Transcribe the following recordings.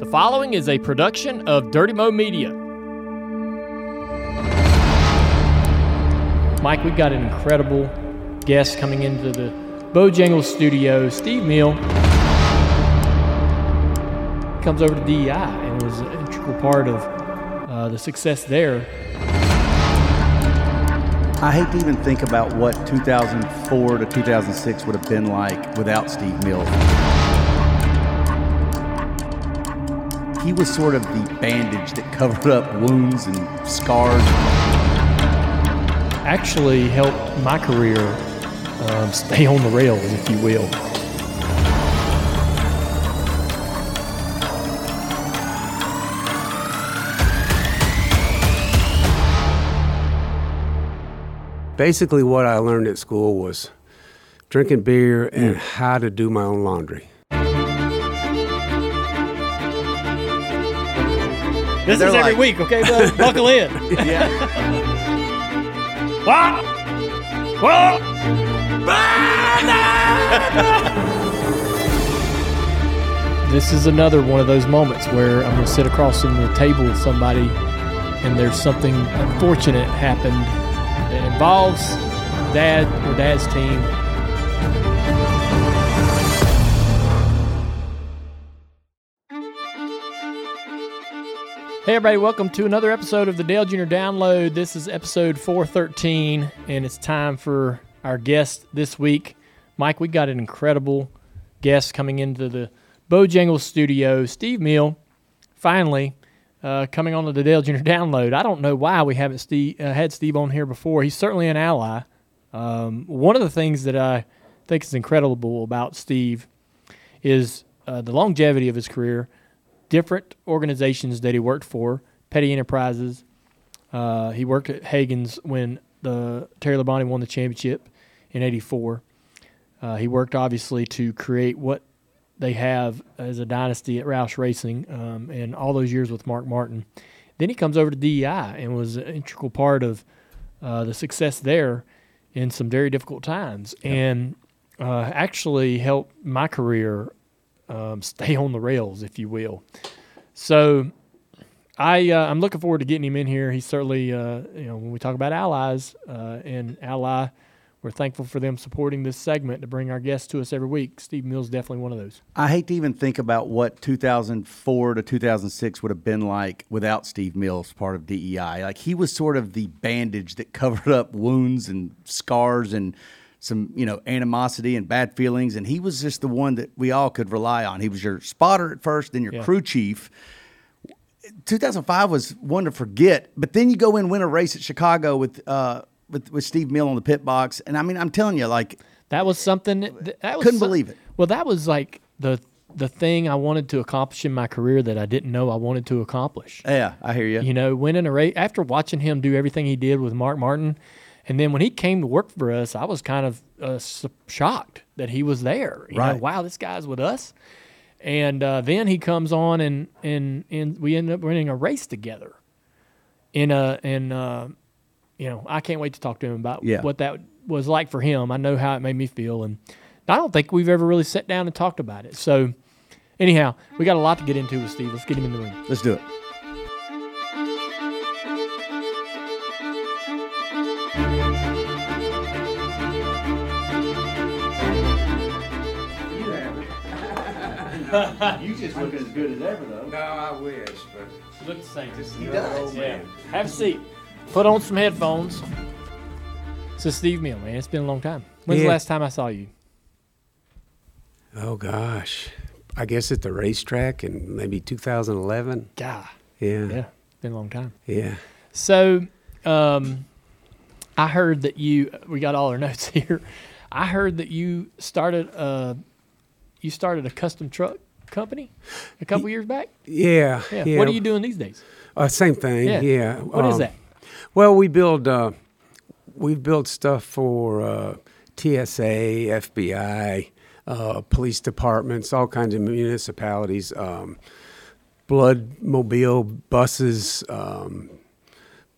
The following is a production of Dirty Mo Media. Mike, we've got an incredible guest coming into the Bojangles studio, Steve Hmiel. Comes over to DEI and was an integral part of uh, the success there. I hate to even think about what 2004 to 2006 would have been like without Steve Hmiel. He was sort of the bandage that covered up wounds and scars. Actually helped my career um, stay on the rails, if you will. Basically, what I learned at school was drinking beer and how to do my own laundry. This is every like- week, okay, bud? Buckle in. Yeah. What? What? this is another one of those moments where I'm going to sit across from the table with somebody and there's something unfortunate happened that involves dad or dad's team. Hey, everybody, welcome to another episode of the Dale Jr. Download. This is episode 413, and it's time for our guest this week. Mike, we got an incredible guest coming into the Bojangles studio, Steve Hmiel, finally uh, coming on to the Dale Jr. Download. I don't know why we haven't Steve, uh, had Steve on here before. He's certainly an ally. Um, one of the things that I think is incredible about Steve is uh, the longevity of his career different organizations that he worked for, Petty Enterprises. Uh, he worked at Hagan's when the Terry Labonte won the championship in '84. Uh, he worked obviously to create what they have as a dynasty at Roush Racing, um, and all those years with Mark Martin. Then he comes over to DEI and was an integral part of uh, the success there in some very difficult times, and uh, actually helped my career um, stay on the rails, if you will. So I uh, I'm looking forward to getting him in here. He's certainly uh, you know when we talk about allies uh, and ally, we're thankful for them supporting this segment to bring our guests to us every week. Steve Hmiel is definitely one of those. I hate to even think about what 2004 to 2006 would have been like without Steve Hmiel, part of DEI. Like he was sort of the bandage that covered up wounds and scars and some, you know, animosity and bad feelings. And he was just the one that we all could rely on. He was your spotter at first, then your Yeah. crew chief. 2005 was one to forget, but then you go in and win a race at Chicago with uh, with with Steve Hmiel on the pit box, and I mean, I'm telling you, like That was something that, that was Couldn't some- believe it. Well, that was like the the thing I wanted to accomplish in my career that I didn't know I wanted to accomplish. yeah, I hear you. You know, winning a race after watching him do everything he did with Mark Martin, and then when he came to work for us, I was kind of uh, shocked that he was there. You know, Right. wow, this guy's with us. And uh, then he comes on, and and and we end up running a race together. In a and uh, you know, I can't wait to talk to him about Yeah. what that was like for him. I know how it made me feel, and I don't think we've ever really sat down and talked about it. So, anyhow, we got a lot to get into with Steve. Let's get him in the room. Let's do it. you just look as good as ever, though. No, I wish, but You look the same. He does. Yeah. Have a seat. Put on some headphones. So Steve Hmiel, man, it's been a long time. When's the last time I saw you? oh gosh, I guess at the racetrack in maybe 2011. God. Yeah, Yeah. Been a long time. yeah. So, um, I heard that you. We got all our notes here. I heard that you started a. You started a custom truck company a couple years back. Yeah, Yeah. yeah. What are you doing these days? Uh, same thing. Yeah. Yeah. What is Um, that? Well, we build. Uh, we've built stuff for uh, TSA, FBI, uh, police departments, all kinds of municipalities. Um, blood mobile buses, um,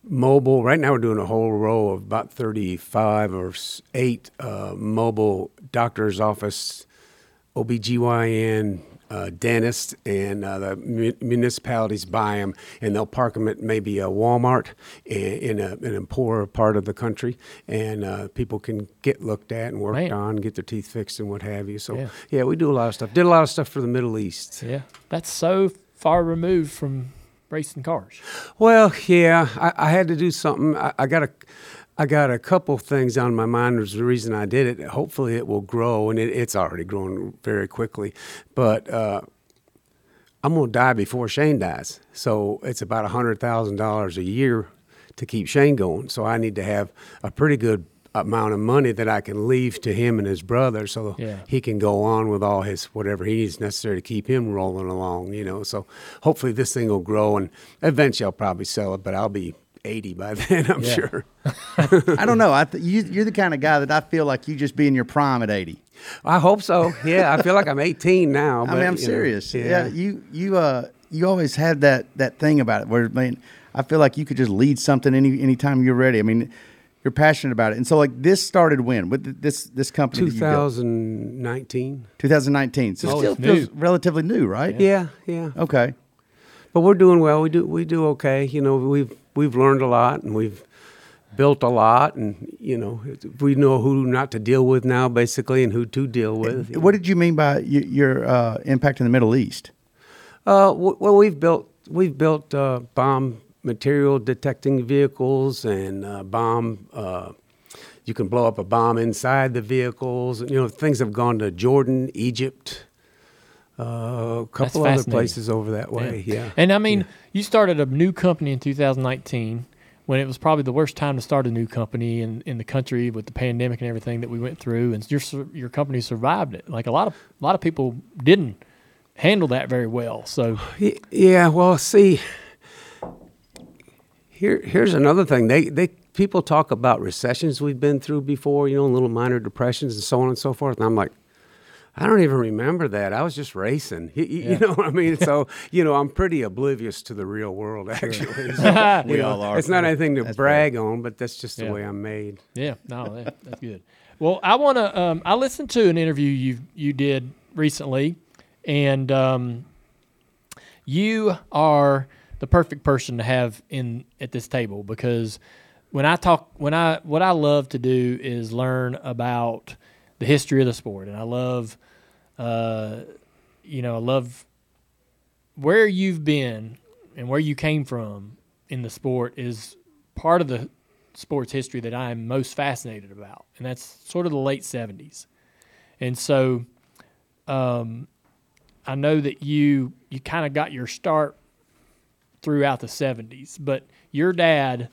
mobile. Right now, we're doing a whole row of about 35 or eight uh, mobile doctor's office, OBGYN, uh, dentists, and uh, the mu- municipalities buy them, and they'll park them at maybe a Walmart in, in, a, in a poorer part of the country, and uh, people can get looked at and worked Man. on, get their teeth fixed, and what have you. So, Yeah. yeah. we do a lot of stuff. Did a lot of stuff for the Middle East. Yeah, that's so far removed from racing cars. Well, yeah, I, I had to do something. I, I got a, I got a couple things on my mind. There's the reason I did it. Hopefully, it will grow, and it, it's already growing very quickly. But uh, I'm gonna die before Shane dies, so it's about a hundred thousand dollars a year to keep Shane going. So I need to have a pretty good amount of money that I can leave to him and his brother, so Yeah. he can go on with all his whatever he needs necessary to keep him rolling along. You know, so hopefully this thing will grow, and eventually I'll probably sell it, but I'll be 80 by then, I'm Yeah. sure. I don't know. I th- you, you're the kind of guy that I feel like you just be in your prime at 80. I hope so. Yeah, I feel like I'm 18 now. I mean, I'm you know, serious. yeah. yeah. you you uh you always had that that thing about it where I mean, I feel like you could just lead something any anytime you're ready. I mean, you're passionate about it, and so like this started when with this this company that you 2019. 2019. So Oh, it still it's feels new. relatively new, right? Yeah, yeah. Okay. But we're doing well. We do we do okay. You know, we've we've learned a lot and we've built a lot, and you know, we know who not to deal with now, basically, and who to deal with. you What did you mean by your uh, impact in the Middle East? Uh, w- well, we've built we've built uh, bomb material detecting vehicles and uh, bomb. Uh, you can blow up a bomb inside the vehicles. You know, things have gone to Jordan, Egypt, uh, a couple other places over that way. Yeah. And I mean, you started a new company in 2019 when it was probably the worst time to start a new company in, in the country with the pandemic and everything that we went through. And your your company survived it. Like a lot of a lot of people didn't handle that very well. So Yeah, well, see, here here's another thing. They they people talk about recessions we've been through before, you know, little minor depressions and so on and so forth, and I'm like. I don't even remember that. I was just racing. You, you know what I mean? So, you know, I'm pretty oblivious to the real world, actually. So, We know, all are. It's not anything to brag on, but that's just the Yeah. way I'm made. yeah, no, that, that's good. Well, I want to. Um, I listened to an interview you you did recently, and um, you are the perfect person to have in at this table because when I talk when I what I love to do is learn about the history of the sport and I love uh you know I love where you've been and where you came from in the sport is part of the sports history that I am most fascinated about and that's sort of the late 70s. And so um I know that you you kind of got your start throughout the 70s, but your dad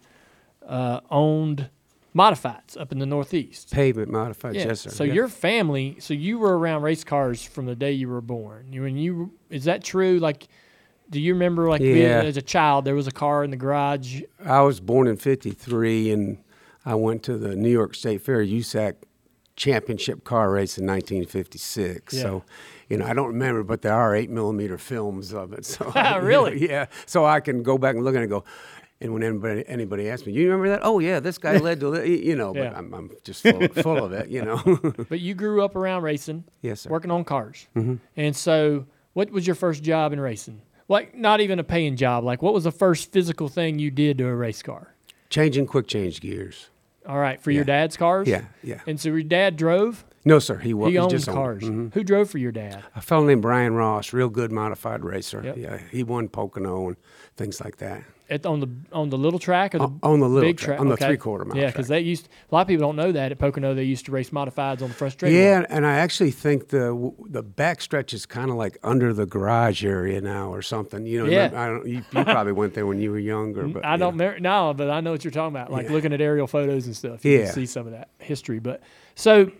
uh, owned modifieds up in the Northeast. Pavement modified, yes, sir. So Yeah. your family, so you were around race cars from the day you were born. You when you is that true? Like, do you remember like being, as a child there was a car in the garage? I was born in '53, and I went to the New York State Fair USAC Championship car race in 1956. Yeah. So, you know, I don't remember, but there are eight millimeter films of it. So, you know, Really? yeah. So I can go back and look at it and go. And when anybody anybody asks me, you remember that? Oh yeah, this guy led to you know. Yeah. But I'm, I'm just full, full of it, you know. But you grew up around racing, yes, sir. working on cars. Mm-hmm. And so, what was your first job in racing? Like, not even a paying job. Like, what was the first physical thing you did to a race car? Changing quick change gears. All right, for your dad's cars. Yeah, yeah. And so your dad drove. No, sir. He was He owned just cars. owned. Mhm. Who drove for your dad? A fellow named Brian Ross, real good modified racer. Yep. Yeah, he won Pocono and things like that. At, on the on the little track or the On- on the little big track, track on the three-quarter mile Yeah, because they used a lot of people don't know that at Pocono they used to race modifieds on the straightaway. Yeah, and I actually think the the back stretch is kind of like under the garage area now or something. You know, Yeah. I don't. You, you probably went there when you were younger, but I yeah. don't mer- no, but I know what you're talking about. Like Yeah. looking at aerial photos and stuff. You can Yeah. see some of that history. But so,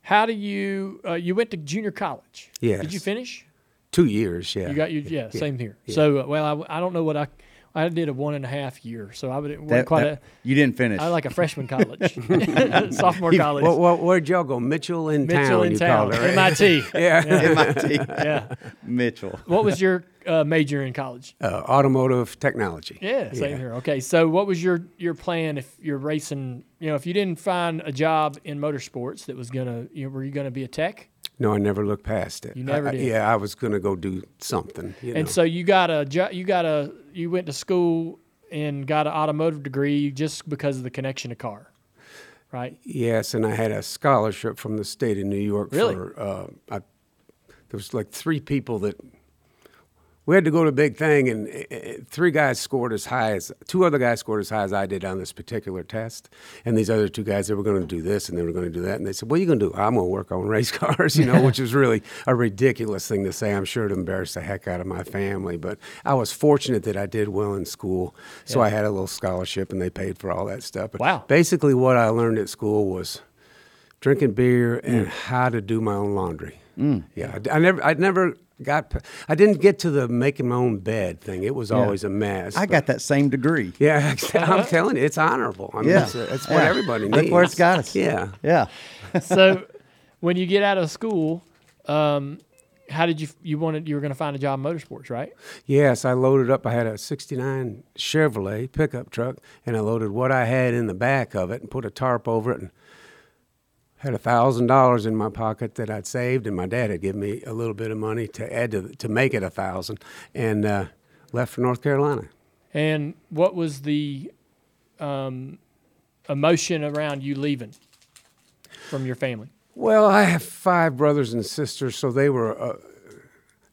how do you uh, you went to junior college? Yeah, did you finish? Two years, yeah. You got your yeah, same here. yeah. So uh, well, I, I don't know what I I did a one and a half year, so I would it wasn't That- quite that- you didn't finish. I like a freshman college, sophomore college, Well, well, where'd y'all go? Mitchell in Mitchell town. in you town, called it, right? MIT. yeah, MIT. yeah. Mitchell. What was your uh, major in college? uh, automotive technology. Yeah, same here. Okay, so what was your your plan if you're racing? You know, if you didn't find a job in motorsports that was gonna, you know, were you gonna be a tech? No, I never looked past it. You never I- I- did? Yeah, I was going to go do something. You And know. so you got a you got a you went to school and got an automotive degree just because of the connection to car, right? Yes, and I had a scholarship from the state of New York Really? for. Uh, I, there was like three people that we had to go to a big thing, and uh, uh, three guys scored as high as two other guys scored as high as I did on this particular test, and these other two guys they were going to do this and they were going to do that, and they said, "What are you going to do?" I'm going to work on race cars, you know, which was really a ridiculous thing to say. I'm sure it embarrassed the heck out of my family, but I was fortunate that I did well in school, so Yeah. I had a little scholarship, and they paid for all that stuff. But Wow. basically what I learned at school was drinking beer and how to do my own laundry. Yeah, I, I never, I never got, p- I didn't get to the making my own bed thing. It was always a mess. I got that same degree. Yeah, I'm telling you, it's honorable. I mean, Yeah. it's, it's what Yeah. everybody Look needs. where it's got us. Yeah. Yeah. so when you get out of school, um, how did you you wanted you were going to find a job in motorsports, right? Yes, I loaded up. I had a '69 Chevrolet pickup truck, and I loaded what I had in the back of it and put a tarp over it, and had a thousand dollars in my pocket that I'd saved, and my dad had given me a little bit of money to add to to make it a thousand, and uh, left for North Carolina. And what was the um, emotion around you leaving from your family? Well, I have five brothers and sisters, so they were uh,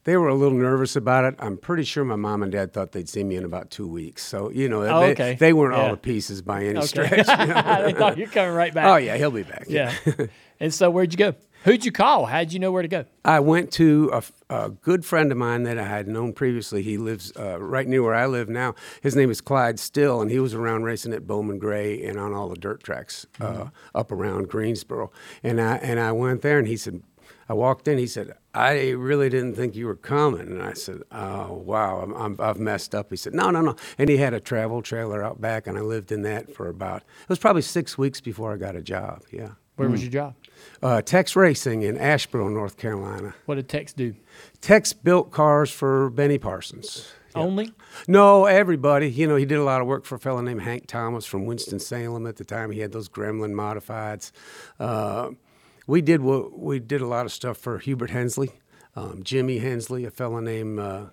they were a little nervous about it. I'm pretty sure my mom and dad thought they'd see me in about two weeks. So you know, Oh, they, okay. they weren't Yeah. all to pieces by any Okay. stretch. you know. they thought you're coming right back. oh yeah, he'll be back. yeah. and so where'd you go? Who'd you call? How'd you know where to go? I went to a, a good friend of mine that I had known previously. He lives uh, right near where I live now. His name is Clyde Still, and he was around racing at Bowman Gray and on all the dirt tracks uh, up around Greensboro. And I and I went there, and he said, I walked in. He said, I really didn't think you were coming. And I said, Oh wow, I'm, I'm, I've messed up. He said, No, no, no. And he had a travel trailer out back, and I lived in that for about it was probably six weeks before I got a job. Yeah. Where was your job? Uh, Tex Racing in Asheboro, North Carolina. What did Tex do? Tex built cars for Benny Parsons. Only? No, everybody. You know, he did a lot of work for a fellow named Hank Thomas from Winston Salem at the time. He had those Gremlin modifieds. Uh, we did what we did a lot of stuff for Hubert Hensley, um, Jimmy Hensley, a fellow named uh,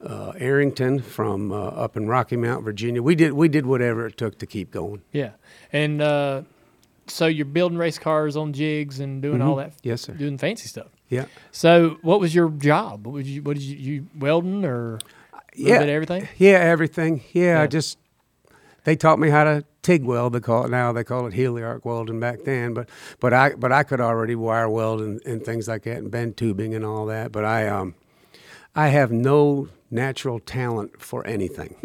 uh, Arrington from uh, up in Rocky Mount, Virginia. We did we did whatever it took to keep going. Yeah. And uh, so you're building race cars on jigs and doing all that, Yes, sir. doing fancy stuff. Yeah. So what was your job? What, was you, what did you, you welding or a yeah, everything? Yeah, everything. Yeah, Yeah. I just they taught me how to TIG weld. They call it now. They call it heliarc welding back then. But but I but I could already wire weld and, and things like that and bend tubing and all that. But I um I have no natural talent for anything.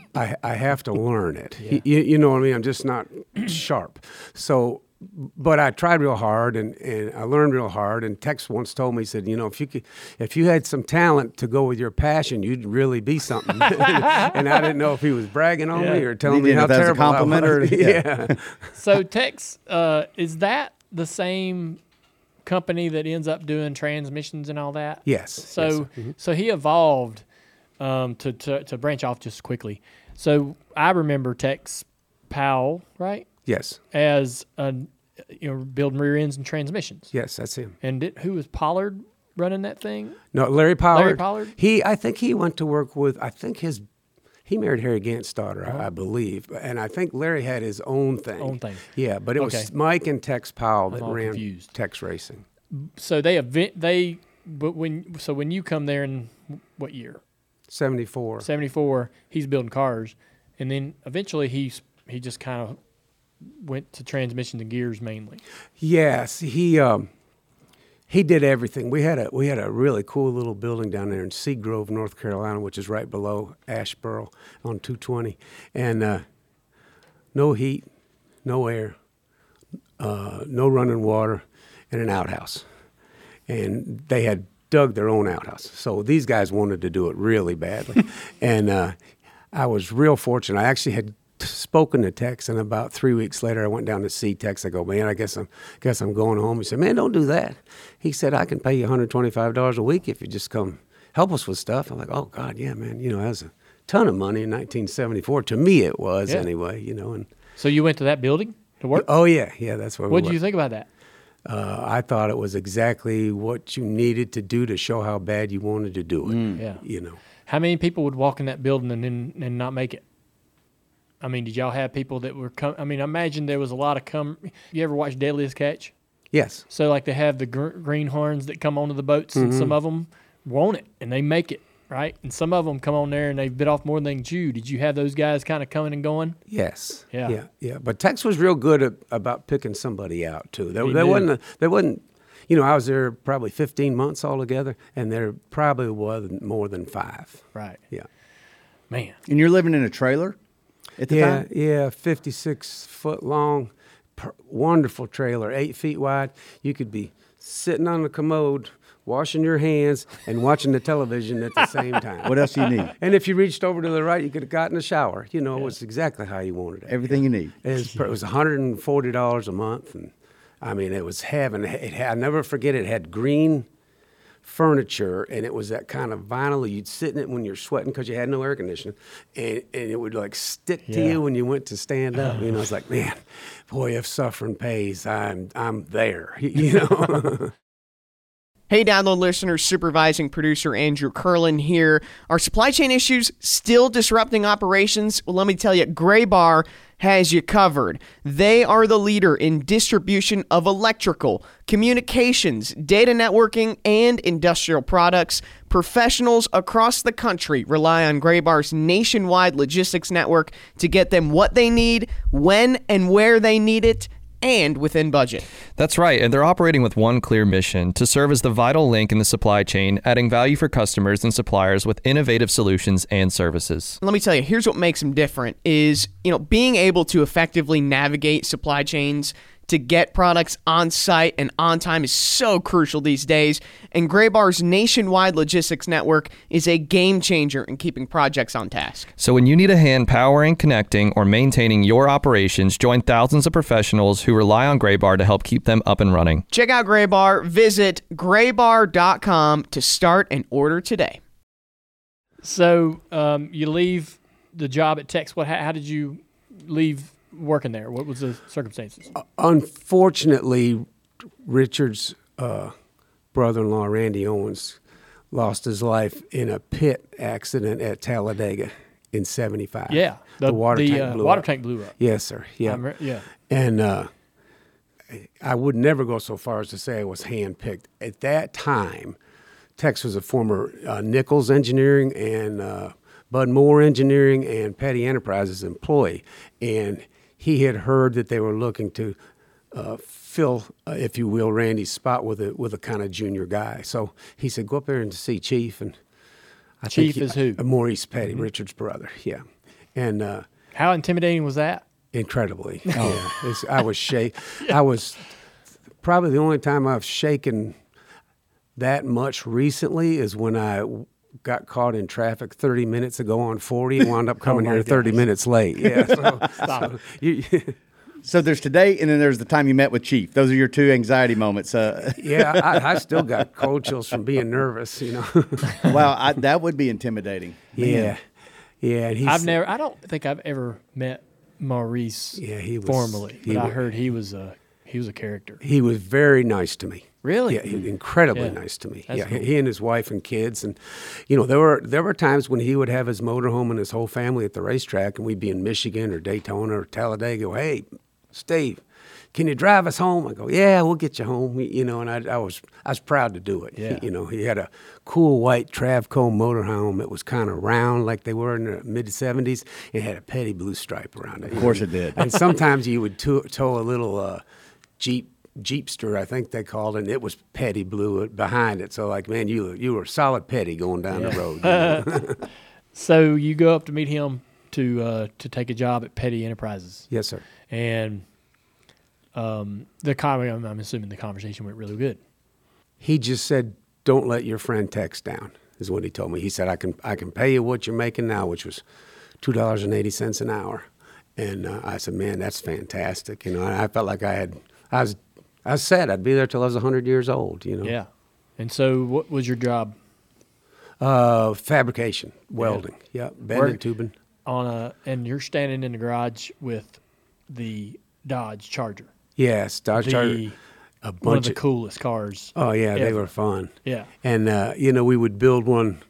I I have to learn it. Y- You, you know what I mean? I'm just not sharp. So. But I tried real hard and, and I learned real hard. And Tex once told me, he said, you know, if you could, if you had some talent to go with your passion, you'd really be something. and I didn't know if he was bragging on Yeah. me or telling me how know if that was a terrible compliment I or- was. yeah. yeah. So Tex, uh, is that the same company that ends up doing transmissions and all that? Yes. So yes, sir. so he evolved um, to, to to branch off just quickly. So I remember Tex Powell, right, yes. as a you know building rear ends and transmissions. Yes, that's him. And who was Pollard running that thing? No, Larry Pollard. Larry Pollard? He, I think he went to work with. I think his, he married Harry Gant's daughter, I, I uh-huh. believe, and I think Larry had his own thing. Own thing. Yeah, but it Okay. was Mike and Tex Powell that ran confused. Tex Racing. So they event they but when so when you come there in what year? Seventy four. 74 he's building cars and then eventually he's he just kind of went to transmissions and gears mainly Yes, he um, he did everything. We had a we had a really cool little building down there in Seagrove, North Carolina, which is right below Asheboro on 220, and uh, no heat, no air, uh, no running water, and an outhouse. And they had dug their own outhouse. So these guys wanted to do it really badly, and uh, I was real fortunate. I actually had spoken to Tex, and about three weeks later, I went down to see Tex. I go, man, I guess I'm guess I'm going home. He said, man, don't do that. He said, I can pay you 125 dollars a week if you just come help us with stuff. I'm like, oh God, yeah, man. You know, that was a ton of money in 1974. To me, it was Yeah. anyway. You know, and so you went to that building to work oh yeah, yeah, that's where. what we did you think about that Uh, I thought it was exactly what you needed to do to show how bad you wanted to do it. Yeah. You know. How many people would walk in that building and then and not make it? I mean, did y'all have people that were come? I mean, I imagine there was a lot of come. You ever watch Deadliest Catch? Yes. So like they have the gr- greenhorns that come onto the boats, and Mm-hmm. some of them want it and they make it right, and some of them come on there and they've bit off more than they can chew. Did you have those guys kind of coming and going? Yes. Yeah. Yeah. Yeah. But Tex was real good at, about picking somebody out too. There, He there knew. wasn't. A, there wasn't. You know, I was there probably 15 months altogether, and there probably wasn't more than five. Right, Yeah. man. And you're living in a trailer at the Yeah. time? Yeah. 56 foot long, per, wonderful trailer, eight feet wide. You could be sitting on the commode, washing your hands, and watching the television at the same time. What else do you need? And if you reached over to the right, you could have gotten a shower. You know, it was exactly how you wanted it. Everything you need. It was, it was $140 a month, and I mean, it was heaven. It I'll never forget. It had green furniture, and it was that kind of vinyl. You'd sit in it when you're sweating because you had no air conditioning, and, and it would like stick to Yeah. you when you went to stand up. You know, it's like, man, boy, if suffering pays, I'm I'm there. You know. Hey, download listeners, supervising producer Andrew Curlin here. Are supply chain issues still disrupting operations? Well, let me tell you, Graybar has you covered. They are the leader in distribution of electrical, communications, data networking, and industrial products. Professionals across the country rely on Graybar's nationwide logistics network to get them what they need, when and where they need it, and within budget. That's right, and they're operating with one clear mission to serve as the vital link in the supply chain, adding value for customers and suppliers with innovative solutions and services. let me tell you here's what makes them different is you know being able to effectively navigate supply chains to get products on site and on time is so crucial these days and graybar's nationwide logistics network is a game changer in keeping projects on task So when you need a hand powering, connecting, or maintaining your operations, join thousands of professionals who rely on Graybar to help keep them up and running. check out graybar visit graybar.com to start and order today So um, you leave the job at Tex. What? How, how did you leave working there? What was the circumstances? Unfortunately, Richard's uh, brother-in-law Randy Owens lost his life in a pit accident at Talladega in '75. Yeah, the, water tank uh, blew water up. tank blew up. Yes, sir. Yeah, re- yeah. and uh, I would never go so far as to say I was handpicked. At that time, Tex was a former uh, Nichels Engineering and uh, Bud Moore Engineering and Petty Enterprises employee, and he had heard that they were looking to uh, fill, uh, if you will, Randy's spot with a with a kind of junior guy. So he said, "Go up there and see Chief." And I Chief think is who? Uh, Maurice Petty, Richard's brother. Yeah, and. Uh, How intimidating was that? Incredibly. Oh. Yeah. It's, I was shake. I was probably the only time I've shaken that much recently is when I got caught in traffic 30 minutes ago on 40 and wound up coming Oh my here 30 gosh. minutes late. Yeah. So, Stop. so you, So there's today, and then there's the time you met with Chief. Those are your two anxiety moments. Uh, yeah, I, I still got cold chills from being nervous, you know. wow, I, that would be intimidating. yeah. Yeah. And he's, I've never. I don't think I've ever met Maurice. Yeah, he was- formally, he but I wa- heard he was a he was a character. He was very nice to me. Really? Yeah, incredibly Yeah. nice to me. That's yeah, cool. he and his wife and kids, and you know there were there were times when he would have his motorhome and his whole family at the racetrack, and we'd be in Michigan or Daytona or Talladega. Go, hey, Steve, can you drive us home? I go, yeah, we'll get you home. You know, and I, I was I was proud to do it. Yeah. You know, he had a cool white Travco motorhome. It was kind of round like they were in the mid '70s. It had a petty blue stripe around it. Of course it did. And sometimes you would tow, tow a little uh, Jeep Jeepster, I think they called it. And it was petty blue behind it. So like, man, you you were solid petty going down the road. you know? So you go up to meet him to uh, to take a job at Petty Enterprises, yes, sir. and um, the con- I'm, I'm assuming the conversation went really good. He just said, "Don't let your friend Tex down." Is what he told me. He said, "I can I can pay you what you're making now, which was two dollars and eighty cents an hour." And uh, I said, "Man, that's fantastic." You know, and I felt like I had I was I said I'd be there till I was hundred years old. You know, Yeah. And so, what was your job Uh, fabrication, welding, yeah, bending, Work- tubing. on a? And you're standing in the garage with the Dodge Charger. Yes, Dodge The Charger. a bunch One of the coolest cars. Oh yeah, they were fun. Yeah. And uh, you know, we would build one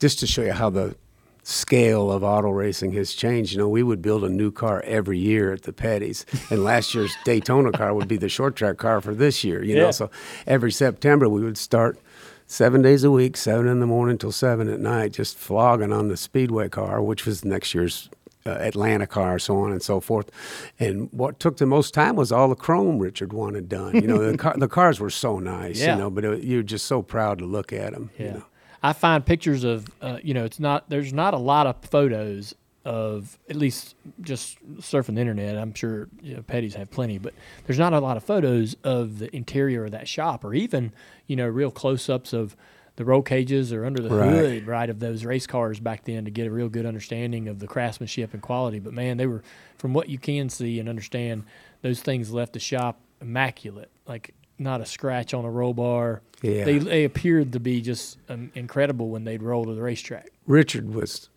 just to show you how the scale of auto racing has changed. You know, we would build a new car every year at the Petties, and last year's Daytona car would be the short track car for this year. You Yeah. know, so every September we would start seven days a week, seven in the morning till seven at night, just flogging on the Speedway car, which was next year's. Uh, Atlanta car, so on and so forth, and what took the most time was all the chrome Richard wanted done. You know, the, car, the cars were so nice, Yeah. you know, but it, you're just so proud to look at them. Yeah. You know? I find pictures of, uh, you know, it's not, there's not a lot of photos of, at least just surfing the internet. I'm sure you know, Petties have plenty, but there's not a lot of photos of the interior of that shop or even, you know, real close ups of the roll cages or under the Right. hood, right, of those race cars back then to get a real good understanding of the craftsmanship and quality. But man, they were, from what you can see and understand, those things left the shop immaculate. Like, not a scratch on a roll bar. Yeah. They, they appeared to be just um, incredible when they'd roll to the racetrack. Richard was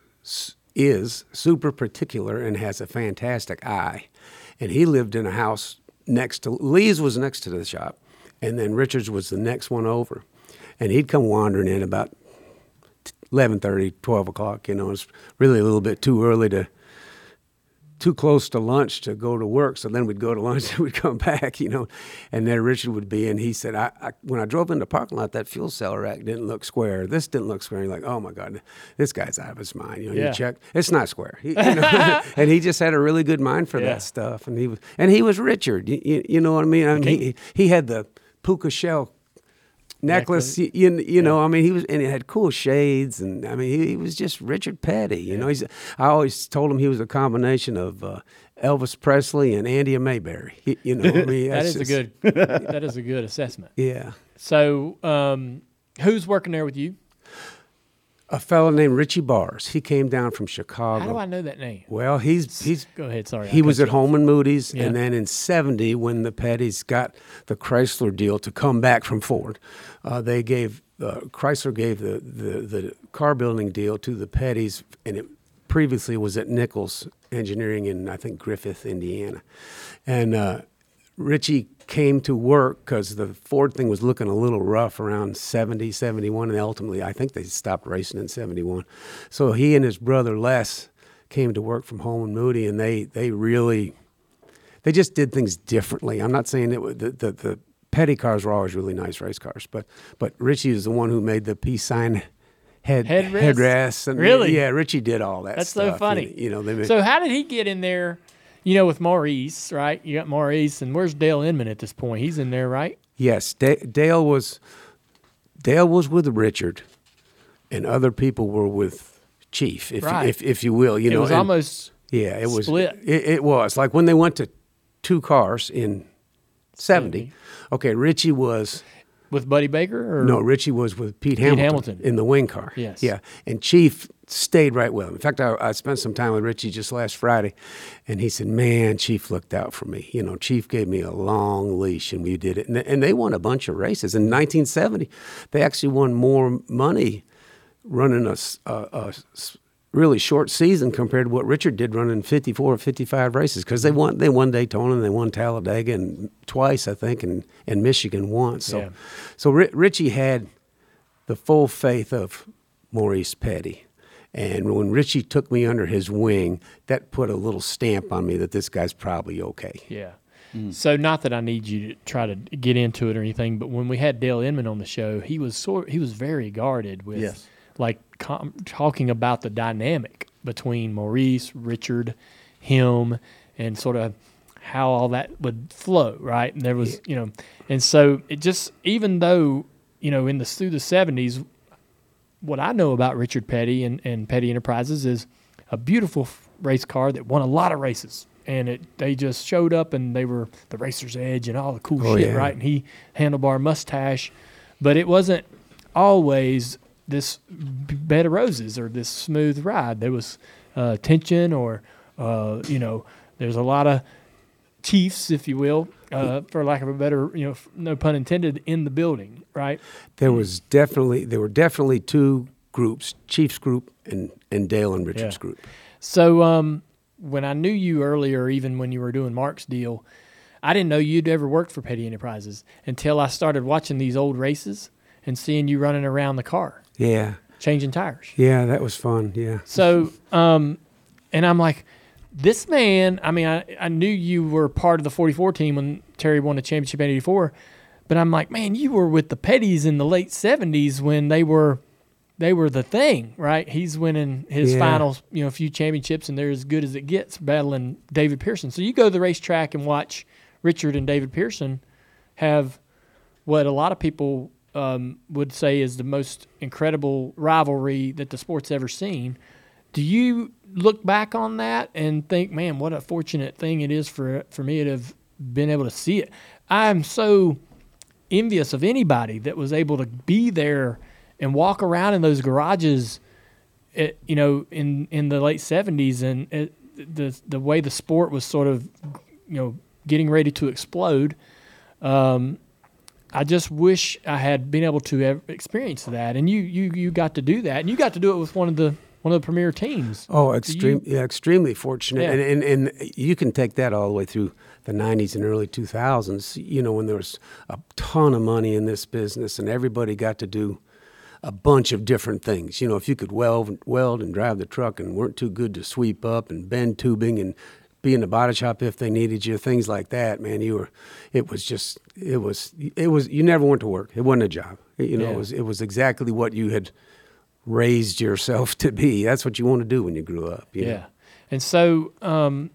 is super particular and has a fantastic eye, and he lived in a house next to Lee's was next to the shop, and then Richard's was the next one over, and he'd come wandering in about 11:30, 12 o'clock. You know, it's really a little bit too early to. Too close to lunch to go to work, so then we'd go to lunch and we'd come back, you know, and there Richard would be, and he said, I, I when I drove in the parking lot, that fuel cell rack didn't look square. This didn't look square. You're like, oh my god, this guy's out of his mind. You know, Yeah. you check, it's not square. He, you know, and he just had a really good mind for Yeah. that stuff, and he was, and he was Richard. You, you, you know what I mean? I mean, he he had the puka shell necklace. You, you, you know, I mean, he was, and it had cool shades, and I mean, he, he was just Richard Petty. You know, he's. I always told him he was a combination of uh, Elvis Presley and Andy Mayberry. You, you know, I mean, that's is a good. that is a good assessment. Yeah, So, um, who's working there with you? A fellow named Richie Barsz. He came down from Chicago. How do I know that name? Well, he's he's Go ahead. Sorry, He was at off. Holman Moody's, Yeah. and then in '70, when the Petties got the Chrysler deal to come back from Ford, uh, they gave uh, Chrysler gave the, the the car building deal to the Petties, and it previously was at Nichels Engineering in I think Griffith, Indiana, and uh, Richie came to work because the Ford thing was looking a little rough around 70, 71, and ultimately I think they stopped racing in 71. So he and his brother Les came to work from Holman Moody, and they they really they just did things differently. I'm not saying that the, the the petty cars were always really nice race cars, but but Richie is the one who made the peace sign head Headrest? headrests and Really? yeah, Richie did all that. That's so stuff, funny. You, know, they made, So, how did he get in there? You know, with Maurice, right? You got Maurice, and where's Dale Inman at this point? He's in there, right? Yes, Da- Dale was Dale was with Richard, and other people were with Chief, if Right. if, if you will. You it know, was and- almost yeah, it was split. It, it was like when they went to two cars in 70. 70. Okay, Richie was with Buddy Baker, or no, Richie was with Pete, Hamilton, Hamilton. in the wing car. Yes. yeah, and Chief stayed right with him. In fact, I, I spent some time with Richie just last Friday, and he said, "Man, Chief looked out for me. You know, Chief gave me a long leash, and we did it. And, and they won a bunch of races in 1970. They actually won more money running a really short season compared to what Richard did running 54 or 55 races because they won they won Daytona and they won Talladega and twice I think and, and Michigan once. So Yeah. so Ri- Richie had the full faith of Maurice Petty. And when Richie took me under his wing, that put a little stamp on me that this guy's probably okay. Yeah. So not that I need you to try to get into it or anything, but when we had Dale Inman on the show, he was sort he was very guarded with Yes. like com- talking about the dynamic between Maurice, Richard, him, and sort of how all that would flow, right? And there was, you know, and so it just even though you know in the through the seventies, what I know about Richard Petty and, and Petty Enterprises is a beautiful race car that won a lot of races. And it they just showed up and they were the racer's edge and all the cool Oh, shit, yeah. right? And he handlebar mustache, but it wasn't always this bed of roses or this smooth ride. There was uh, tension or uh, you know, there's a lot of chiefs, if you will, uh, for lack of a better, you know, no pun intended, in the building, right? There was definitely there were definitely two groups, Chiefs group and, and Dale and Richard's Yeah. group. So um, when I knew you earlier, even when you were doing Mark's deal, I didn't know you'd ever worked for Petty Enterprises until I started watching these old races and seeing you running around the car Yeah, changing tires. yeah, that was fun. Yeah, So, um, and I'm like, this man. I mean, I, I knew you were part of the 44 team when Terry won the championship in '84, but I'm like, man, you were with the Petties in the late '70s when they were, they were the thing, right? He's winning his Yeah. final, you know, a few championships, and they're as good as it gets, battling David Pearson. So you go to the racetrack and watch Richard and David Pearson have what a lot of people um, would say is the most incredible rivalry that the sport's ever seen. Do you look back on that and think, man, what a fortunate thing it is for for me to have been able to see it? I'm so envious of anybody that was able to be there and walk around in those garages, it, you know, in in the late '70s and it, the the way the sport was sort of, you know, getting ready to explode. Um, I just wish I had been able to experience that, and you you you got to do that, and you got to do it with one of the one of the premier teams. Oh, extreme, yeah, extremely fortunate, Yeah. and, and and you can take that all the way through the '90s and early 2000s. You know, when there was a ton of money in this business, and everybody got to do a bunch of different things. You know, if you could weld, weld and drive the truck, and weren't too good to sweep up and bend tubing and be in the body shop if they needed you, things like that, man, you were. It was just, it was, it was. You never went to work. It wasn't a job. You know, Yeah. it was, it was exactly what you had raised yourself to be. That's what you want to do when you grew up. you know? Yeah. And so, um,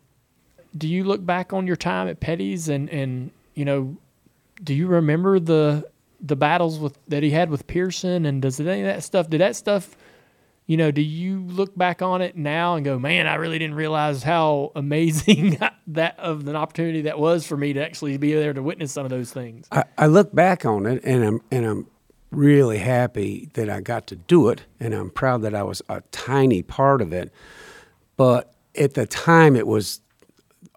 do you look back on your time at Petty's and, and you know, do you remember the the battles with that he had with Pearson and does any of that stuff? Did that stuff, you know, do you look back on it now and go, man, I really didn't realize how amazing that of an opportunity that was for me to actually be there to witness some of those things. I, I look back on it and I'm and I'm really happy that I got to do it and I'm proud that I was a tiny part of it. But at the time it was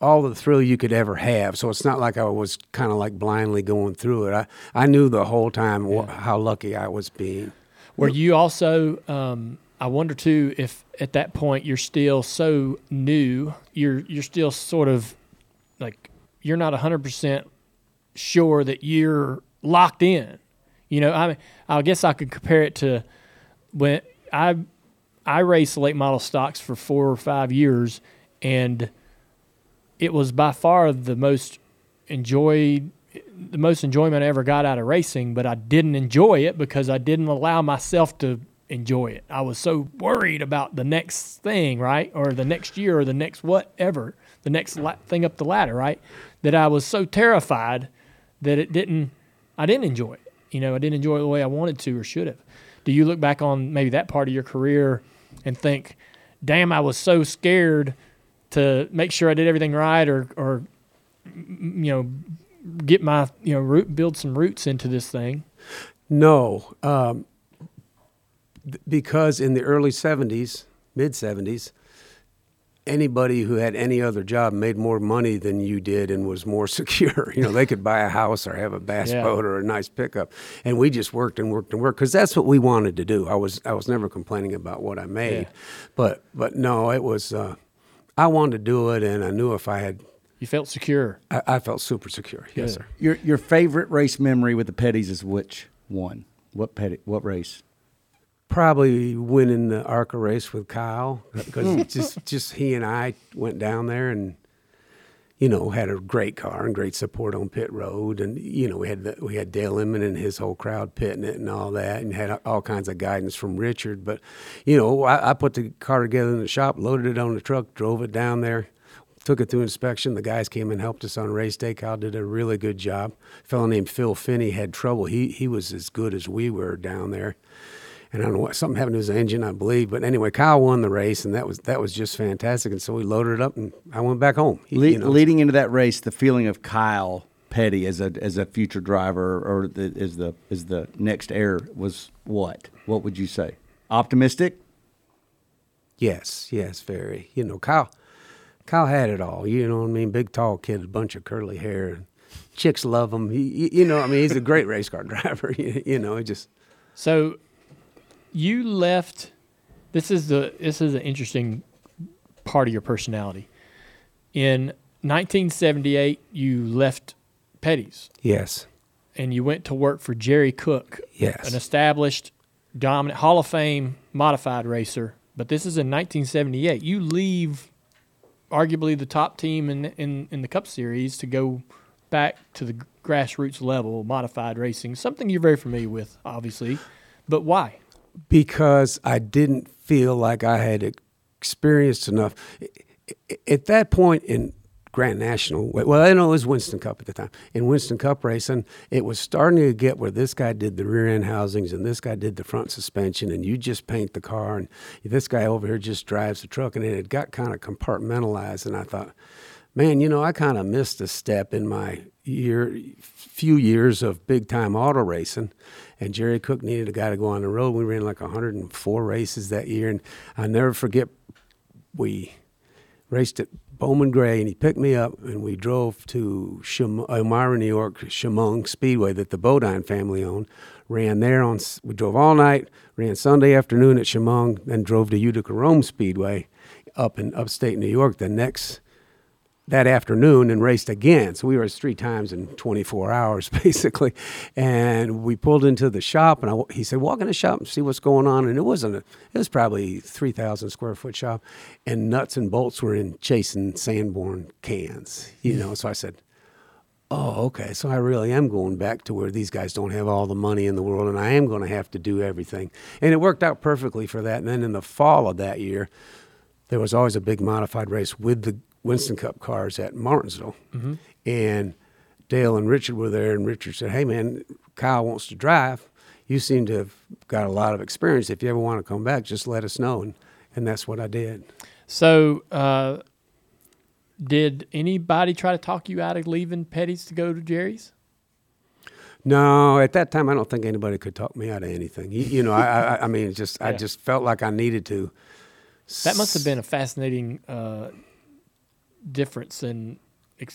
all the thrill you could ever have. So it's not like I was kind of like blindly going through it. I, I knew the whole time wh- how lucky I was being. Were you also? Um, I wonder too if at that point you're still so new. You're you're still sort of like you're not hundred percent sure that you're locked in. You know, I I guess I could compare it to when I I raced late model stocks for four or five years, and it was by far the most enjoyed the most enjoyment I ever got out of racing, but I didn't enjoy it because I didn't allow myself to enjoy it. I was so worried about the next thing, right? Or the next year or the next whatever, the next la- thing up the ladder, right? That I was so terrified that it didn't, I didn't enjoy it. You know, I didn't enjoy it the way I wanted to or should have. Do you look back on maybe that part of your career and think, damn, I was so scared to make sure I did everything right or, or, you know, get my you know root build some roots into this thing. No, um, because in the early 70s, mid 70s, anybody who had any other job made more money than you did and was more secure. You know, they could buy a house or have a bass Yeah. boat or a nice pickup, and we just worked and worked and worked because that's what we wanted to do. I was I was never complaining about what I made, Yeah. but but no, it was uh, I wanted to do it, and I knew if I had, You felt secure. I, I felt super secure. Yes, Good. sir. Your your favorite race memory with the Petties is which one? What petty? What race? Probably winning the ARCA race with Kyle because hmm. just just he and I went down there and you know had a great car and great support on pit road and you know we had the, we had Dale Inman and his whole crowd pitting it and all that and had all kinds of guidance from Richard but you know I, I put the car together in the shop loaded it on the truck drove it down there took it through inspection. The guys came and helped us on race day. Kyle did a really good job. A fellow named Phil Finney had trouble. He he was as good as we were down there. And I don't know what something happened to his engine, I believe. But anyway, Kyle won the race, and that was that was just fantastic. And so we loaded it up, and I went back home. He- Le- you know, leading into that race, the feeling of Kyle Petty as a as a future driver or the, as the as the next heir was what? What would you say? Optimistic. yes, yes, very. You know, Kyle, Kyle had it all. You know what I mean? Big, tall kid, a bunch of curly hair, and chicks love him. He, he- you know, I mean, he's a great race car driver. You, you know, he just So you left. This is the this is an interesting part of your personality. In 1978, you left Petty's Yes. and you went to work for Jerry Cook, Yes. an established, dominant Hall of Fame modified racer. But this is in 1978. You leave arguably the top team in in, in the Cup Series to go back to the grassroots level, modified racing, something you're very familiar with, obviously. But why? Because I didn't feel like I had experienced enough. At that point in Grand National, well, I know it was Winston Cup at the time. In Winston Cup racing, it was starting to get where this guy did the rear end housings and this guy did the front suspension, and you just paint the car, and this guy over here just drives the truck, and it had got kind of compartmentalized. And I thought, man, you know, I kind of missed a step in my year, few years of big time auto racing. And Jerry Cook needed a guy to go on the road. We ran like 104 races that year, and I never forget we raced at Bowman Gray, and he picked me up, and we drove to Shum- Elmira, New York, Chemung Speedway that the Bodine family owned. Ran there on. We drove all night. Ran Sunday afternoon at Chemung, then drove to Utica Rome Speedway, up in upstate New York. The next that afternoon and raced again. So we raced three times in 24 hours, basically. And we pulled into the shop, and I, he said, "Walk in the shop and see what's going on." And it wasn't a, it was probably 3,000 square foot shop, and nuts and bolts were in Chase and Sanborn cans, you know. So I said, "Oh, okay. So I really am going back to where these guys don't have all the money in the world, and I am going to have to do everything." And it worked out perfectly for that. And then in the fall of that year, there was always a big modified race with the Winston Cup cars at Martinsville. And Dale and Richard were there, and Richard said, Hey, man, Kyle wants to drive. You seem to have got a lot of experience. If you ever want to come back, just let us know. And, and that's what I did. So, uh, did anybody try to talk you out of leaving Petty's to go to Jerry's? No, at that time, I don't think anybody could talk me out of anything. You, you know, I, I, I mean, just I just felt like I needed to. That must have been a fascinating uh, difference in,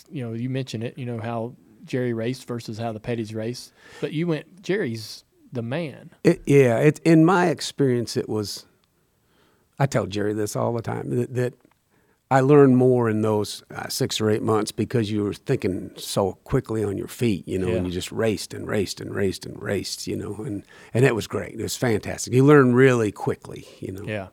you know, you mentioned it, you know, how Jerry raced versus how the Petty's raced. But you went, Jerry's the man. It, yeah, it, in my experience, it was. I tell Jerry this all the time that, that I learned more in those uh, six or eight months because you were thinking so quickly on your feet, you know, Yeah. and you just raced and raced and raced and raced, you know, and and it was great. It was fantastic. You learn really quickly, you know. Yeah.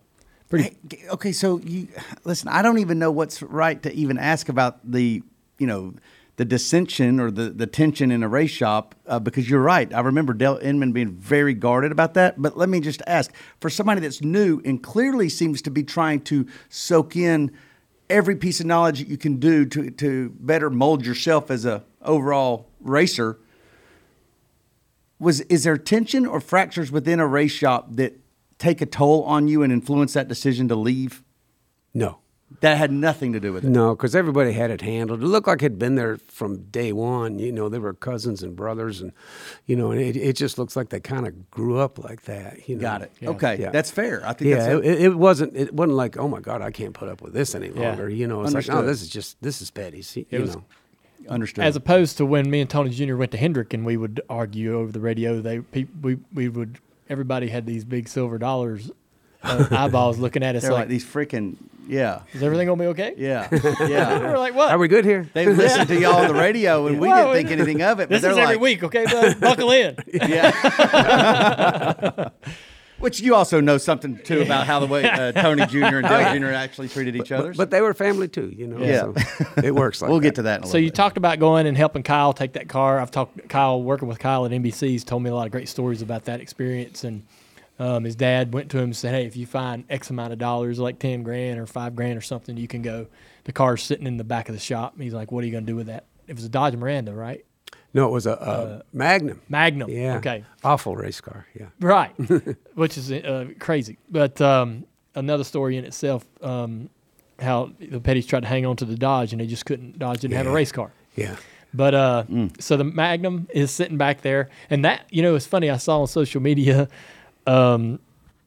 Pretty. Hey, okay, so you listen. I don't even know what's right to even ask about the you know the dissension or the, the tension in a race shop uh, because you're right. I remember Dale Inman being very guarded about that. But let me just ask for somebody that's new and clearly seems to be trying to soak in every piece of knowledge that you can do to to better mold yourself as a overall racer. Was is there tension or fractures within a race shop that take a toll on you and influence that decision to leave? No, That had nothing to do with it. no, because everybody had it handled. It looked like it had been there from day one. You know, they were cousins and brothers, and you know, and it, it just looks like they kind of grew up like that. You know? Got it. Yeah. Okay, Yeah. that's fair. I think Yeah, that's it, it wasn't. It wasn't like, oh my god, I can't put up with this any Yeah. longer. You know, it's like, oh, Understood. oh, this is just this is petty. You It was- know, understood. As opposed to when me and Tony Jr. went to Hendrick and we would argue over the radio, they we we would everybody had these big silver dollars uh, eyeballs looking at us They're like, like, these freaking yeah, "Is everything gonna be okay?" yeah, we yeah. were like, "What?" are we good here? They listened to y'all on the radio, and we didn't think anything of it. But this they're is every like, week, okay? Bud? Buckle in. Yeah. Which you also know something too about how the way uh, Tony Jr. and Dale Jr. actually treated each other. But, but they were family too. You know, Yeah. so it works. Like we'll that. get to that. In a So little you bit. talked about going and helping Kyle take that car. I've talked Kyle working with Kyle at NBC's told me a lot of great stories about that experience. And um, his dad went to him and said, "Hey, if you find X amount of dollars, like ten grand or five grand or something, you can go. The car's sitting in the back of the shop." And he's like, "What are you going to do with that?" It was a Dodge Mirada, right? No, it was a, a Magnum. Magnum. Yeah. Okay. Awful race car. Yeah. Right. Which is uh, crazy. But um, another story in itself. Um, how the Petties tried to hang on to the Dodge and they just couldn't. Dodge didn't have a race car. Yeah. But uh, Mm. so the Magnum is sitting back there, and that you know it's funny. I saw on social media, um,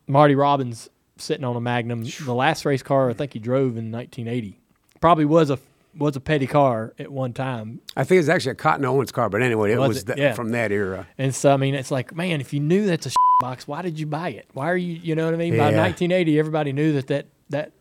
Marty Robbins sitting on a Magnum. The last race car I think he drove in 1980 probably was a was a petty car at one time. I think it's actually a Cotton Owens car, but anyway, it Was was, it? that- Yeah. from that era. And so I mean, it's like, man, if you knew that's a box, why did you buy it? Why are you, you know what I mean? By 1980, everybody knew that that that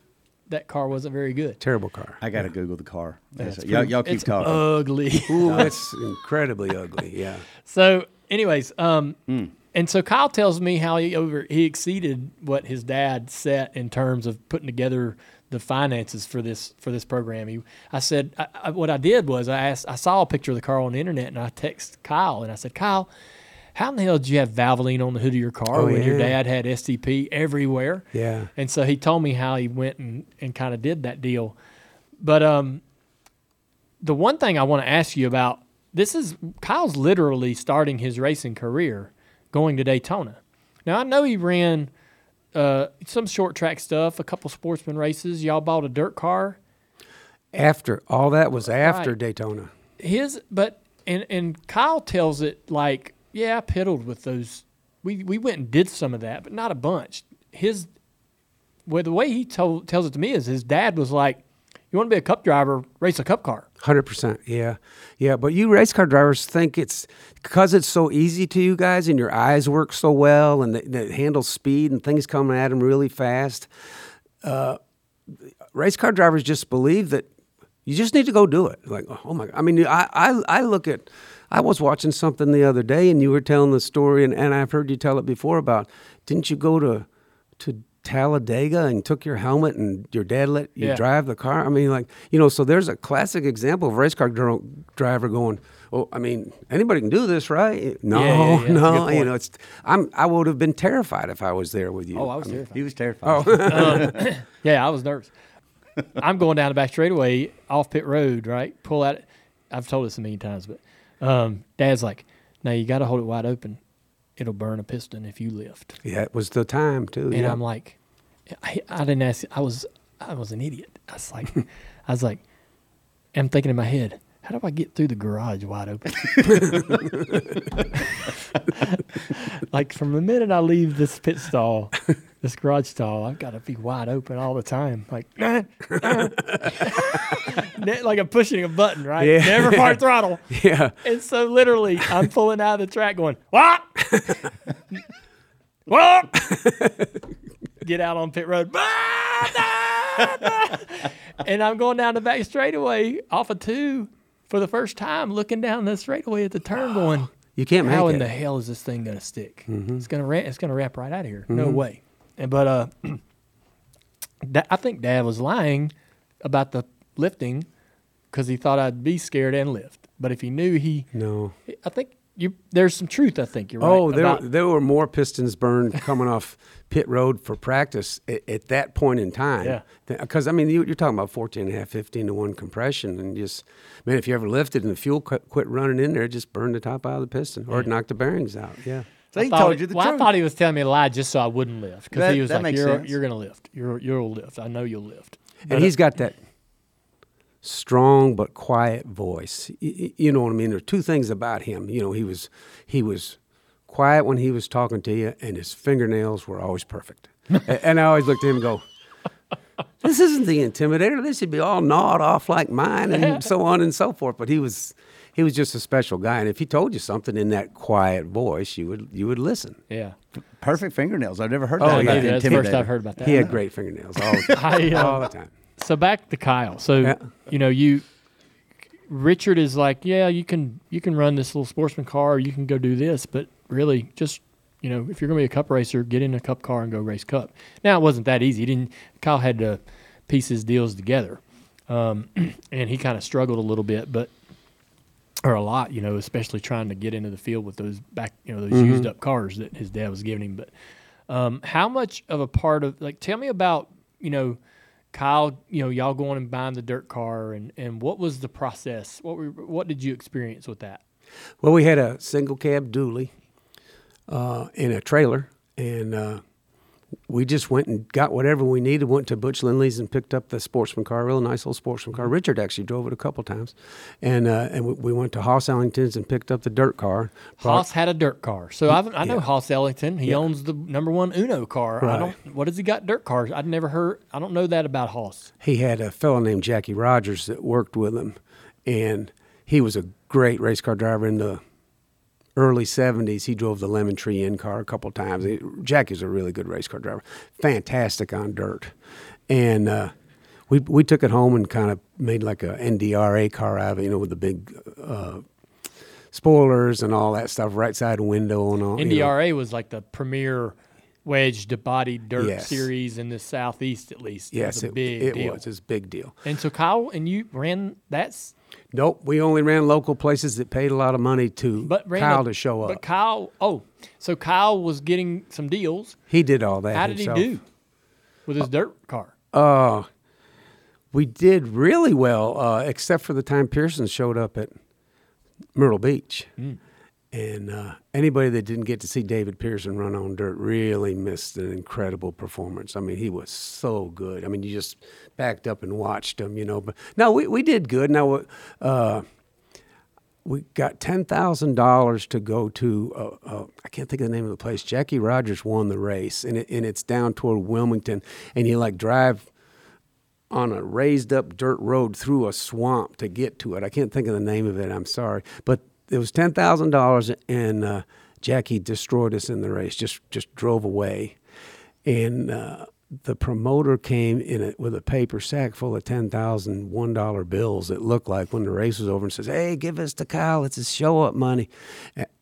that car wasn't very good. Terrible car. I got to Google the car. Yeah, it's y'all, y'all keep it's talking. Ugly. Ooh, it's incredibly ugly. Yeah. So, anyways, um, Hmm. and so Kyle tells me how he over he exceeded what his dad set in terms of putting together the finances for this for this program. He, I said, I, I, what I did was I asked, I saw a picture of the car on the internet, and I text Kyle and I said, Kyle, how in the hell did you have Valvoline on the hood of your car Oh, when your dad had STP everywhere? Yeah. And so he told me how he went and, and kind of did that deal. But um, the one thing I want to ask you about this is Kyle's literally starting his racing career going to Daytona. Now I know he ran uh, some short track stuff, a couple sportsman races. Y'all bought a dirt car. After all that was after Right. Daytona. His, but and and Kyle tells it like, yeah, I piddled with those. We we went and did some of that, but not a bunch. His, well, the way he told tells it to me is his dad was like, "You want to be a cup driver? Race a cup car." Hundred percent, yeah, yeah. But you race car drivers think it's because it's so easy to you guys, and your eyes work so well, and it handles speed and things coming at them really fast. Uh, race car drivers just believe that you just need to go do it. Like, oh my! God. I mean, I, I I look at. I was watching something the other day, and you were telling the story, and, and I've heard you tell it before about. Didn't you go to to Talladega and took your helmet, and your dad let you Yeah. drive the car? I mean, like you know, so there's a classic example of a race car dr- driver going. Oh, I mean, anybody can do this, right? No, Yeah, yeah, yeah, no. You know, it's. I'm. I would have been terrified if I was there with you. Oh, I was mean, terrified. He was terrified. Oh. Yeah, I was nervous. I'm going down the back straightaway off pit road, right? Pull out. I've told this a million times, but um, Dad's like, "Now you got to hold it wide open. It'll burn a piston if you lift." Yeah, it was the time too. And yeah. I'm like, I, I didn't ask. I was I was an idiot. I was like, I was like, I'm thinking in my head, how do I get through the garage wide open? like from the minute I leave this pit stall, this garage stall, I've got to be wide open all the time. Like, ne- like I'm pushing a button, right? Yeah. Never part throttle. yeah. And so literally, I'm pulling out of the track, going what? what? Get out on pit road, and I'm going down the back straightaway off of two for the first time, looking down the straightaway at the turn, going, You can't make "How in it. the hell is this thing gonna stick? It's gonna ra- it's gonna wrap right out of here. No way." And but uh, Da- I think Dad was lying about the lifting because he thought I'd be scared and lift. But if he knew he, no. I think you there's some truth. I think you're right. Oh, there, about- there were more pistons burned coming off pit road for practice at, at that point in time. Yeah. Because, I mean, you, you're talking about 14 and a half, 15 to 1 compression. And just, man, if you ever lifted and the fuel quit, quit running in there, it just burned the top out of the piston or it knocked the bearings out. Yeah. So he I thought told it- you the well, truth. I thought he was telling me a lie just so I wouldn't lift because he was like, "You're sense. you're gonna lift. You're you'll lift. I know you'll lift." But, and he's got that strong but quiet voice. Y- y- You know what I mean? There are two things about him. You know, he was he was quiet when he was talking to you, and his fingernails were always perfect. A- and I always looked at him and go, "This isn't the Intimidator. This should be all gnawed off like mine, and so on and so forth." But he was he was just a special guy, and if he told you something in that quiet voice, you would you would listen. yeah, Perfect fingernails. I've never heard Oh, that yeah. about that's the first I've heard about that. He had great fingernails all. I, uh, all the time. So back to Kyle. So Yeah. you know you, Richard is like, yeah, you can you can run this little sportsman car, or you can go do this, but really just you know if you're gonna be a cup racer, get in a cup car and go race cup. Now it wasn't that easy. He didn't Kyle had to piece his deals together, um, and he kind of struggled a little bit, but or a lot, you know, especially trying to get into the field with those back, you know, those Mm-hmm. used up cars that his dad was giving him. But um, how much of a part of like, tell me about, you know, Kyle, you know, y'all going and buying the dirt car, and and what was the process? What were, what did you experience with that? Well, we had a single cab dually uh, in a trailer, and uh, we just went and got whatever we needed. Went to Butch Lindley's and picked up the sportsman car, real nice little sportsman car. Richard actually drove it a couple times, and uh, and we, we went to Hoss Ellington's and picked up the dirt car. Brought- Hoss had a dirt car, so I've, I know Yeah. Hoss Ellington. He owns the number one Uno car. I don't. What has he got dirt cars? I'd never heard. I don't know that about Hoss. he had a fellow named Jackie Rogers that worked with him, and he was a great race car driver in the early 70s. He drove the Lemon Tree Inn car a couple times. He- Jackie's a really good race car driver, fantastic on dirt. And uh, we we took it home and kind of made like a NDRA car out of it, you know, with the big uh, spoilers and all that stuff, right side window and all. you know. NDRA was like the premier wedged body dirt Yes. series in the southeast, at least. Yes, it was a it, big it deal. was. It's a big deal. And so Kyle and you ran that's Nope, we only ran local places that paid a lot of money to but Kyle a- to show up. But Kyle, oh, so Kyle was getting some deals. he did all that. How did himself. he do with his dirt car? Uh, we did really well, uh, except for the time Pearson showed up at Myrtle Beach. Hmm. And uh, anybody that didn't get to see David Pearson run on dirt really missed an incredible performance. I mean, he was so good. I mean, you just backed up and watched him, you know. But no, we, we did good. Now, uh, we got ten thousand dollars to go to. Uh, uh, I can't think of the name of the place. Jackie Rogers won the race, and it, and it's down toward Wilmington, and you like drive on a raised up dirt road through a swamp to get to it. I can't think of the name of it. I'm sorry, but it was ten thousand dollars, and uh, Jackie destroyed us in the race. Just just drove away, and uh, the promoter came in it with a paper sack full of ten thousand one dollar bills. It looked like when the race was over, and says, "Hey, give us to Kyle. It's his show up money."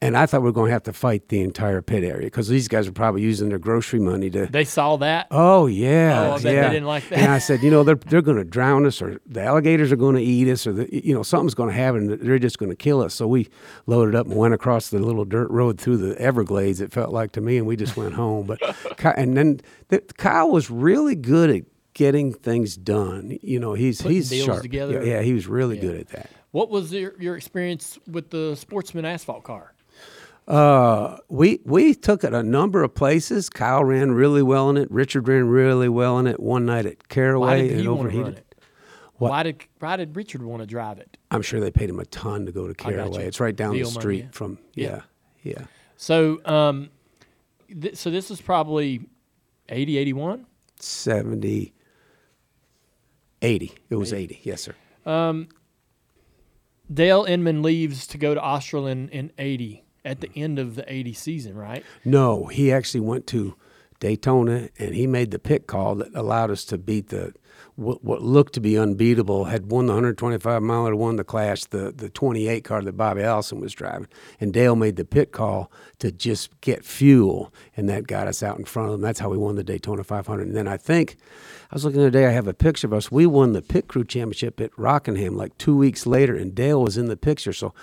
And I thought we were going to have to fight the entire pit area because these guys are probably using their grocery money to They saw that. Oh yeah, Oh, I bet they yeah. didn't like that. And I said, you know, they're they're going to drown us, or the alligators are going to eat us, or the, you know, something's going to happen. They're just going to kill us. So we loaded up and went across the little dirt road through the Everglades. It felt like to me, and we just went home. But and then the, Kyle was really good at getting things done. You know, he's Putting he's deals sharp. together. Yeah, yeah, he was really Yeah. good at that. What was your, your experience with the Sportsman asphalt car? Uh, we we took it a number of places. Kyle ran really well in it. Richard ran really well in it. One night at Caraway, it he overheated. it? What? Why did Why did Richard want to drive it? I'm sure they paid him a ton to go to Caraway. It's right down Deal the street yeah. from Yeah. yeah, yeah. So, um, th- so this is probably 80, 81? 70 80. It was 80. Yes, sir. Um, Dale Inman leaves to go to Osterlund in 80 at the end of the 80 season, right? No, he actually went to Daytona and he made the pit call that allowed us to beat the what, what looked to be unbeatable. Had won the 125 miler, won the class, the the 28 car that Bobby Allison was driving, and Dale made the pit call to just get fuel, and that got us out in front of them. That's how we won the Daytona 500. And then I think I was looking the other day. I have a picture of us. We won the pit crew championship at Rockingham like two weeks later, and Dale was in the picture. So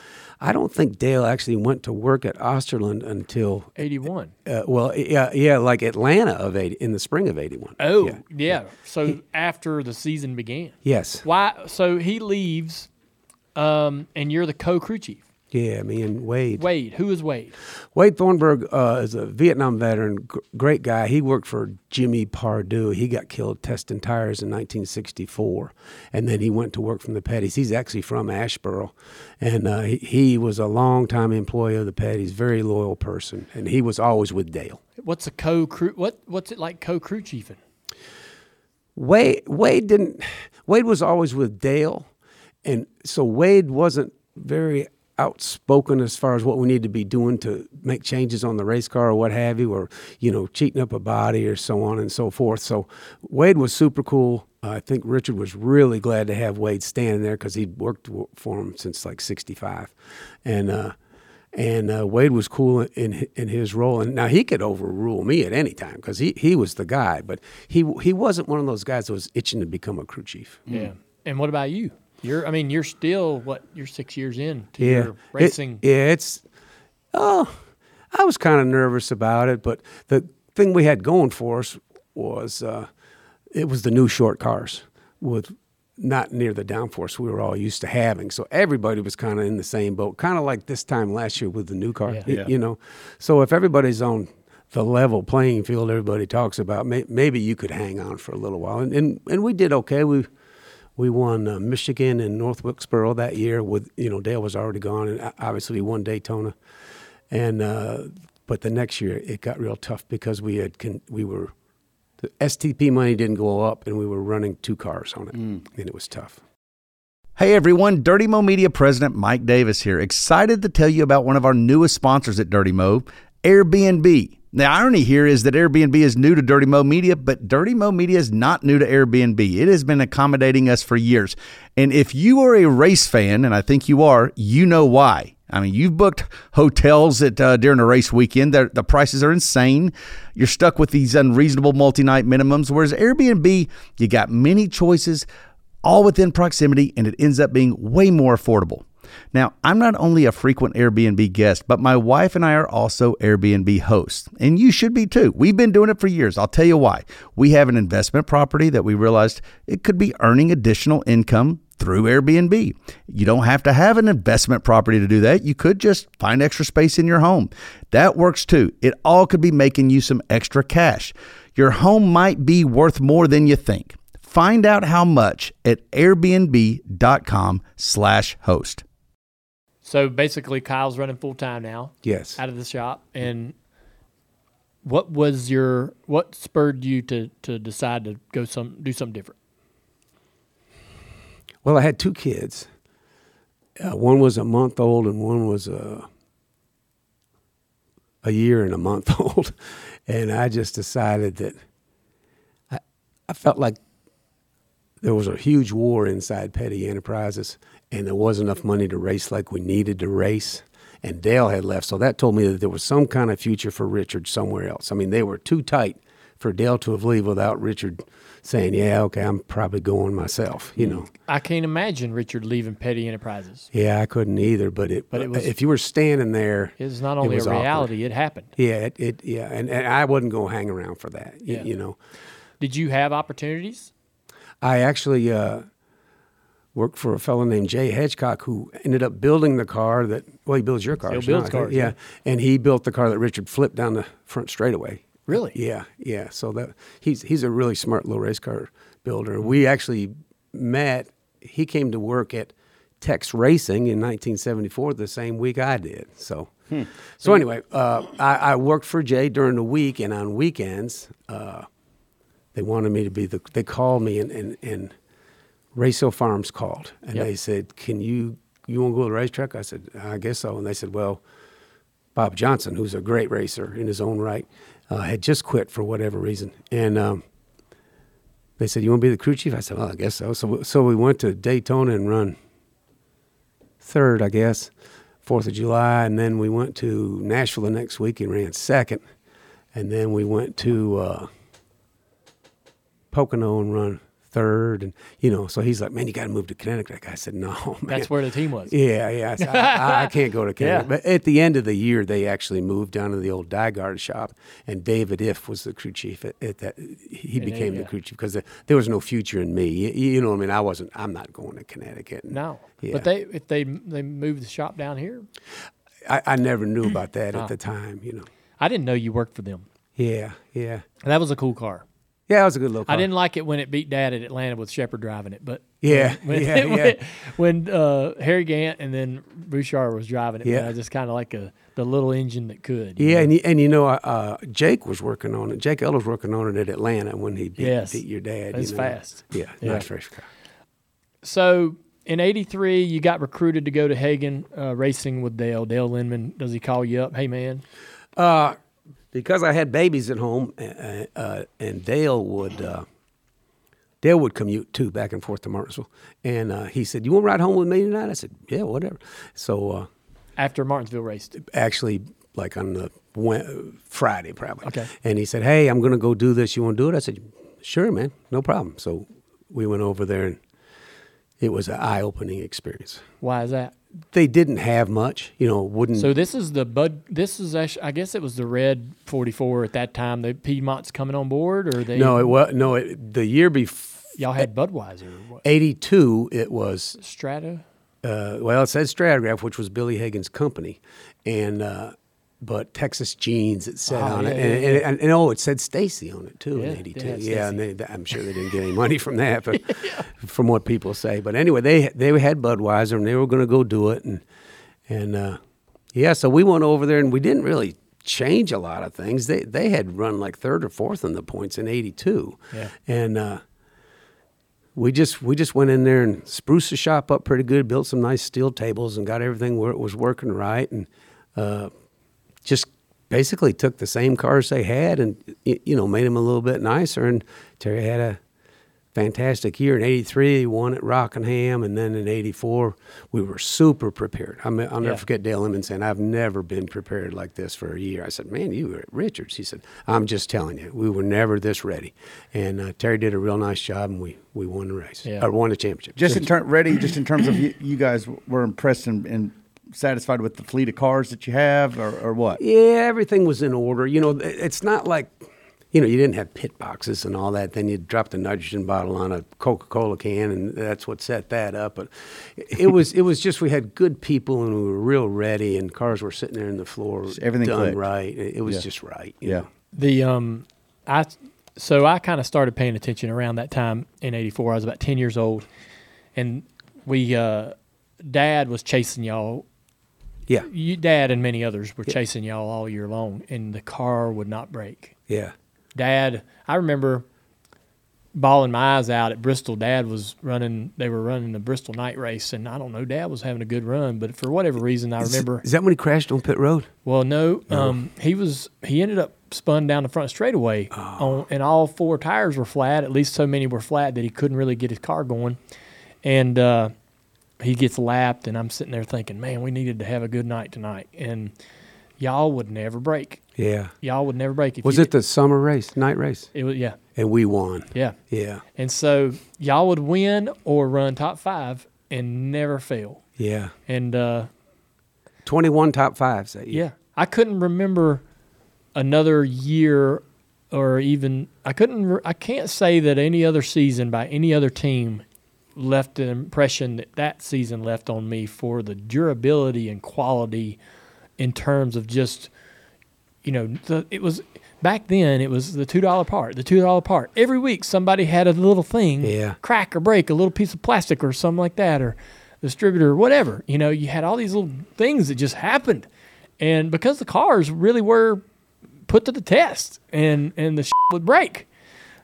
I don't think Dale actually went to work at Osterlund until 81. uh, well, yeah, yeah, like Atlanta of eighty in the spring of eighty one. Oh, yeah. yeah. So after the season began. yes, Why? So he leaves, um, and you're the co-crew chief. Yeah, me and Wade. Wade, who is Wade? Wade Thornburg uh, is a Vietnam veteran, g- great guy. He worked for Jimmy Pardue. He got killed testing tires in 1964, and then he went to work from the Petties. He's actually from Asheboro, and uh, he, he was a longtime employee of the Petties, very loyal person, and he was always with Dale. What's a co-crew? What What's it like co-crew chiefing? Wade Wade didn't Wade was always with Dale and so Wade wasn't very outspoken as far as what we need to be doing to make changes on the race car or what have you or you know cheating up a body or so on and so forth so Wade was super cool uh, I think Richard was really glad to have Wade standing there because he'd worked for him since like 65 and uh and uh, Wade was cool in in his role, and now he could overrule me at any time because he, he was the guy, but he he wasn't one of those guys that was itching to become a crew chief. Yeah. And what about you? You're. I mean, you're still what? You're six years in to Yeah, your It- racing. yeah, it's oh, I was kind of nervous about it, but the thing we had going for us was uh, it was the new short cars with not near the downforce we were all used to having. So everybody was kind of in the same boat, kind of like this time last year with the new car, Yeah. y- Yeah. you know. So if everybody's on the level playing field everybody talks about, may, maybe you could hang on for a little while, and and, and we did okay. We we won uh, Michigan and North Wilkesboro that year. With you know Dale was already gone, and uh, obviously we won Daytona. And uh, but the next year it got real tough because we had con- we were the STP money didn't go up, and we were running two cars on it, and it was tough. Hey everyone, Dirty Mo Media President Mike Davis here. Excited to tell you about one of our newest sponsors at Dirty Mo, Airbnb. The irony here is that Airbnb is new to Dirty Mo Media, but Dirty Mo Media is not new to Airbnb. It has been accommodating us for years. And if you are a race fan, and I think you are, you know why. I mean, you've booked hotels at uh, during a race weekend. They're, the prices are insane. You're stuck with these unreasonable multi-night minimums. Whereas Airbnb, you got many choices, all within proximity, and it ends up being way more affordable. Now, I'm not only a frequent Airbnb guest, but my wife and I are also Airbnb hosts. And you should be too. We've been doing it for years. I'll tell you why. We have an investment property that we realized it could be earning additional income through Airbnb. You don't have to have an investment property to do that. You could just find extra space in your home. That works too. It all could be making you some extra cash. Your home might be worth more than you think. Find out how much at airbnb.com slash host. So basically, Kyle's running full time now Yes. out of the shop. And what was your what spurred you to to decide to go some do something different? Well, I had two kids. Uh, one was a month old, and one was a a year and a month old. And I just decided that I, I felt like there was a huge war inside Petty Enterprises, and there wasn't enough money to race like we needed to race. And Dale had left, so that told me that there was some kind of future for Richard somewhere else. I mean, they were too tight for Dale to have leave without Richard saying, "Yeah, okay, I'm probably going myself." You know. I can't imagine Richard leaving Petty Enterprises. Yeah, I couldn't either. But it, But it was- if you were standing there, it's not only was a awkward. reality; it happened. Yeah, it, it yeah, and, and I wasn't going to hang around for that. Yeah. You, know, Did you have opportunities? I actually uh, worked for a fellow named Jay Hedgecock who ended up building the car that well, he builds your cars. builds cars, yeah. and he built the car that Richard flipped down the front straightaway. Really? Yeah, yeah. So that he's he's a really smart little race car builder. We actually met. He came to work at Tex Racing in 1974, the same week I did. So, so anyway, uh, I, I worked for Jay during the week, and on weekends, uh, they wanted me to be the. They called me, and and, and Racehill Farms called, and Yep. they said, "Can you you want to go to the racetrack?" I said, "I guess so." And they said, "Well." Bob Johnson, who's a great racer in his own right, uh, had just quit for whatever reason, and um, they said, "You want to be the crew chief?" I said, "Well, I guess so." So, so we went to Daytona and run third, I guess, Fourth of July, and then we went to Nashville the next week and ran second, and then we went to uh, Pocono and run third, and you know, so he's like, "Man, you got to move to Connecticut." I said, "No, man." That's where the team was. Yeah, yeah. I, said, I, I can't go to Canada. Yeah. But at the end of the year, they actually moved down to the old DiGard shop, and David Ifft was the crew chief at, at that. He became yeah. the crew chief because there was no future in me. You, you know, what I mean, I wasn't. I'm not going to Connecticut. No, Yeah. but they if they they moved the shop down here, I, I never knew about that at oh. the time. You know. I didn't know you worked for them. Yeah, yeah, And that was a cool car. Yeah. It was a good little. Car. I didn't like it when it beat Dad at Atlanta with Shepard driving it, but Yeah, when, yeah, when, yeah. when uh, Harry Gant and then Bouchard was driving it, Yeah. man, I just kind of like a the little engine that could. Yeah, know? and you, and you know, uh, Jake was working on it. Jake Ellis was working on it at Atlanta when he beat, Yes. beat your dad. That's you know. fast. Yeah, Yeah. nice race car. So in '83, you got recruited to go to Hagan uh, racing with Dale. Dale Inman, does he call you up? Hey man, Uh, because I had babies at home, uh, uh, and Dale would uh, Dale would commute too back and forth to Martinsville, and uh, he said, "You want to ride home with me tonight?" I said, "Yeah, whatever." So uh, after Martinsville raced, actually, like on the Wed- Friday probably, Okay. And he said, "Hey, I'm going to go do this. You want to do it?" I said, "Sure, man, no problem." So we went over there, and it was an eye-opening experience. why is that? They didn't have much, you know, wouldn't. So this is the Bud. This is actually, I guess it was the red 44 at that time. The Piedmont's coming on board, or they? no, it was no. It, the year before. y'all had Budweiser. 82, it was Strata. uh, well, it said Stratagraph, which was Billy Hagan's company, and uh, but Texas Jeans it said Ah, on yeah, it, and, yeah. and, and, and oh, it said Stacy on it too Yeah, in '82. had Yeah, and they, I'm sure they didn't get any money from that, but from what people say. But anyway, they they had Budweiser, and they were going to go do it, and and uh, yeah, so we went over there, and we didn't really change a lot of things. They they had run like third or fourth in the points in '82, Yeah. and. Uh, we just we just went in there and spruced the shop up pretty good, built some nice steel tables, and got everything where it was working right, and uh, just basically took the same cars they had and you know made them a little bit nicer. And Terry had a fantastic year. In '83, he won at Rockingham, and then in '84, we were super prepared. I mean, I'll never Yeah. forget Dale Inman saying, "I've never been prepared like this for a year." I said, "Man, you were at Richards." He said, "I'm just telling you, we were never this ready." And uh, Terry did a real nice job, and we we won the race Yeah. or won the championship. Just in term ready, just in terms of you, you guys were impressed and, and satisfied with the fleet of cars that you have, or, or what? Yeah, everything was in order. You know, it's not like, you know, you didn't have pit boxes and all that. Then you dropped a nitrogen bottle on a Coca Cola can, and that's what set that up. But it was it was just we had good people and we were real ready, and cars were sitting there in the floor, everything done clicked. right. It, it was Yeah. just right. you Yeah. know. The um, I so I kind of started paying attention around that time in '84. I was about ten years old, and we uh, Dad was chasing y'all. Yeah, You, Dad and many others were chasing y'all all year long, and the car would not break. yeah, Dad, I remember bawling my eyes out at Bristol. Dad was running; they were running the Bristol night race, and I don't know. Dad was having a good run, but for whatever reason, I remember. Is that when he crashed on pit road? Well, no, um, he was. He ended up spun down the front straightaway, on, and all four tires were flat. At least so many were flat that he couldn't really get his car going, and uh, he gets lapped. And I'm sitting there thinking, man, we needed to have a good night tonight, and y'all would never break. Yeah. Y'all would never break. If Was it the summer race, night race? It was yeah, And we won. yeah. Yeah, And so y'all would win or run top five and never fail. yeah. And uh, Twenty-one top fives that year. yeah, I couldn't remember another year or even I couldn't re- I can't say that any other season by any other team left an impression that that season left on me for the durability and quality in terms of just you know the, it was back then it was the two dollar part the two dollar part. Every week somebody had a little thing Yeah. crack or break a little piece of plastic or something like that or distributor or whatever you know you had all these little things that just happened. And because the cars really were put to the test and and the shit would break.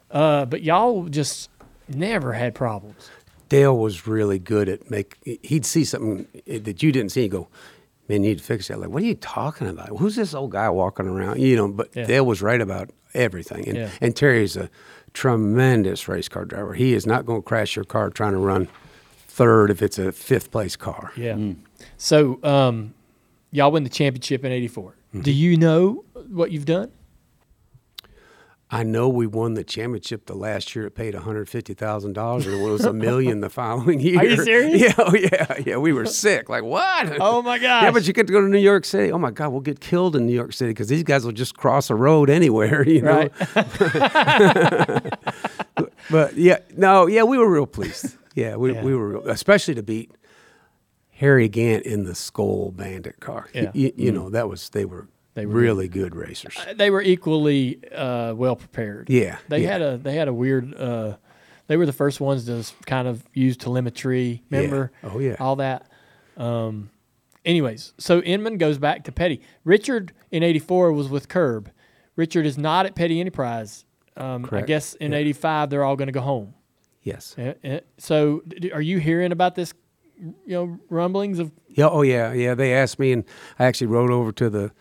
Uh, but y'all just never had problems Dale was really good at make. He'd see something that you didn't see. and go, man, you need to fix that. Like, what are you talking about? Who's this old guy walking around? You know. But Yeah. Dale was right about everything. And Yeah. and Terry's a tremendous race car driver. He is not going to crash your car trying to run third if it's a fifth place car. Yeah. So, um, y'all win the championship in '84. Do you know what you've done? I know we won the championship the last year. It paid one hundred fifty thousand dollars, and it was a million the following year. Are you serious? Yeah, oh yeah, yeah. We were sick. Like what? Oh my god. Yeah, but you get to go to New York City. Oh my God, we'll get killed in New York City because these guys will just cross a road anywhere, you know. Right. But yeah, no, yeah, we were real pleased. Yeah, we, Yeah. we were, real, especially to beat Harry Gant in the Skoal Bandit car. Yeah. Mm. You, you know, that was they were They were really good racers. they were equally uh, well prepared. Yeah, They yeah. had a they had a weird. Uh, they were the first ones to kind of use telemetry. Remember? Oh, yeah. All that. Um, anyways, so Inman goes back to Petty. Richard in '84 was with Curb. Richard is not at Petty Enterprise. Um, I guess in Yeah. '85 they're all going to go home. Yes. Uh, uh, So, are you hearing about this? You know, rumblings of Yeah. Oh yeah. Yeah. They asked me, and I actually rode over to the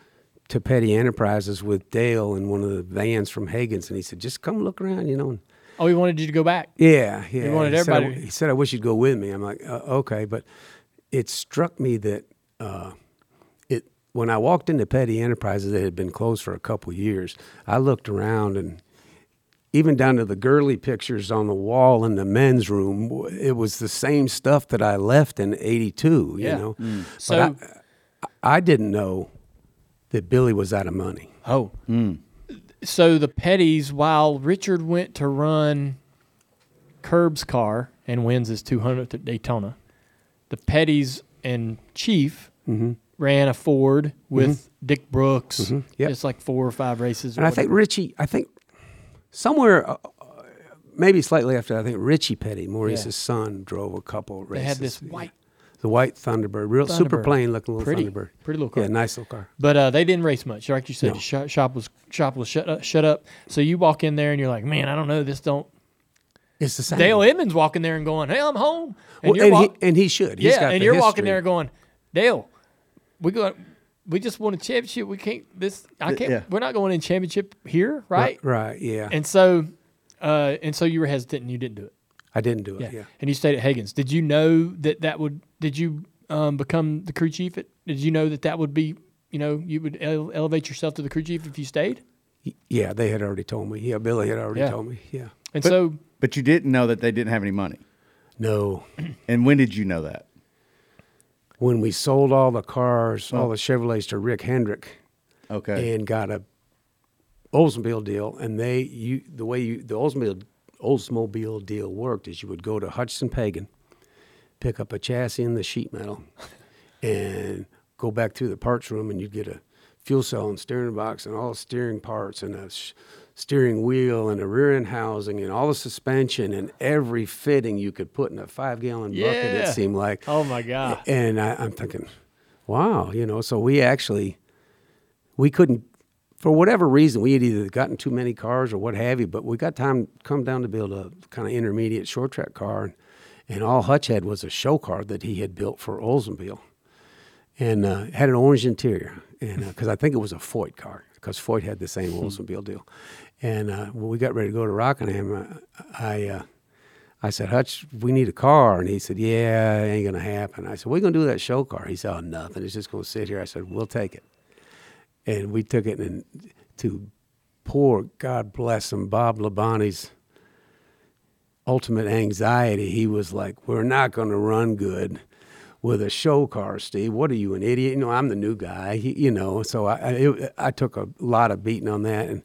to Petty Enterprises with Dale in one of the vans from Hagan's, and he said, "Just come look around," you know. Oh, he wanted you to go back. Yeah, yeah. wanted he said, I- everybody- he said, "I wish you'd go with me." I'm like, uh, "Okay," but it struck me that uh, it when I walked into Petty Enterprises, it had been closed for a couple years. I looked around and. Even down to the girly pictures on the wall in the men's room, it was the same stuff that I left in '82. You Yeah. know, So, but I, I didn't know that Billy was out of money. oh, so the Petties, while Richard went to run Curb's car and wins his 200th at Daytona, the Petties and Chief Mm-hmm. ran a Ford with Dick Brooks. Yep. Just like four or five races. or And I think. Richie, I think somewhere, uh, uh, maybe slightly after, I think Richie Petty, Maurice's son, drove a couple of they races. had this white, the white Thunderbird, real super Thunderbird. plain looking little pretty, Thunderbird. pretty little car. Yeah, nice little car. But uh, they didn't race much, like you said. No. The shop, shop was shop was shut up, shut up. So you walk in there and you're like, man, I don't know, this don't. It's the same. Dale Inman walking there and going, hey, I'm home. And Well, and, walk- he, and he should. He's yeah, got and the you're walking history. there going, Dale, we go, we just won a championship. We can't this. I can't. yeah. We're not going in championship here, right? Right. Yeah. And so, uh, and so you were hesitant and you didn't do it. I didn't do it. Yeah. Yeah. And you stayed at Hagan's. Did you know that that would? Did you um, become the crew chief? At, did you know that that would be? You know, you would ele- elevate yourself to the crew chief if you stayed. Yeah. They had already told me. Yeah. Billy had already Yeah. told me. Yeah. And But- so, But you didn't know that they didn't have any money. No. And when did you know that? When we sold all the cars, all Oh. the Chevrolets to Rick Hendrick, Okay. and got a Oldsmobile deal, and they you the way you the Oldsmobile Oldsmobile deal worked is you would go to Hutcherson Pagan, pick up a chassis and the sheet metal, and go back through the parts room, and you'd get a fuel cell and steering box and all the steering parts and a sh- steering wheel and a rear end housing and all the suspension and every fitting you could put in a five gallon bucket. It seemed like. oh my god, And I, I'm thinking, wow, you know, so we actually, we couldn't, for whatever reason, we had either gotten too many cars or what have you, but we got time come down to build a kind of intermediate short track car. And, and all Hutch had was a show car that he had built for Oldsmobile and uh, had an orange interior. And because I think it was a Foyt car, because Foyt had the same Oldsmobile deal. And uh, when we got ready to go to Rockingham, uh, I, uh, I said, Hutch, we need a car. And he said, Yeah, it ain't going to happen. I said, We're going to do that show car. He said, Oh, nothing. It's just going to sit here. I said, We'll take it. And we took it and to poor, God bless him, Bob Labonte's ultimate anxiety. He was like, We're not going to run good with a show car, Steve. What are you, an idiot? You know, I'm the new guy, he, you know. So I, I, it, I took a lot of beating on that. And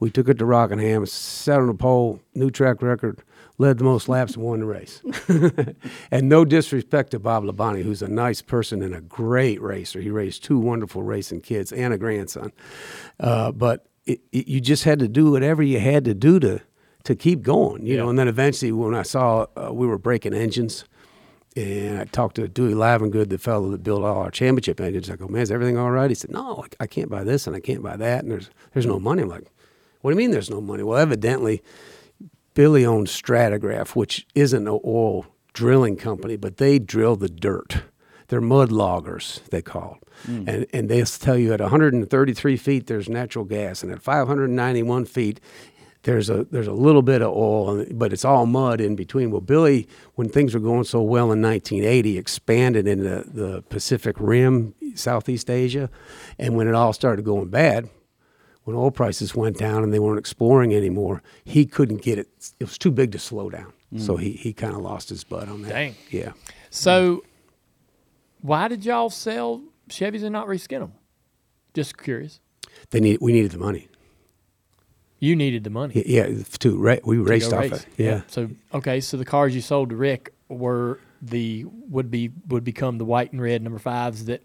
we took it to Rockingham, sat on the pole, new track record, led the most laps, and won the race. and no disrespect to Bob Labonte, who's a nice person and a great racer. He raised two wonderful racing kids and a grandson. Uh, but it, it, you just had to do whatever you had to do to to keep going, you know. And then eventually, when I saw uh, we were breaking engines, and I talked to Dewey Livengood, the fellow that built all our championship engines. I go, man, is everything all right? He said, no, I- I can't buy this and I can't buy that, and there's there's no money. I'm like, what do you mean there's no money? Well, evidently, Billy owns Stratagraph, which isn't an oil drilling company, but they drill the dirt. They're mud loggers, they call them. And, and they'll tell you at 133 feet, there's natural gas. And at 591 feet, there's a, there's a little bit of oil, but it's all mud in between. Well, Billy, when things were going so well in 1980, expanded into the Pacific Rim, Southeast Asia. And when it all started going bad, when oil prices went down and they weren't exploring anymore, he couldn't get it. It was too big to slow down. Mm. So he, he kind of lost his butt on that. Dang. Yeah. So, why did y'all sell Chevys and not reskin them? Just curious. They need, we needed the money. You needed the money. Yeah, to ra- we to raced off race. it. Yeah. So okay, so the cars you sold to Rick were the would be would become the white and red number fives that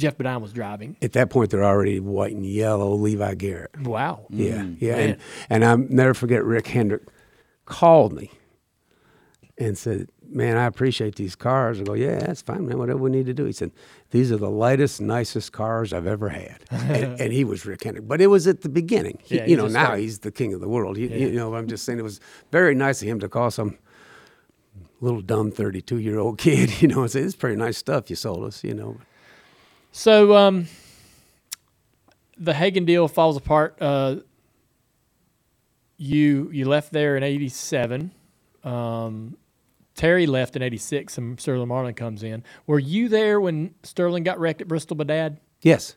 Geoff Bodine was driving. At that point, they're already white and yellow Levi Garrett. Wow. Yeah, mm. yeah. Man. And, and I'll never forget Rick Hendrick called me and said, Man, I appreciate these cars. I go, Yeah, that's fine, man. Whatever we need to do. He said, These are the lightest, nicest cars I've ever had. and, and he was Rick Hendrick. But it was at the beginning. He- Yeah, you know, now started. he's the king of the world. He, Yeah. You know, I'm just saying it was very nice of him to call some little dumb 32 year old kid, you know, and say, "It's pretty nice stuff you sold us, you know. So um, the Hagan deal falls apart. Uh, you you left there in '87. Um, Terry left in '86, and Sterling Marlin comes in. Were you there when Sterling got wrecked at Bristol by Dad? Yes.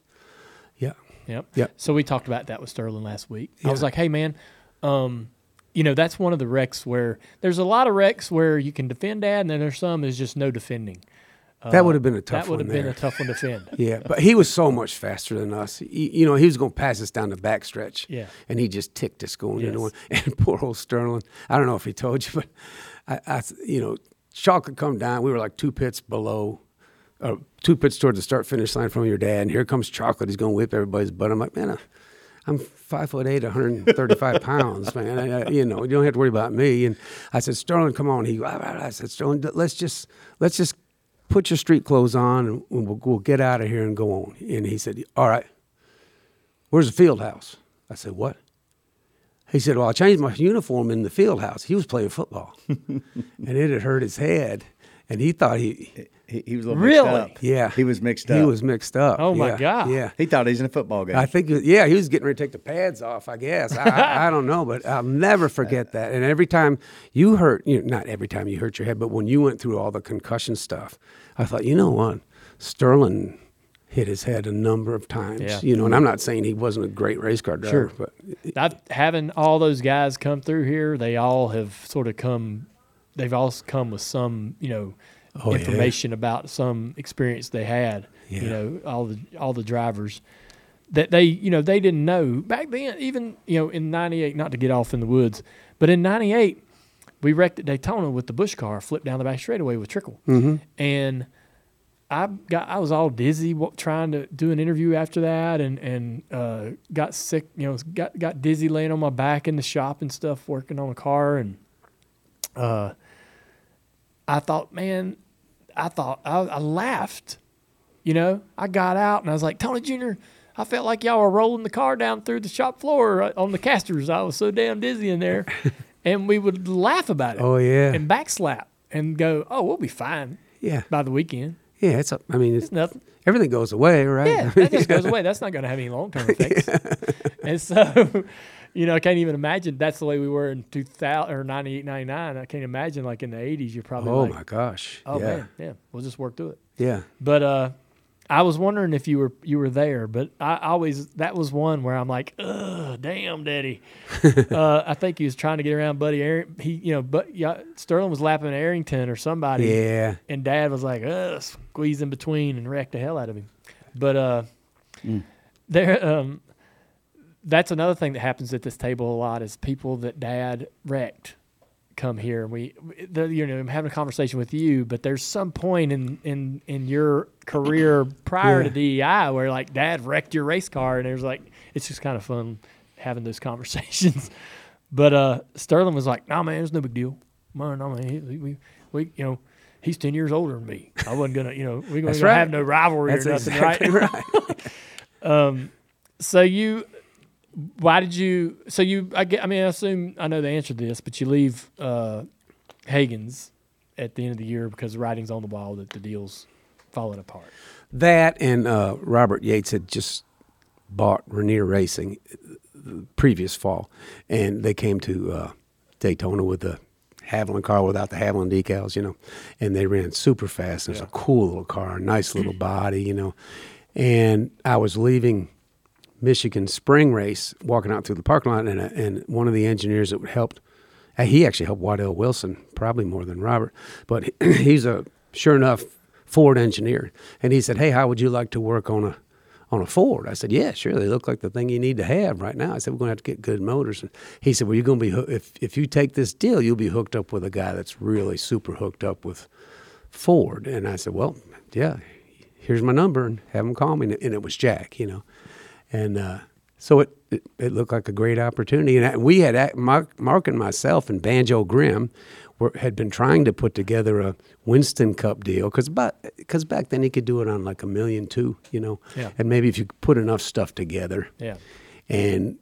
Yeah. Yep. Yep. So we talked about that with Sterling last week. I was like, hey man, um, you know, that's one of the wrecks where there's a lot of wrecks where you can defend dad, and then there's some there's just no defending. That would have been a tough Uh, That would one have been a tough one to defend. Yeah, but he was so much faster than us. He, you know, he was going to pass us down the backstretch. Yeah. And he just ticked us going Yes. into one. And poor old Sterling. I don't know if he told you, but I, I you know, Chalk had come down. We were like two pits below, uh, two pits towards the start finish line from your dad. And here comes Chocolate. He's going to whip everybody's butt. I'm like, man, I, I'm five foot eight, 135 pounds, man. I, I, you know, you don't have to worry about me. And I said, Sterling, come on. He, I said, Sterling, let's just, let's just put your street clothes on and we'll, we'll get out of here and go on. And he said, all right, where's the field house? I said, what? He said, well, I changed my uniform in the field house. He was playing football. and it had hurt his head. and he thought he, He, he was a little Really? mixed up. yeah, He was mixed up. He was mixed up. Oh, my yeah, God. Yeah. He thought he was in a football game. I think, yeah, he was getting ready to take the pads off. I guess I, I, I don't know, but I'll never forget that. And every time you hurt, you know, not every time you hurt your head, but when you went through all the concussion stuff, I thought, you know what, Sterling hit his head a number of times. Yeah. You know, and I'm not saying he wasn't a great race car driver, Sure. but I've, having all those guys come through here, they all have sort of come. They've all come with some, you know, Oh, yeah. information about some experience they had. You know, all the all the drivers that they, you know, they didn't know back then. Even you know, in '98, not to get off in the woods, but in '98, we wrecked at Daytona with the Busch car, flipped down the back straightaway with Trickle, Mm-hmm. and I got I was all dizzy trying to do an interview after that, and and uh, got sick. You know, got got dizzy laying on my back in the shop and stuff, working on a car, and uh, I thought, man, I thought I, I laughed. You know, I got out and I was like, Tony Jr. I felt like y'all were rolling the car down through the shop floor uh, on the casters. I was so damn dizzy in there, and we would laugh about it. Oh, yeah. and backslap and go, oh, we'll be fine yeah, by the weekend. yeah, it's. A, I mean, it's It's nothing. everything goes away, right? Yeah, that just goes away. That's not going to have any long term effects. And so, you know, I can't even imagine that's the way we were in 2000 or 98, 99. I can't imagine like in the 80s, you're probably oh like, my gosh. oh yeah. man, yeah, we'll just work through it. Yeah. But uh, I was wondering if you were you were there, but I always that was one where I'm like, ugh, damn, daddy. uh, I think he was trying to get around Buddy. He, you know, but yeah, Sterling was lapping Arrington or somebody. Yeah. And Dad was like, ugh, squeeze in between and wreck the hell out of him. But uh, there, um, that's another thing that happens at this table a lot is people that Dad wrecked come here and we, the, you know, I'm having a conversation with you, but there's some point in in in your career prior to DEI where like Dad wrecked your race car, and it was like it's just kind of fun having those conversations. But uh, Sterling was like, "Nah, man, it's no big deal. Man, man, he, we, we, you know, he's ten years older than me. I wasn't gonna, you know, we That's gonna right. have no rivalry That's or nothing, exactly right? right. So you, why did you? So you, I get. I mean, I assume I know the answer to this, but you leave uh, Hagan's at the end of the year because the writing's on the wall that the deal's falling apart. That and uh, Robert Yates had just bought Ranier Racing the previous fall, and they came to uh, Daytona with the Havoline car without the Havoline decals, you know, and they ran super fast. It was a cool little car, nice little body, you know. And I was leaving Michigan spring race, walking out through the parking lot, and, and one of the engineers that helped, uh, he actually helped Waddell Wilson probably more than Robert, but he's a sure enough Ford engineer, and he said, "Hey, how would you like to work on a on a Ford?" I said, "Yeah, sure. They look like the thing you need to have right now." I said, "We're going to have to get good motors." And he said, "Well, you're going to be if if you take this deal, you'll be hooked up with a guy that's really super hooked up with Ford." And I said, "Well, yeah, here's my number, and have him call me." And it was Jack, you know, and uh, so it, it it looked like a great opportunity. And we had Mark, Mark and myself and Banjo Grimm were, had been trying to put together a Winston Cup deal because because back then you could do it on like a million two, you know, Yeah. and maybe if you put enough stuff together, Yeah. and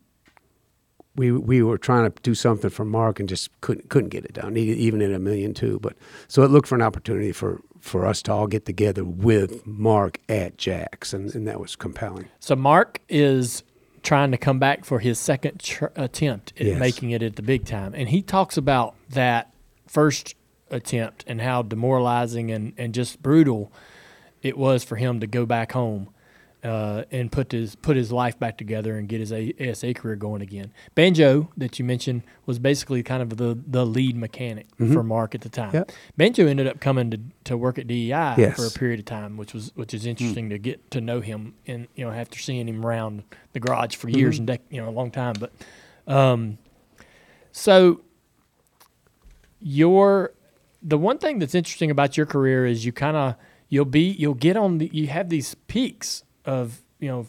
we we were trying to do something for Mark and just couldn't couldn't get it done, even at a million two. But so it looked for an opportunity for for us to all get together with Mark at Jack's, and, and that was compelling. So Mark is trying to come back for his second tr- attempt at Yes. making it at the big time, and he talks about that first attempt and how demoralizing and, and just brutal it was for him to go back home uh, and put his put his life back together and get his ASA career going again. Banjo that you mentioned was basically kind of the the lead mechanic for Mark at the time. Yep. Banjo ended up coming to, to work at DEI Yes. for a period of time, which was which is interesting to get to know him and you know after seeing him around the garage for years and dec- you know a long time. But um, so your the one thing that's interesting about your career is you kind of you'll be you'll get on the you have these peaks of you know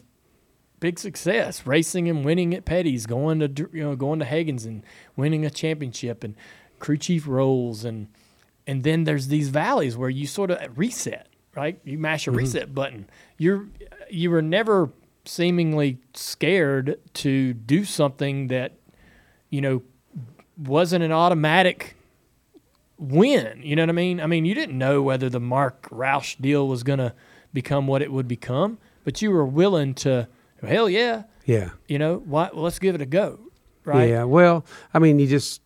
big success racing and winning at Petty's going to you know going to Hagan's and winning a championship and crew chief roles. And and then there's these valleys where you sort of reset right? You mash a mm-hmm. reset button. You're you were never seemingly scared to do something that you know wasn't an automatic win. You know what I mean? I mean, you didn't know whether the Mark Roush deal was going to become what it would become, but you were willing to, hell yeah, Yeah. you know, why, well, let's give it a go, right? Yeah. Well, I mean, you just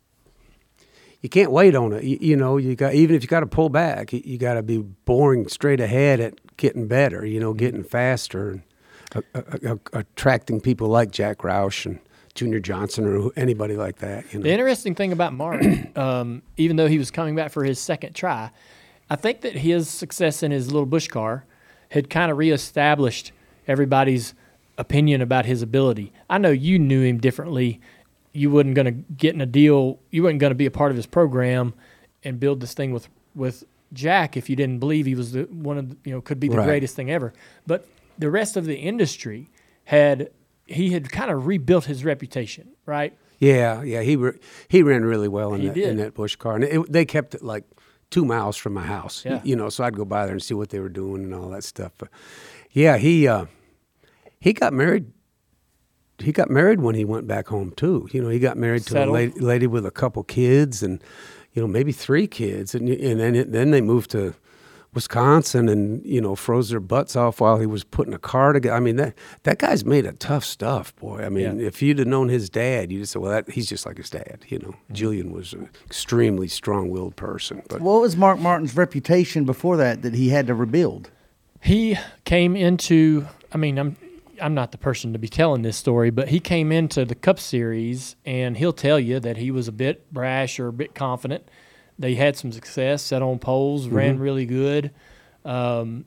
you can't wait on it. You, you know, you got even if you got to pull back, you, you got to be boring straight ahead at getting better. You know, getting faster and uh, uh, uh, attracting people like Jack Roush and Junior Johnson or anybody like that. You know. The interesting thing about Mark, um, even though he was coming back for his second try, I think that his success in his little Busch car had kind of reestablished everybody's opinion about his ability. I know you knew him differently. You wasn't going to get in a deal. You weren't going to be a part of his program and build this thing with with Jack if you didn't believe he was the one of the, you know could be the Right. greatest thing ever. But the rest of the industry had he had kind of rebuilt his reputation, right? Yeah, yeah, he re- he ran really well in He that in that Busch car, and it, they kept it like two miles from my house. Yeah. You know, so I'd go by there and see what they were doing and all that stuff. But yeah, he uh, he got married. He got married when he went back home too. You know, he got married to a lady, lady with a couple kids and you know maybe three kids, and and then it, then they moved to Wisconsin and you know froze their butts off while he was putting a car together. I mean that that guy's made of tough stuff, boy. I mean, Yeah. if you'd have known his dad, you'd have said, "Well, that, he's just like his dad." You know, Mm-hmm. Julian was an extremely strong-willed person, but What was Mark Martin's reputation before that that he had to rebuild? he came into i mean i'm i'm not the person to be telling this story but he came into the cup series and he'll tell you that he was a bit brash or a bit confident they had some success set on poles mm-hmm. ran really good um,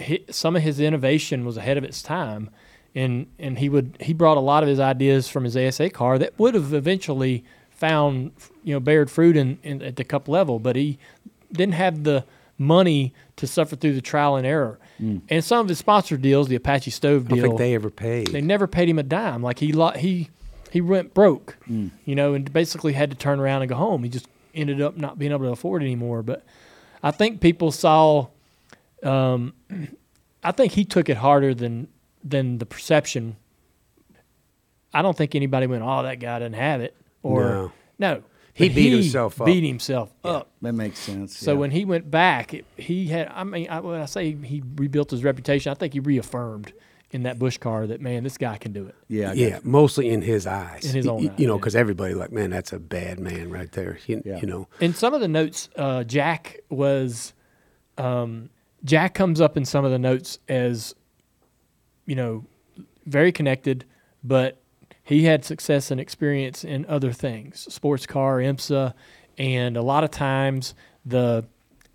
hi some of his innovation was ahead of its time and and he would he brought a lot of his ideas from his asa car that would have eventually found you know bared fruit in, in at the cup level but he didn't have the money to suffer through the trial and error. Mm. And some of his sponsor deals, the Apache Stove deal, I don't think they ever paid. they never paid him a dime. Like he he he went broke, mm. you know, and basically had to turn around and go home. He just ended up not being able to afford anymore. But I think people saw, um, I think he took it harder than than the perception. I don't think anybody went, "Oh, that guy doesn't have it," or No. no. He But beat himself up. Beat himself up. That makes sense. So yeah. when he went back, it, he had. I mean, I, when I say he rebuilt his reputation, I think he reaffirmed in that Busch car that man, this guy can do it. yeah, yeah, got mostly in his eyes. In his own y- eyes, you know, yeah. because everybody like, man, that's a bad man right there. You, Yeah. you know, In some of the notes, uh, Jack was. Um, Jack comes up in some of the notes as, you know, very connected, but he had success and experience in other things, sports car, IMSA, and a lot of times the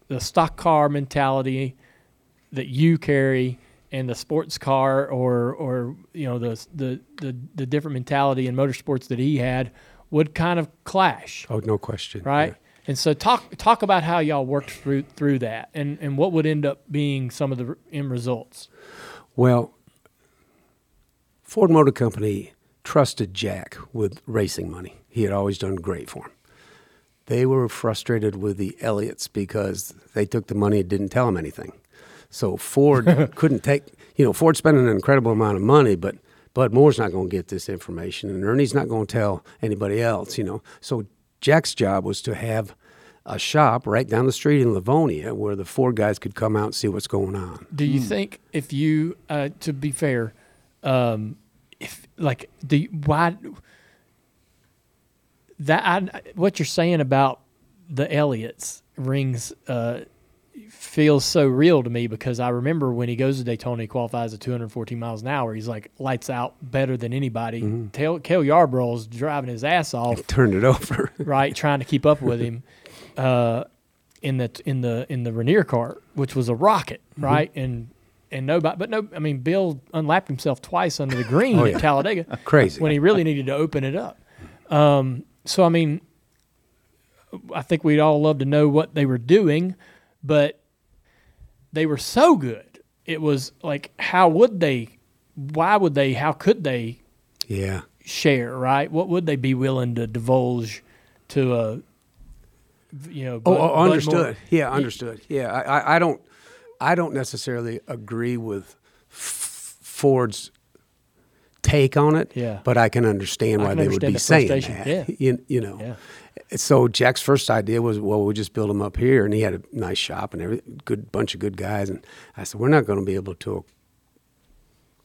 the stock car mentality that you carry and the sports car or or you know the the the, the different mentality in motorsports that he had would kind of clash oh, no question. right? And so talk talk about how y'all worked through through that, and and what would end up being some of the end results. Well, Ford Motor Company trusted Jack with racing money. He had always done great for him. They were frustrated with the Elliotts because they took the money and didn't tell him anything. So Ford couldn't take, you know, Ford's spending an incredible amount of money, but Bud Moore's not going to get this information, and Ernie's not going to tell anybody else, you know. So Jack's job was to have a shop right down the street in Livonia where the Ford guys could come out and see what's going on. Do you think if you, uh, to be fair, um, if like do you, why that I, what you're saying about the Elliotts rings uh, feels so real to me because I remember when he goes to Daytona, he qualifies at 214 miles an hour. He's like lights out better than anybody. Mm-hmm. Yarborough's driving his ass off. Turned it over. right, trying to keep up with him uh, in the in the in the Ranier car, which was a rocket, Mm-hmm. right? And and nobody, but no, I mean, Bill unlapped himself twice under the green Oh, at. Talladega, Crazy. when he really needed to open it up. Um, so I mean, I think we'd all love to know what they were doing, but they were so good. It was like, how would they? Why would they? How could they yeah. share, right? What would they be willing to divulge to a, you know? Oh, Bud- oh, understood. Yeah, understood. Yeah, I, I, I don't, I don't necessarily agree with F- Ford's take on it. Yeah. But I can understand I why can they would be saying that. Yeah. You, you know. Yeah. So Jack's first idea was, well, we'll just build them up here, and he had a nice shop and every good bunch of good guys. And I said, we're not going to be able to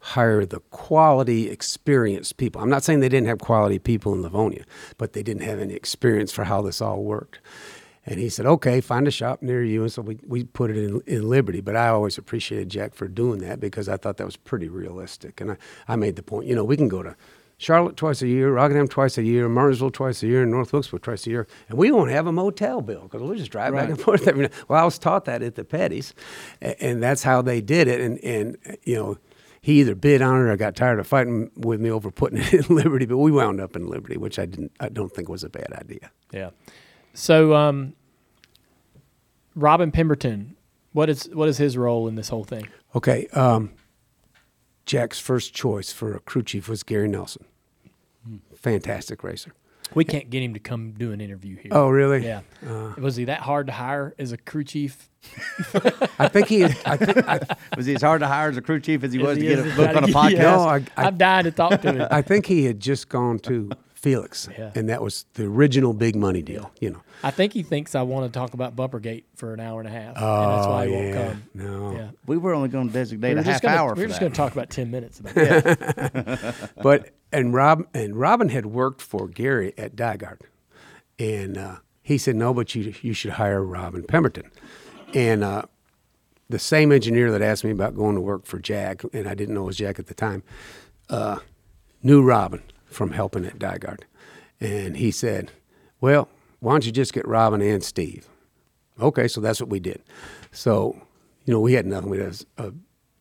hire the quality, experienced people. I'm not saying they didn't have quality people in Livonia, but they didn't have any experience for how this all worked. And he said, okay, find a shop near you. And so we, we put it in, in Liberty. But I always appreciated Jack for doing that because I thought that was pretty realistic. And I, I made the point, you know, we can go to Charlotte twice a year, Rockingham twice a year, Martinsville twice a year, and North Wilkesboro twice a year, and we won't have a motel bill because we'll just drive back and forth every night. Well, I was taught that at the Pettys, a- and that's how they did it. And, and you know, he either bid on it or got tired of fighting with me over putting it in Liberty, but we wound up in Liberty, which I didn't, I don't think was a bad idea. Yeah. So, um, Robin Pemberton, what is what is his role in this whole thing? Okay, um, Jack's first choice for a crew chief was Gary Nelson. Fantastic racer. We can't get him to come do an interview here. Oh, really? Yeah. Uh, was he that hard to hire as a crew chief? I think he. Had, I think. I, Was he as hard to hire as a crew chief as he As was to get a as book on a Yeah. podcast? No, I- I- I'm dying to talk to him. I think he had just gone to Felix, Yeah. and that was the original big money deal. You know. I think he thinks I want to talk about Bumpergate for an hour and a half, and that's why he won't Oh, yeah. come. No. Yeah. We were only going to designate We a half gonna, hour we for were just going to talk about ten minutes about that. but and Rob and Robin had worked for Gary at DiGard, and uh, he said no, but you you should hire Robin Pemberton, and uh, the same engineer that asked me about going to work for Jack, and I didn't know it was Jack at the time, uh, knew Robin from helping at DiGard, and he said, well, why don't you just get Robin and Steve? Okay, so that's what we did. So, you know, we had nothing. We had a, a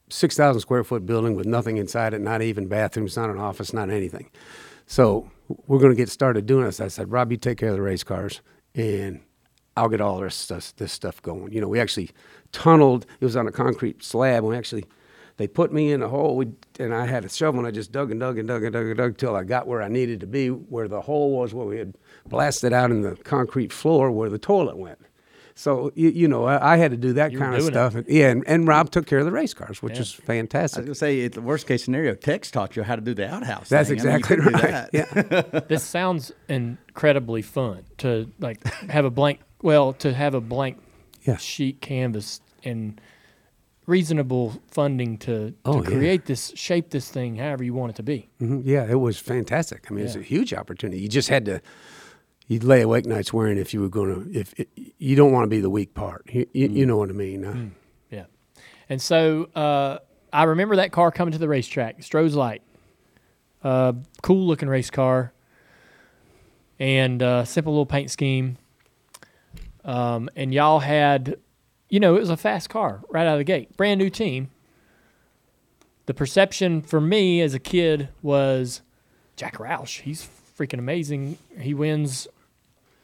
6,000 square foot building with nothing inside it, not even bathrooms, not an office, not anything. So we're going to get started doing this. I said, Rob, you take care of the race cars, and I'll get all this stuff, this stuff going. You know, we actually tunneled. It was on a concrete slab. And we actually, they put me in a hole, we, and I had a shovel, and I just dug and dug and dug and dug and dug till I got where I needed to be, where the hole was, where we had blasted out in the concrete floor where the toilet went. So you, you know, I, I had to do that You were kind of doing it. stuff. And, yeah, and, and Rob took care of the race cars, which Yeah. fantastic. I was going to say, at the worst case scenario, Tex taught you how to do the outhouse. That's thing. I mean, exactly right. that. Yeah. this sounds incredibly fun to like have a blank. Well, to have a blank Yeah. sheet canvas and reasonable funding to, to Oh, yeah. create this, shape this thing however you want it to be. Mhm. Yeah, it was fantastic. I mean, it's Yeah. a huge opportunity. You just had to. You'd lay awake nights worrying if you were going to. If it, you don't want to be the weak part, you, you, you know what I mean. Uh, Yeah. And so uh, I remember that car coming to the racetrack, Stroh's Light. Uh, cool looking race car. And uh, simple little paint scheme. Um, and y'all had, you know, it was a fast car right out of the gate. Brand new team. The perception for me as a kid was Jack Roush. He's freaking amazing. He wins.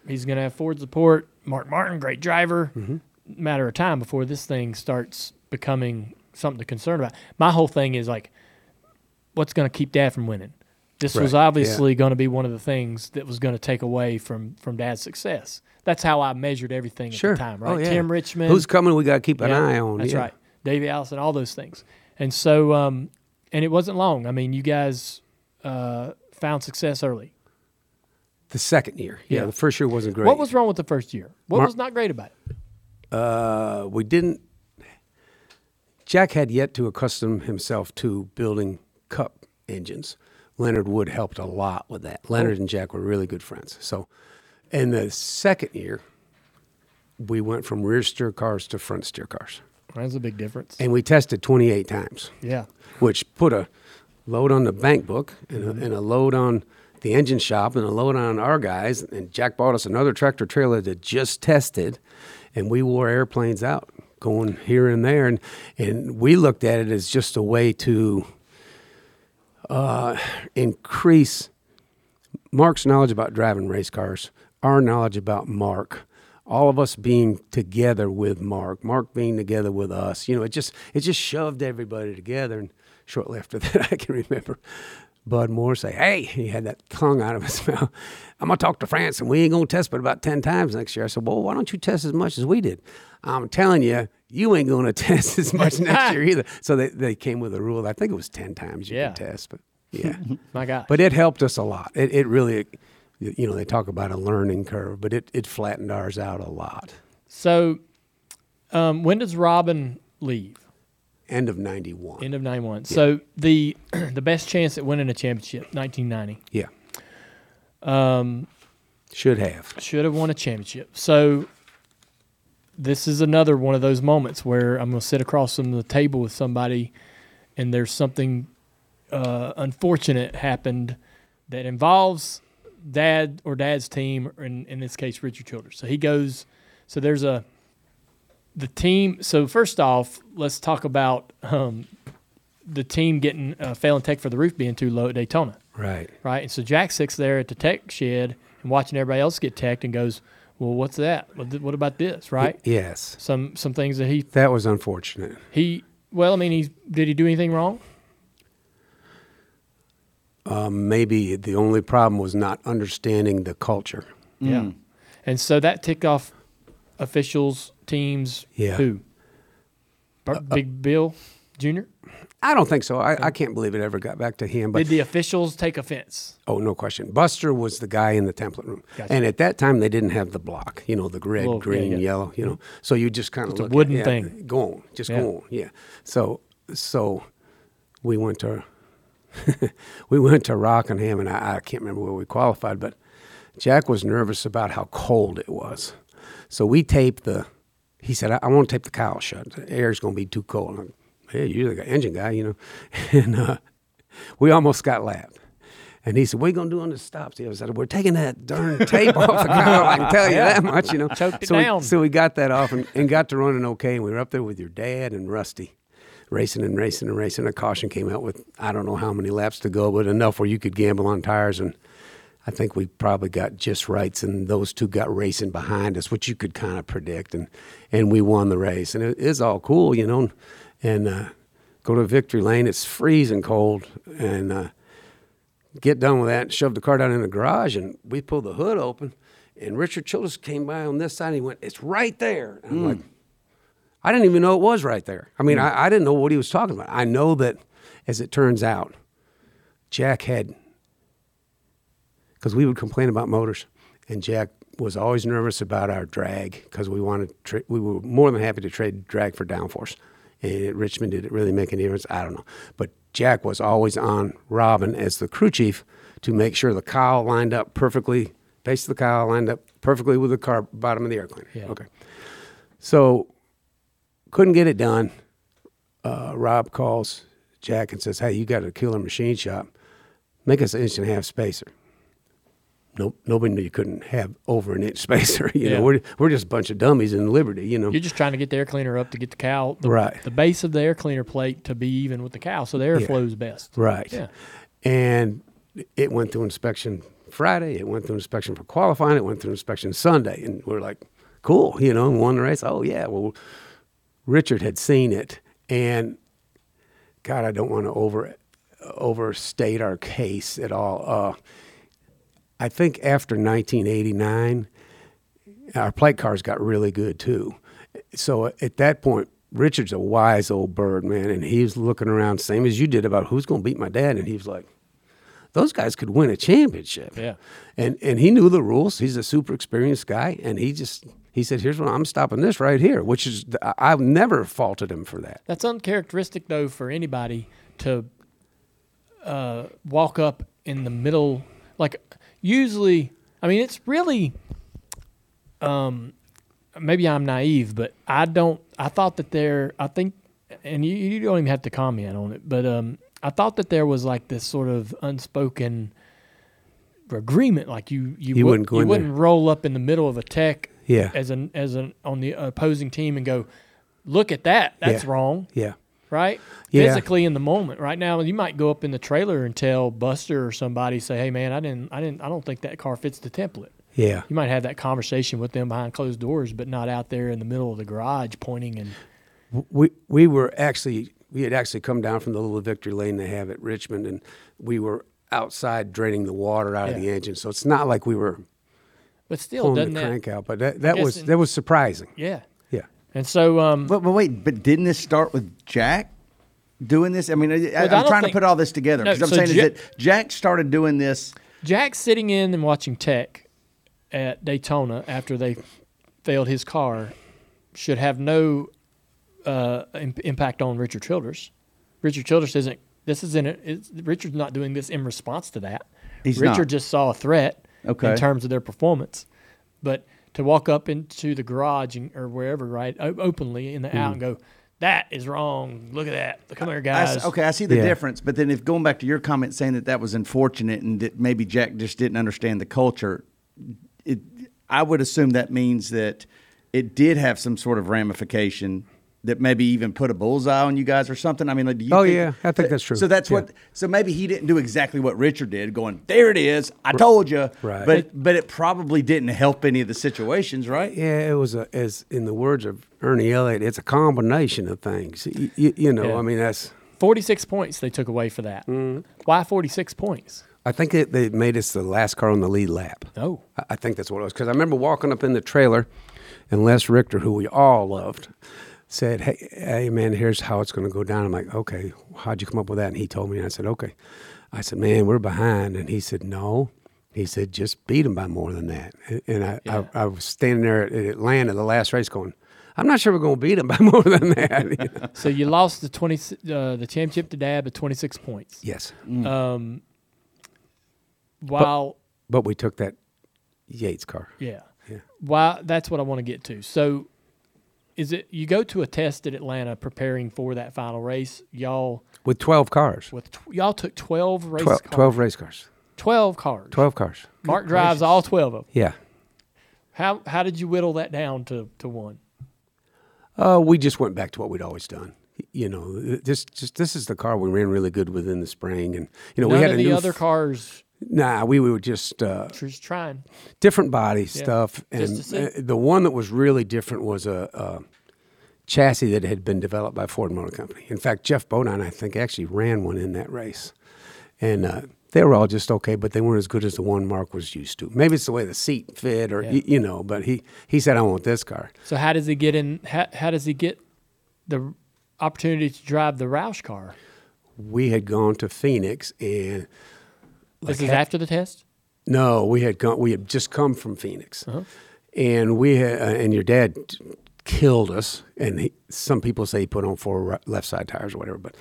He's going to have Ford support. Mark Martin, great driver mm-hmm. matter of time before this thing starts becoming something to concern about. My whole thing is like, what's going to keep Dad from winning? This was Right, yeah. obviously going to be one of the things that was going to take away from from Dad's success. That's how I measured everything at Sure. the time, right? Oh, yeah. Tim Richmond, Who's coming? We got to keep an yeah, eye on. That's yeah. right, Davey Allison, all those things. And so, um, and it wasn't long. I mean, you guys uh, found success early. The second year, yeah, the first year wasn't great. What was wrong with the first year? What Mar- was not great about it? uh, we didn't. Jack had yet to accustom himself to building cup engines. Leonard Wood helped a lot with that. Leonard and Jack were really good friends. So, in the second year, we went from rear steer cars to front steer cars, That's a big difference. and we tested 28 times. yeah. which put a load on the bank book and a, and a load on the engine shop and a load on our guys. And Jack bought us another tractor trailer that just tested, and we wore airplanes out going here and there. And, and we looked at it as just a way to uh, increase Mark's knowledge about driving race cars, our knowledge about Mark, all of us being together with Mark, Mark being together with us. You know, it just it just shoved everybody together. And shortly after that, I can remember Bud Moore say, "Hey," he had that tongue out of his mouth. I'm gonna talk to France, and we ain't gonna test but about ten times next year. I said, "Well, why don't you test as much as we did?" I'm telling you, you ain't gonna test as much next year either. So they, they came with a rule. I think it was ten times you Yeah. could test, but Yeah. My God. But it helped us a lot. It, it really, you know, they talk about a learning curve, but it, it flattened ours out a lot. so, um, when does Robin leave? End of 91. End of '91. So the the best chance at winning a championship, 1990. yeah. Um, Should have. should have won a championship. So this is another one of those moments where I'm going to sit across from the table with somebody, and there's something uh, unfortunate happened that involves dad or dad's team, or in in this case Richard Childress. So he goes. So there's a the team. So first off, let's talk about um, the team getting uh, failing tech for the roof being too low at Daytona Right. right? And so Jack sits there at the tech shed and watching everybody else get teched and goes, "Well, what's that? What, what about this?" Right? Yes. Some some things that he That was unfortunate. he well, I mean, he did he do anything wrong? Um, maybe the only problem was not understanding the culture. Yeah. Mm. And so that ticked off officials, teams, Yeah. who? Bur- uh, uh, Big Bill Jr. I don't think so. I, I can't believe it ever got back to him. But Did the officials take offense? oh, no question. Buster was the guy in the template room, Gotcha. and at that time they didn't have the block. You know, the red, Little- green, yeah. yellow. You know, mm-hmm. so you just kind of Just a wooden at, yeah, thing. Go on, just Yeah. go on. Yeah. So so we went to we went to Rockingham, and I, I can't remember where we qualified, but Jack was nervous about how cold it was. So we taped the. He said, "I, I want to tape the cowl shut. The air's going to be too cold." I'm, hey, you're the engine guy, you know. And uh, we almost got lapped. And he said, "What are you gonna do on the stops?" I said, "We're taking that darn tape off the. I can tell you that much, you know." Choked it so down. We, so we got that off and, and got to running okay. And we were up there with your dad and Rusty, racing and racing and racing. A caution came out with I don't know how many laps to go, but enough where you could gamble on tires. And I think we probably got just rights, and those two got racing behind us, which you could kind of predict. And and we won the race, and it is all cool, you know. And uh, go to victory lane. It's freezing cold, and uh, get done with that. Shove the car down in the garage, and we pulled the hood open. And Richard Childress came by on this side. and He went, "It's right there." And I'm like, I didn't even know it was right there. I mean, hmm. I, I didn't know what he was talking about. I know that, as it turns out, Jack had, because we would complain about motors, and Jack was always nervous about our drag because we wanted tra- we were more than happy to trade drag for downforce. And at Richmond, did it really make any difference? I don't know. But Jack was always on Robin as the crew chief to make sure the cowl lined up perfectly, base of the cowl lined up perfectly with the car bottom of the air cleaner. Yeah. Okay. So couldn't get it done. Uh, Rob calls Jack and says, "Hey, you got a killer machine shop. Make us an inch and a half spacer." Nope, nobody knew you couldn't have over an inch spacer. You Yeah. know, we're we're just a bunch of dummies in Liberty. You know, You're just trying to get the air cleaner up to get the cow, the, Right. the base of the air cleaner plate to be even with the cow, so the air Yeah. flows best. right? Yeah. And it went through inspection Friday. It went through inspection for qualifying. It went through inspection Sunday, and we're like, cool, you know, and won the race. Oh yeah, well, Richard had seen it, and God, I don't want to over overstate our case at all. Uh, I think after 1989, our plate cars got really good too. So at that point, Richard's a wise old bird, man, and he was looking around, same as you did, about who's going to beat my dad, and he was like, "Those guys could win a championship." Yeah. and and he knew the rules. He's a super experienced guy, and he just he said, "Here's what I'm stopping this right here," which is I've never faulted him for that. That's uncharacteristic, though, for anybody to uh, walk up in the middle. Like, usually, I mean, it's really, um, maybe I'm naive, but I don't, I thought that there, I think, and you, you don't even have to comment on it, but um, I thought that there was like this sort of unspoken agreement. Like, you, you, would, wouldn't go you wouldn't roll up in the middle of a tech Yeah. as an, as an, on the opposing team and go, look at that. That's Yeah. wrong Yeah, right? Yeah. Physically in the moment. Right now, you might go up in the trailer and tell Buster or somebody, say, "Hey, man, I didn't, I didn't, I don't think that car fits the template." yeah. You might have that conversation with them behind closed doors, but not out there in the middle of the garage pointing and we we were actually we had actually come down from the little victory lane they have at Richmond, and we were outside draining the water out of the engine. So it's not like we were but still pulling doesn't the that? crank out, but that, that was in- that was surprising. Yeah. Yeah, And so, um, But, but wait, but didn't this start with Jack? doing this? I mean, I, I I'm don't trying think- to put all this together No, because I'm so saying Ja- is that Jack started doing this. Jack's sitting in and watching Tech at Daytona after they failed his car should have no uh, im- impact on Richard Childress. Richard Childress isn't. This isn't. It's, Richard's not doing this in response to that. He's Richard not. just saw a threat Okay. in terms of their performance, but to walk up into the garage and, or wherever, right, o- openly in the out and mm. go, "That is wrong. Look at that. Come here, guys." s- okay, I see the Yeah. difference, but then if going back to your comment saying that that was unfortunate and that maybe Jack just didn't understand the culture, it I would assume that means that it did have some sort of ramification that maybe even put a bullseye on you guys or something. I mean, like, do you Oh, think- yeah, I think that's true. So that's Yeah. what. So maybe he didn't do exactly what Richard did, going there it is. I told you, Right. But but it probably didn't help any of the situations, right? Yeah, it was a, as in the words of Ernie Elliott, it's a combination of things. You, you, you know, Yeah. I mean, that's. Forty-six points they took away for that. Mm-hmm. Why forty-six points? I think it, they made us the last car on the lead lap. Oh. I, I think that's what it was because I remember walking up in the trailer, and Les Richter, who we all loved, said, "Hey, hey, man, here's how it's going to go down." I'm like, "Okay, how'd you come up with that?" And he told me, and I said, "Okay." I said, "Man, we're behind," and he said, "No." He said, "Just beat him by more than that." And, and I, Yeah. I, I was standing there at Atlanta, the last race, going, "I'm not sure we're going to beat him by more than that." you know? So you lost the twenty uh, the championship to Dab at twenty six points. yes, Um, while but we took that Yates car. yeah, Yeah. why that's what I want to get to. So is it you go to a test at Atlanta preparing for that final race? Y'all with 12 cars. with tw- y'all took twelve race 12, cars. 12 race cars. 12 cars. 12 cars. Mark drives all twelve of them. Yeah. How how did you whittle that down to to one? Uh, we just went back to what we'd always done. You know, this just this is the car we ran really good with in the spring, and you know None we had of a the new other f- cars Nah, we were just uh, just trying. different body stuff, and just to see. uh, the one that was really different was a, a chassis that had been developed by Ford Motor Company. In fact, Geoff Bodine, I think, actually ran one in that race, and uh, they were all just okay, but they weren't as good as the one Mark was used to. Maybe it's the way the seat fit, or Yeah. y- you know. But he he said, "I want this car." So how does he get in? How, how does he get the opportunity to drive the Roush car? We had gone to Phoenix, and this like is after the test. No, we had gone. We had just come from Phoenix, Uh-huh. and we had, uh, and your dad killed us. And he, some people say he put on four ri- left side tires or whatever. But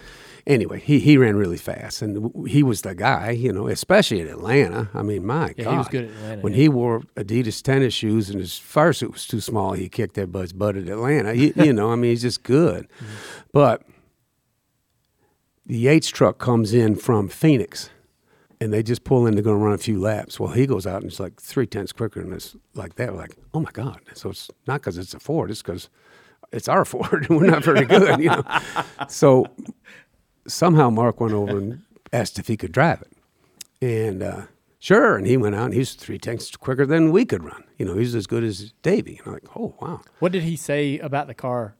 anyway, he he ran really fast, and w- he was the guy. You know, especially in Atlanta. I mean, my Yeah, God, he was good at Atlanta, When yeah. he wore Adidas tennis shoes and his fire suit was too small, he kicked everybody's butt at Atlanta. You, you know, I mean, he's just good. Mm-hmm. But the Yates truck comes in from Phoenix and they just pull in to go run a few laps. Well, he goes out and it's like three tenths quicker and it's like that. We're like, oh my God. So it's not because it's a Ford, it's because it's our Ford and we're not very good, you know. So somehow Mark went over and asked if he could drive it. And uh, sure. And he went out and he's three tenths quicker than we could run. You know, he's as good as Davey. And I'm like, oh, wow. What did he say about the car?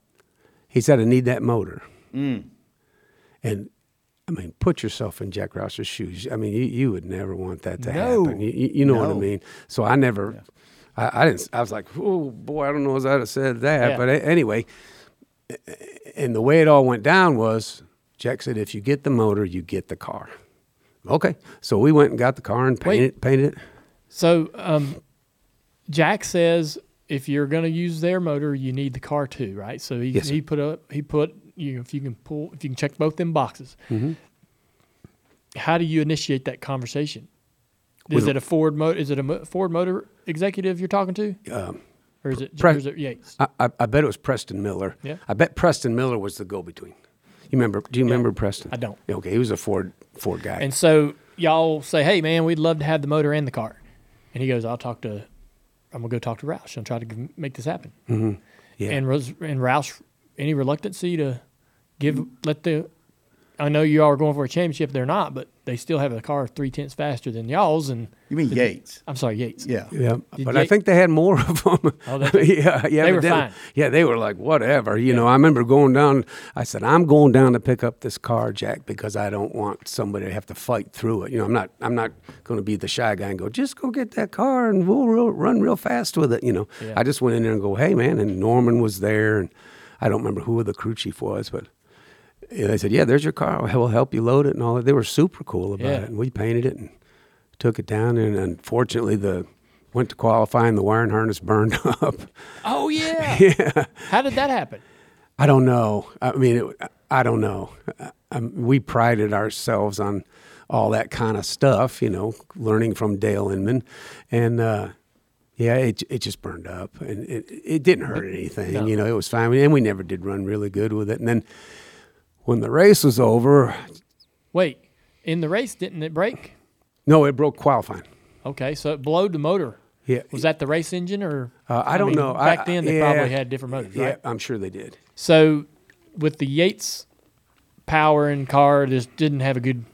He said, I need that motor. Mm. And I mean, put yourself in Jack Roush's shoes. I mean, you, you would never want that to No. happen. You, you know what I mean? So I never, I, I didn't, I was like, oh boy, I don't know as I'd have said that. Yeah. But a- anyway, and the way it all went down was Jack said, if you get the motor, you get the car. Okay. So we went and got the car and Wait. painted, painted it. So um, Jack says if you're going to use their motor, you need the car too, right? So he Yes, he put up he put you if you can pull if you can check both them boxes. Mm-hmm. How do you initiate that conversation? Is With- it a Ford motor? Is it a Ford Motor executive you're talking to, Um, or is it, Pre- or is it Yates? I, I, I bet it was Preston Miller. Yeah. I bet Preston Miller was the go-between. You remember? Do you remember Preston? I don't. Okay, he was a Ford Ford guy. And so y'all say, "Hey, man, we'd love to have the motor and the car," and he goes, "I'll talk to, I'm gonna go talk to Roush and try to make this happen." Mm-hmm. yeah. And was and Roush any reluctancy to give let the I know you all are going for a championship, they're not, but they still have a car three tenths faster than y'all's and You mean Yates? I'm sorry, Yates. Yeah. Yeah, Did but they- I think they had more of them. Oh, they- yeah, yeah. They were evidently. fine. Yeah, they were like whatever. You know, I remember going down. I said, "I'm going down to pick up this car, Jack, because I don't want somebody to have to fight through it. You know, I'm not. I'm not going to be the shy guy and go, just go get that car and we'll real, run real fast with it. You know, Yeah. I just went in there and go, hey man, and Norman was there, and I don't remember who the crew chief was, but and they said, "Yeah, there's your car. We'll help you load it and all that." They were super cool about Yeah. it, and we painted it and took it down. And unfortunately, the went to qualify and the wiring harness burned up. Oh yeah. yeah. How did that happen? I don't know. I mean, it, I don't know. I, we prided ourselves on all that kind of stuff, you know, learning from Dale Inman, and uh, yeah, it it just burned up, and it it didn't hurt anything. No. You know, it was fine, and we never did run really good with it. And then when the race was over, Wait, in the race, didn't it break? no, it broke qualifying. Okay, so it blowed the motor. Yeah, Was that the race engine or? Uh, I don't mean, know. Back I- then, they yeah. probably had different motors, yeah, right? I'm sure they did. So, with the Yates power and car, just didn't have a good,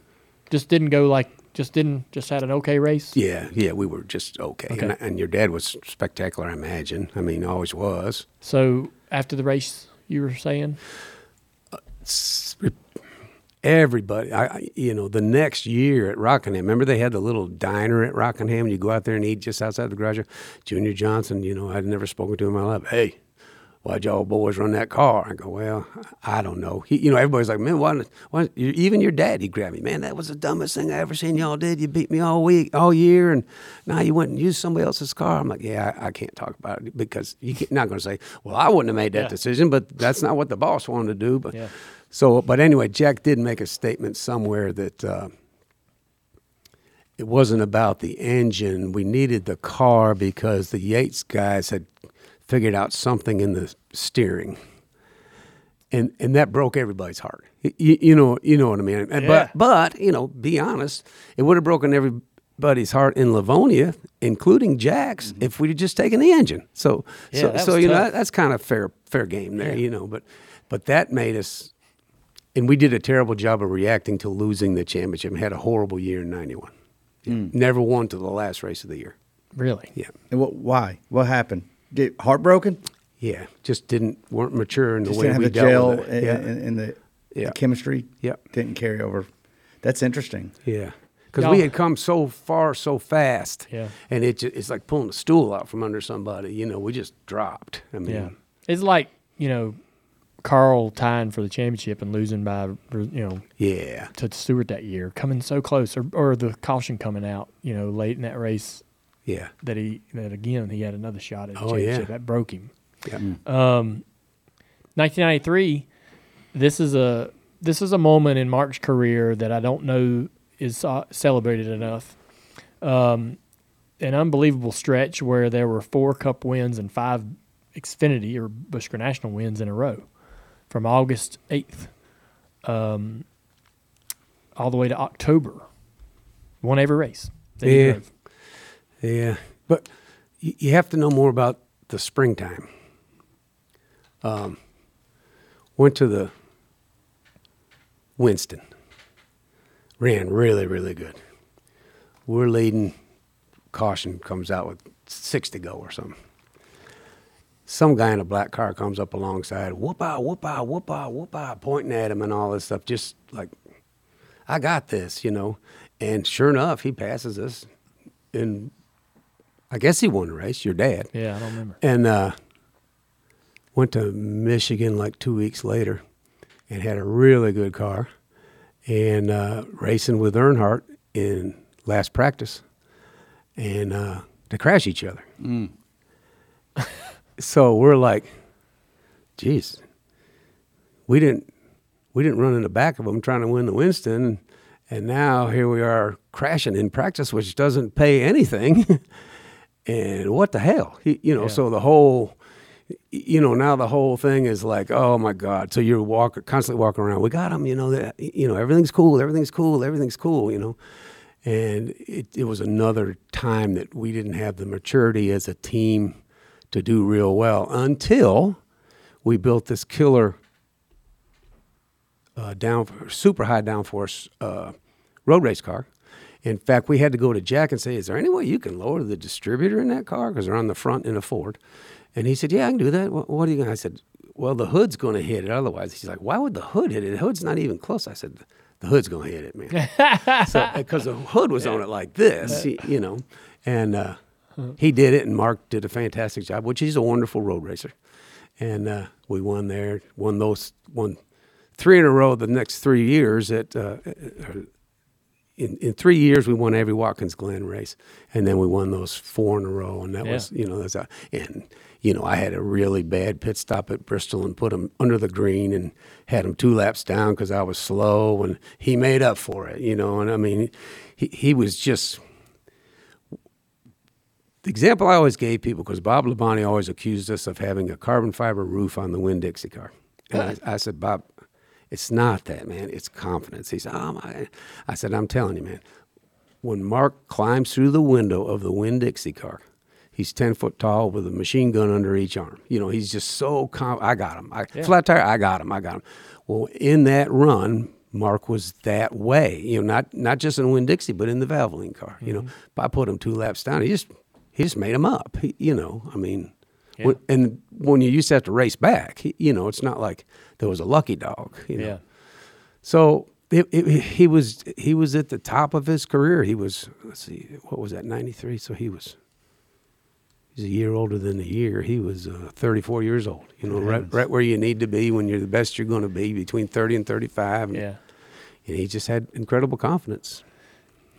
just didn't go like, just didn't, just had an okay race. Yeah, yeah, we were just okay. Okay. And, and your dad was spectacular, I imagine. I mean, always was. So after the race, you were saying, uh, everybody I, I you know the next year at rockingham remember they had the little diner at rockingham you go out there and eat just outside the garage junior johnson you know i'd never spoken to him in my life hey why'd y'all boys run that car i go well i don't know he, you know everybody's like man why, why even your dad he grabbed me man that was the dumbest thing i ever seen y'all did you beat me all week all year and now you went and used somebody else's car i'm like yeah i, I can't talk about it because you're not going to say well i wouldn't have made that Yeah. decision but that's not what the boss wanted to do but Yeah. so, but anyway, Jack did make a statement somewhere that uh, it wasn't about the engine. We needed the car because the Yates guys had figured out something in the steering, and and that broke everybody's heart. You, you know, you know what I mean. Yeah. But but you know, be honest, it would have broken everybody's heart in Livonia, including Jack's, if we'd just taken the engine. So Mm-hmm. Yeah, so so you know that, that's kind of fair fair game there. Yeah. You know, but but that made us and we did a terrible job of reacting to losing the championship had a horrible year in 91 never won to the last race of the year really? yeah And what? Why? What happened? Did heartbroken? yeah just didn't weren't mature in the Just way didn't have we the dealt gel with it. in, yeah in, in the, the chemistry. Yep. Didn't carry over. That's interesting. yeah because Y'all- we had come so far so fast Yeah. and it ju- it's like pulling a stool out from under somebody you know we just dropped i mean Yeah. It's like, you know, Carl tying for the championship and losing by, you know, yeah to Stewart that year, coming so close, or, or the caution coming out, you know, late in that race yeah that he, that again, he had another shot at the Oh, yeah. championship. That broke him. yeah Um, 1993. This is a this is a moment in Mark's career that I don't know is uh, celebrated enough. Um, an unbelievable stretch where there were four Cup wins and five Xfinity or Busch National wins in a row, from August 8th, um, all the way to October. Won every race. that Yeah. drove. Yeah, but you have to know more about the springtime. Um, went to the Winston. Ran really, really good. We're leading. Caution comes out with six to go or something. Some guy in a black car comes up alongside, whoop out, whoop out, whoop out, whoop out, pointing at him and all this stuff. Just like, I got this, you know. And sure enough, he passes us. And I guess he won a race, your dad. Yeah, I don't remember. And uh, went to Michigan like two weeks later and had a really good car and uh, racing with Earnhardt in last practice and uh, to crash each other. so we're like, geez, we didn't we didn't run in the back of them trying to win the Winston, and now here we are crashing in practice, which doesn't pay anything. and what the hell, Y- you know? Yeah. So the whole, you know, now the whole thing is like, oh my God! So you're walking, constantly walking around. We got him, you know. That you know, everything's cool, everything's cool, everything's cool, you know. And it, it was another time that we didn't have the maturity as a team to do real well until we built this killer uh, down super high downforce uh, road race car. In fact, we had to go to Jack and say, "Is there any way you can lower the distributor in that car because they're on the front in a Ford?" And he said, "Yeah, I can do that. What, what are you going?" I said, "Well, the hood's going to hit it. Otherwise, he's like, why would the hood hit it? The hood's not even close." I said, "The hood's going to hit it, man." so because the hood was on it like this, y- you know, and uh, he did it, and Mark did a fantastic job, which he's a wonderful road racer, and uh, we won there, won those, won three in a row the next three years at. Uh, in, in three years, we won every Watkins Glen race, and then we won those four in a row, and that Yeah. was, you know, that's a, and you know, I had a really bad pit stop at Bristol and put him under the green and had him two laps down because I was slow, and he made up for it, you know, and I mean, he he was just the example I always gave people because Bob Labonte always accused us of having a carbon fiber roof on the Winn-Dixie car. And I, I said, Bob, it's not that, man. It's confidence. He said, oh my. I said, I'm telling you, man. When Mark climbs through the window of the Winn-Dixie car, he's 10 foot tall with a machine gun under each arm. You know, he's just so calm. I got him. I, Flat tire, I got him. I got him. Well, in that run, Mark was that way. You know, not not just in the Winn-Dixie, but in the Valvoline car. You know, mm-hmm. but I put him two laps down. He just he just made him up. He, you know, I mean, when, and when you used to have to race back, he, you know, it's not like there was a lucky dog. You know? Yeah. So it, it, he was he was at the top of his career. He was let's see, what was that ninety three? So he was he's a year older than the year. He was uh, thirty four years old. You know, right right where you need to be when you're the best you're going to be between thirty and thirty five. Yeah. and he just had incredible confidence.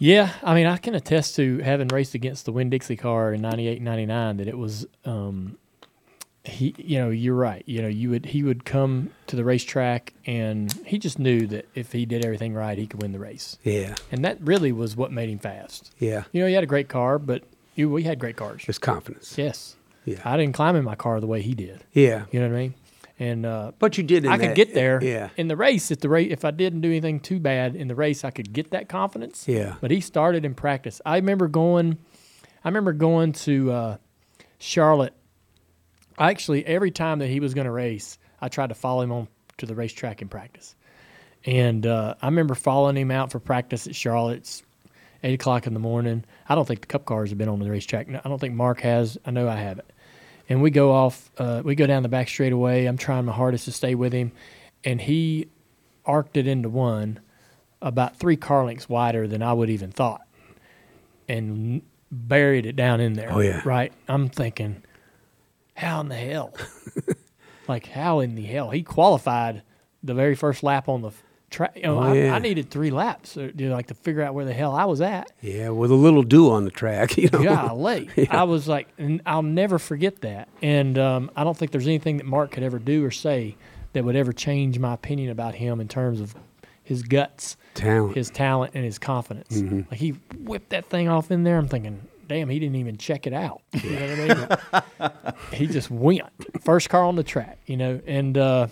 Yeah, I mean, I can attest to having raced against the Winn-Dixie car in '98 and '99 that it was, um, he, you know, you're right. You know, you would he would come to the racetrack and he just knew that if he did everything right, he could win the race, Yeah, and that really was what made him fast. yeah, You know, he had a great car, but you, we had great cars. just confidence. Yes, Yeah, I didn't climb in my car the way he did. yeah. You know what I mean? And uh, But you did. In I could that- get there Yeah, in the race. If the race, if I didn't do anything too bad in the race, I could get that confidence. yeah, But he started in practice. I remember going. I remember going to uh, Charlotte. Actually every time that he was going to race, I tried to follow him on to the racetrack in practice. And uh, I remember following him out for practice at Charlotte's, eight o'clock in the morning. I don't think the Cup cars have been on the racetrack. No, I don't think Mark has. I know I haven't. And we go off. Uh, we go down the back straightaway. I'm trying my hardest to stay with him, and he arced it into one about three car lengths wider than I would even thought, and buried it down in there. Oh, yeah. right. I'm thinking, how in the hell? like how in the hell he qualified the very first lap on the track? You know, Oh, I, yeah. I needed three laps, uh, you know, like to figure out where the hell I was at. yeah. With a little dew on the track, you know. Golly, I was like, and I'll never forget that. And um, I don't think there's anything that Mark could ever do or say that would ever change my opinion about him in terms of his guts, Talent. his talent, and his confidence. Like he whipped that thing off in there. I'm thinking, damn, he didn't even check it out. You know what I mean? he just went first car on the track. You know, and uh,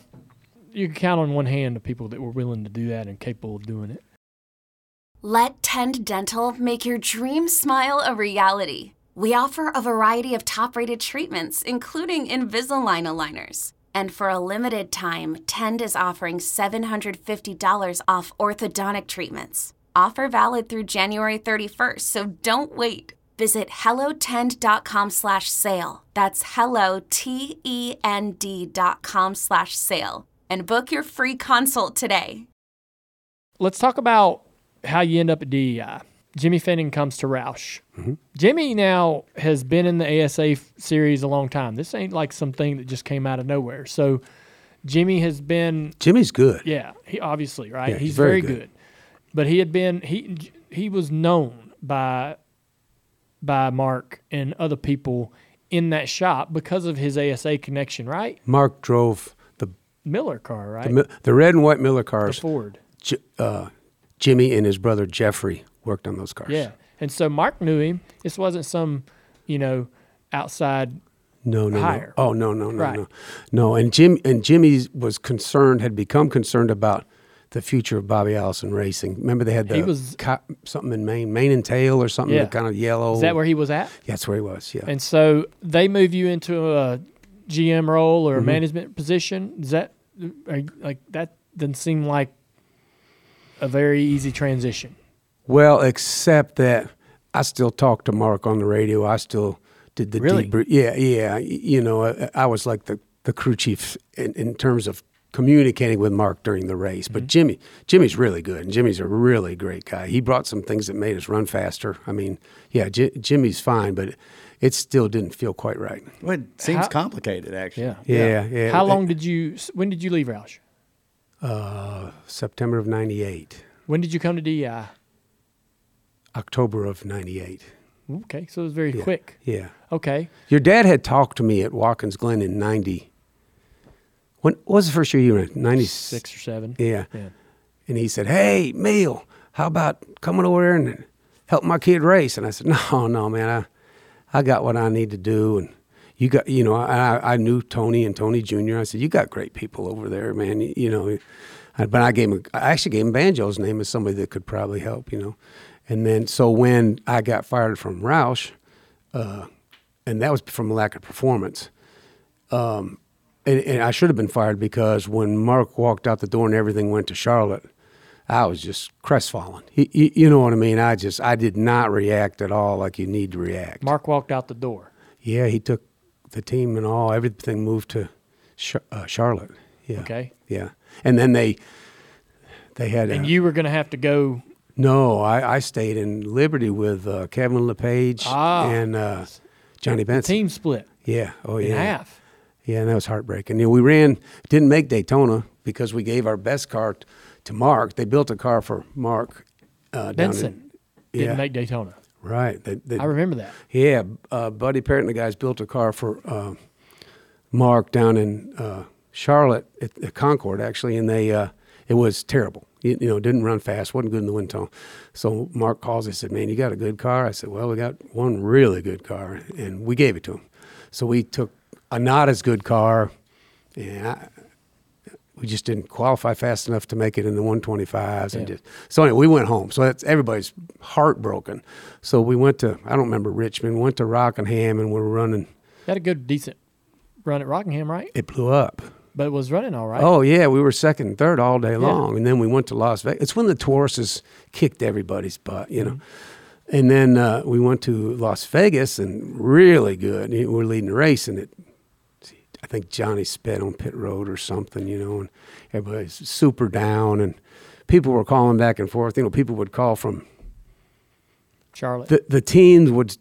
you can count on one hand the people that were willing to do that and capable of doing it. Let Tend Dental make your dream smile a reality. We offer a variety of top rated treatments, including Invisalign aligners. And for a limited time, Tend is offering $750 off orthodontic treatments. Offer valid through January 31st, so don't wait. Visit hellotend.com slash sale. That's hello, T-E-N-D dot com slash sale. And book your free consult today. let's talk about how you end up at DEI. Jimmy Fennig comes to Roush. Mm-hmm. Jimmy now has been in the ASA f- series a long time. This ain't like something that just came out of nowhere. So Jimmy has been, Jimmy's good. yeah, he obviously right. Yeah, he's, he's very, very good. good. but he had been he he was known by by Mark and other people in that shop because of his ASA connection, right? Mark drove the Miller car, right? the, the red and white Miller The cars. Ford. J- uh, Jimmy and his brother Jeffrey worked on those cars. Yeah. And so Mark knew him. This wasn't some, you know, outside. No, no, Higher. no. Oh, no, no, no, Right. no, no. And Jim and Jimmy was concerned, had become concerned about the future of Bobby Allison racing. Remember they had the He was- co- something in Maine, Mane and Tail or something, Yeah. kind of yellow. Is that where he was at? Yeah, that's where he was. Yeah. And so they move you into a GM role Mm-hmm. or a management position. Is that like that? Doesn't seem like a very easy transition. Well, except that I still talk to Mark on the radio. I still did the Really? debrief. Yeah, yeah. You know, I, I was like the, the crew chief in, in terms of communicating with Mark during the race. Mm-hmm. But Jimmy, Jimmy's really good, and Jimmy's a really great guy. He brought some things that made us run faster. I mean, yeah, J- Jimmy's fine, but it still didn't feel quite right. Well, it seems How- complicated, actually. Yeah. Yeah, yeah. How It- long did you? When did you leave Roush? uh, September of '98, When did you come to DEI? October of '98. Okay, so it was very Yeah. quick. Yeah. Okay. Your dad had talked to me at Watkins Glen in '90. When what was the first year you were in? '96. Or seven. Yeah. Yeah. And he said, "Hey, Hmiel, how about coming over there and help my kid race?" And I said, "No, no, man, I, I got what I need to do." And you got, you know, I, I knew Tony and Tony Jr. I said, "You got great people over there, man. You, you know." But I gave him, I actually gave him Banjo's name as somebody that could probably help, you know. And then, so when I got fired from Roush, uh, and that was from lack of performance. Um, and, and I should have been fired because when Mark walked out the door and everything went to Charlotte, I was just crestfallen. He, you, you know what I mean? I just I did not react at all like you need to react. Mark walked out the door. Yeah, he took the team and all everything moved to Char- uh, Charlotte. Yeah. Okay. Yeah, and then they they had And uh, you were going to have to go. no, I, I stayed in Liberty with uh, Kevin LePage Ah. and uh, Johnny Benson. Team split Yeah. Oh in yeah. half. Yeah, and that was heartbreaking. You know, we ran, didn't make Daytona because we gave our best car t- to Mark. They built a car for Mark. Uh, Benson in, didn't make Daytona. right. They, they, I remember that. yeah, uh, Buddy Parrott and the guys built a car for uh, Mark down in uh, Charlotte at, at Concord, actually, and they uh, it was terrible. You, you know, didn't run fast, wasn't good in the wind tunnel. So Mark calls. He said, "Man, you got a good car." I said, "Well, we got one really good car," and we gave it to him. So we took a not as good car, and I, we just didn't qualify fast enough to make it in the 125s. And just, so anyway, we went home. So that's everybody's heartbroken. So we went to I don't remember Richmond. Went to Rockingham, and we were running. Had a good, decent run at Rockingham, right? It blew up. But it was running all right. Oh yeah, we were second and third all day long, and then we went to Las Vegas. It's when the Tauruses kicked everybody's butt, you know. Mm-hmm. And then uh, we went to Las Vegas, and really good. We were leading the race, and it. I think Johnny sped on pit road or something, you know, and everybody's super down, and people were calling back and forth. You know, people would call from Charlotte. the the teams would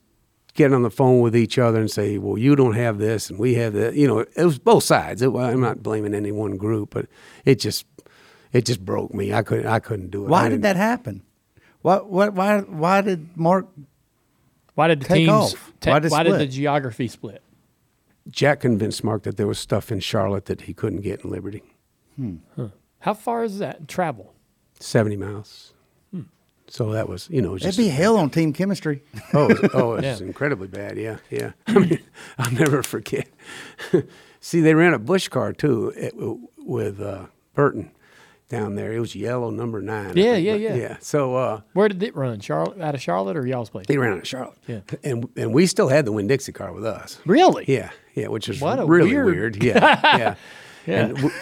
get on the phone with each other and say, "Well, you don't have this, and we have that." You know, it was both sides. It, I'm not blaming any one group, but it just it just broke me. I couldn't I couldn't do it. Why didn't- that happen? What? What? Why? Why did Mark? why did the take teams? off? ta- Why did why did the geography split? Jack convinced Mark that there was stuff in Charlotte that he couldn't get in Liberty. How far is that travel? Seventy miles. So that was you know It'd be hell on team chemistry. Oh, it was, oh, it was Yeah. incredibly bad. Yeah, yeah. I mean, I'll never forget. See, they ran a Busch car too it, with uh, Burton down there. It was yellow number nine. Yeah, yeah, yeah. yeah. So uh, Where did it run? Charlotte, out of Charlotte or y'all's place? they ran out of Charlotte. Yeah. and and we still had the Winn-Dixie car with us. Really? Yeah, yeah, which is What really weird- weird. Yeah, yeah. Yeah. And w-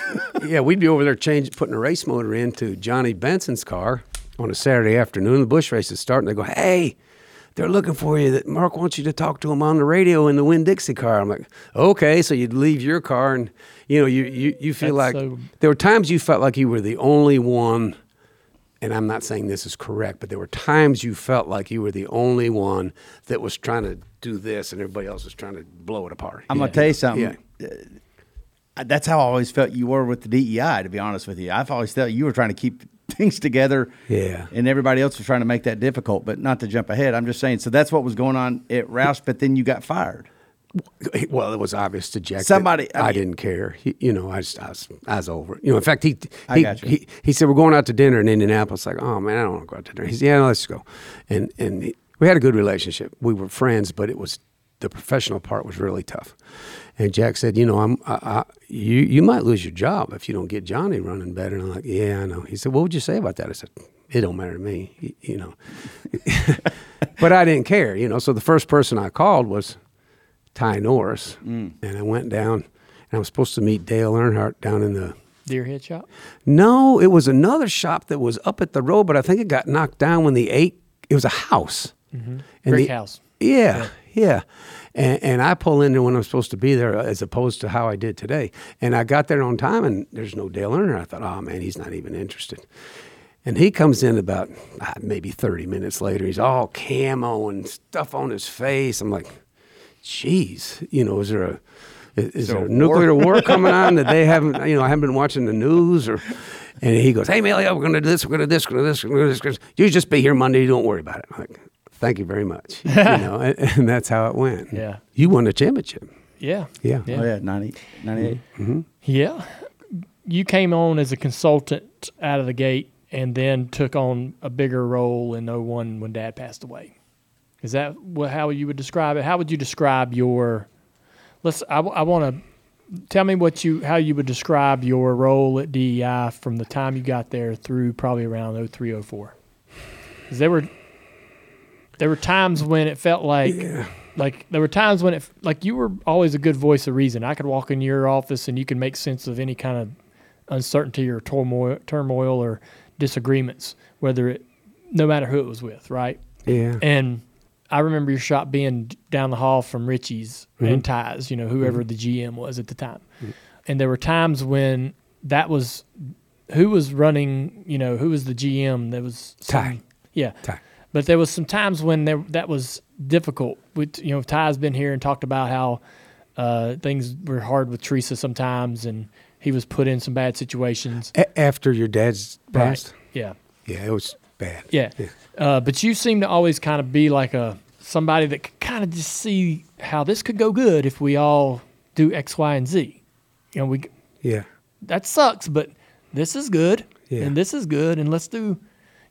yeah, we'd be over there changing, putting a race motor into Johnny Benson's car on a Saturday afternoon. The Busch race is starting. They go, "Hey, they're looking for you. That Mark wants you to talk to him on the radio in the Winn-Dixie car." I'm like, "Okay." So you'd leave your car, and you know, you you, you feel That's like so- there were times you felt like you were the only one. And I'm not saying this is correct, but there were times you felt like you were the only one that was trying to do this, and everybody else was trying to blow it apart. I'm Yeah. gonna tell you something. Yeah. Uh, That's how I always felt you were with the DEI. To be honest with you, I've always felt you were trying to keep things together. Yeah. and everybody else was trying to make that difficult. But not to jump ahead, I'm just saying. So that's what was going on at Roush. But then you got fired. Well, it was obvious to Jack. Somebody- I I, mean- didn't care. He, you know, I just, I was, I was over. it. You know, in fact, he, I he, got you. he, he said we're going out to dinner in Indianapolis. Like, oh man, I don't want to go out to dinner. He said, yeah, no, let's go. And and he, we had a good relationship. We were friends, but it was the professional part was really tough. And Jack said, you know, I'm, I, I, you, you might lose your job if you don't get Johnny running better. And I'm like, yeah, I know. He said, what would you say about that? I said, it don't matter to me, you, you know. but I didn't care, you know. So the first person I called was Ty Norris, Mm. and I went down, and I was supposed to meet Dale Earnhardt down in the. Deerhead shop. No, it was another shop that was up at the road, but I think it got knocked down when the eight. It was a house. And Brick the- house. Yeah, yeah. And, and I pull in there when I'm supposed to be there, as opposed to how I did today. And I got there on time, and there's no Dale Earnhardt. I thought, oh man, he's not even interested. And he comes in about ah, maybe 30 minutes later. He's all camo and stuff on his face. I'm like, geez, you know, is there a is, there a nuclear war coming on that they haven't, you know, I haven't been watching the news or, And he goes, "Hey, Melia, we're going to do this. We're going to do this. We're going to do this. We're going to do this. You just be here Monday. Don't worry about it." I'm like, thank you very much. you know, and, and that's how it went. Yeah. You won a championship. Yeah. Yeah. Yeah. Oh yeah, 90, 98. Mm-hmm. Mm-hmm. Yeah. You came on as a consultant out of the gate and then took on a bigger role in 01 when dad passed away. Is that wha- how you would describe it? How would you describe your Let's I, want to tell me what you how you would describe your role at DEI from the time you got there through probably around 03 04. Cuz there were there were times when it felt like like there were times when it like you were always a good voice of reason. I could walk in your office and you could make sense of any kind of uncertainty or turmoil, turmoil or disagreements, whether it, no matter who it was with, right? Yeah. And I remember your shop being down the hall from Richie's mm-hmm. and Ty's, you know, whoever mm-hmm. the GM was at the time. Mm-hmm. And there were times when that was who was running, you know, who was the GM that was Ty. some- Yeah. Ty. But there was some times when there that was difficult. With you know, Ty's been here and talked about how uh, things were hard with Teresa sometimes, and he was put in some bad situations. A- after your dad's passed. Yeah, Yeah, it was bad. yeah. Uh, but you seem to always kind of be like a somebody that could kind of just see how this could go good if we all do X, Y, and Z. You know, we Yeah. that sucks, but this is good, Yeah. and this is good, and let's do,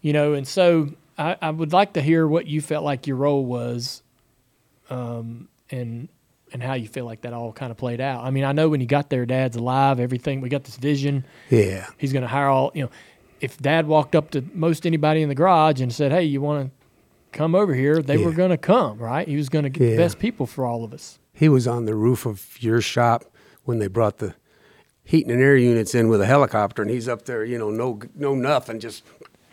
you know. And so I, I would like to hear what you felt like your role was, um, and and how you feel like that all kind of played out. I mean, I know when you got there, Dad's alive, everything. We got this vision. Yeah. He's going to hire all. You know, if Dad walked up to most anybody in the garage and said, "Hey, you want to come over here?" They were going to come, right? He was going to get the best people for all of us. He was on the roof of your shop when they brought the heating and air units in with a helicopter, and he's up there, you know, no, no nothing, just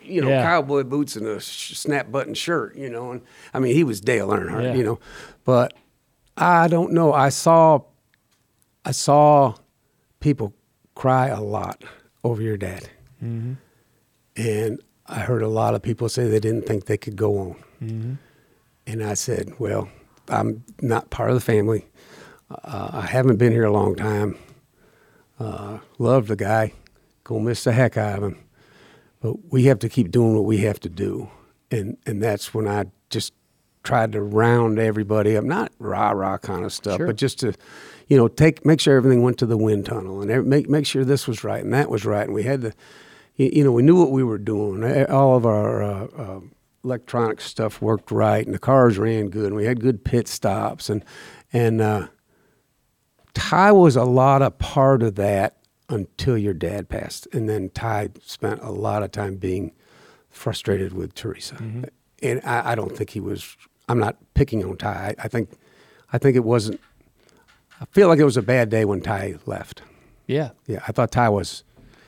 you know, Yeah. cowboy boots and a sh- snap button shirt, you know. And I mean, he was Dale Earnhardt, Yeah. you know, but I don't know. I saw, I saw people cry a lot over your dad, and I heard a lot of people say they didn't think they could go on. And I said, Well, I'm not part of the family. Uh, I haven't been here a long time. Uh, love the guy. Gonna miss the heck out of him. But we have to keep doing what we have to do. And, and that's when I just tried to round everybody up, not rah rah kind of stuff, Sure. but just to, you know, take make sure everything went to the wind tunnel and every- make make sure this was right and that was right, and we had to, you, know, we knew what we were doing. All of our uh, uh, electronic stuff worked right, and the cars ran good, and we had good pit stops, and and uh, Ty was a lot of part of that until your dad passed, and then Ty spent a lot of time being frustrated with Teresa, mm-hmm. and I, I don't think he was. I'm not picking on Ty. I, I think, I think it wasn't. I feel like it was a bad day when Ty left. Yeah, Yeah, I thought Ty was.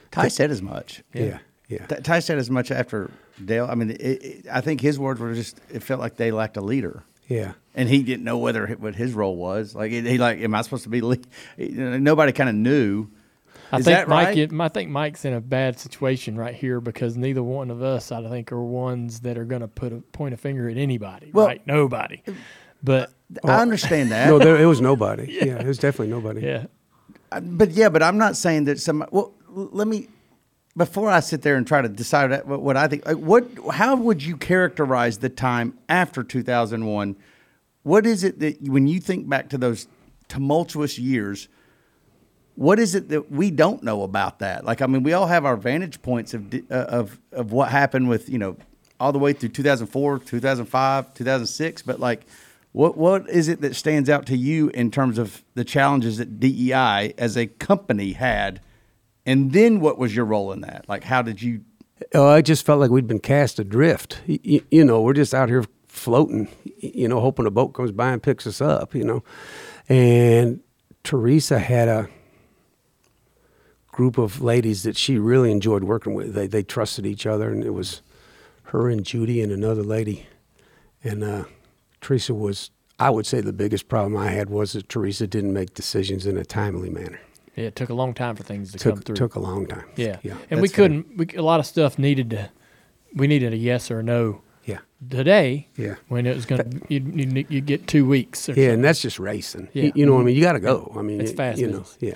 Ty said as much. Yeah, yeah, Ty- Ty said as much after Dale. I mean, it, it, I think his words were just. It felt like they lacked a leader, yeah. and he didn't know whether what his role was. Like he like, am I supposed to be? Lead? Nobody kind of knew. I Is think that Mike. right? I think Mike's in a bad situation right here because neither one of us, I think, are ones that are going to put a point a finger at anybody. Well- right? Nobody. But I understand that. No, there, it was nobody. yeah. it was definitely nobody. yeah, uh, But yeah, but I'm not saying that some. Well, let me. Before I sit there and try to decide what- what, what I think, like what, how would you characterize the time after 2001? What is it that when you think back to those tumultuous years? What is it that we don't know about that? Like, I mean, we all have our vantage points of uh, of of what happened with you know all the way through 2004, 2005, 2006. But like, what what is it that stands out to you in terms of the challenges that DEI as a company had, and then what was your role in that? Like, how did you? Oh, I just felt like we'd been cast adrift. Y- y- you know, we're just out here floating, you know, hoping a boat comes by and picks us up, you know. And Teresa had a group of ladies that she really enjoyed working with. They they trusted each other, and it was her and Judy and another lady. And uh, Teresa was, I would say, the biggest problem I had was that Teresa didn't make decisions in a timely manner. yeah. It took a long time for things to come through. took a long time. yeah. yeah, and we couldn't. We, a lot of stuff needed to. We needed a yes or a no yeah. today. Yeah. When it was going to, you you you get two weeks. Or Yeah, something. and that's just racing. Yeah. You, you know what I mean? You got to go. I mean, It's it- fast You know, yeah.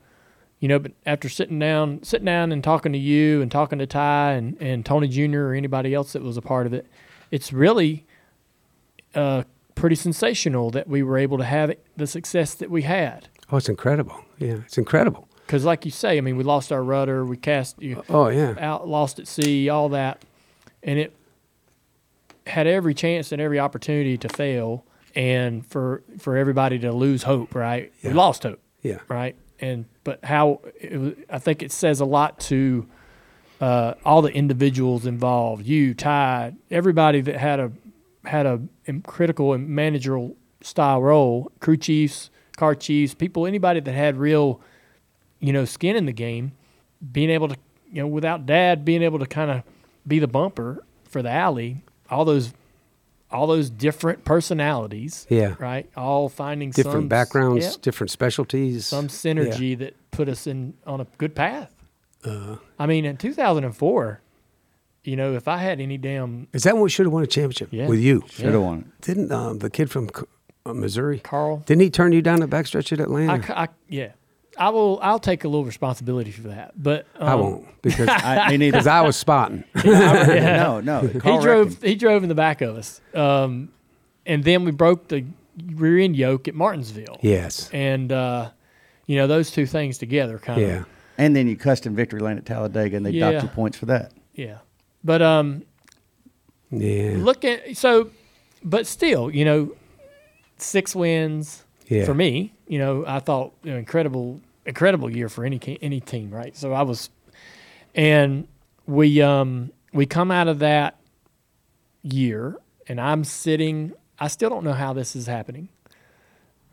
you know, but after sitting down, sitting down and talking to you and talking to Ty and, and Tony Jr. or anybody else that was a part of it, it's really uh, pretty sensational that we were able to have the success that we had. Oh, it's incredible. Yeah, it's incredible. Because, like you say, I mean, we lost our rudder, we cast you Oh, yeah. out, lost at sea, all that, and it had every chance and every opportunity to fail, and for for everybody to lose hope. Right? We lost hope. Yeah. right? And but how I think it says a lot to uh, all the individuals involved. You, Ty, everybody that had a had a critical and managerial style role. Crew chiefs, car chiefs, people, anybody that had real, you know, skin in the game. Being able to, you know, without Dad being able to kind of be the bumper for the alley. All those. All those different personalities, Yeah. right? All finding Different some, backgrounds, Yep different specialties. some synergy that put us in on a good path. I mean, in 2004, you know, if I had any damn Is that when we should have won a championship Yeah. with you? Should have won. Didn't um, the kid from uh, Missouri, Carl, didn't he turn you down the backstretch at Atlanta? I, c- I- yeah, I will. I'll take a little responsibility for that, but um, I won't because I, me neither. because I was spotting. no, no. He Carl drove. Reckin. He drove in the back of us, um, and then we broke the rear end yoke at Martinsville. yes. and uh, you know those two things together kind of Yeah. And then you custom victory lane at Talladega, and they Yeah. docked you points for that. yeah. But um, Yeah. look at so but still you know six wins Yeah. for me you know i thought you know, incredible incredible year for any any team right so i was and we um we come out of that year and i'm sitting i still don't know how this is happening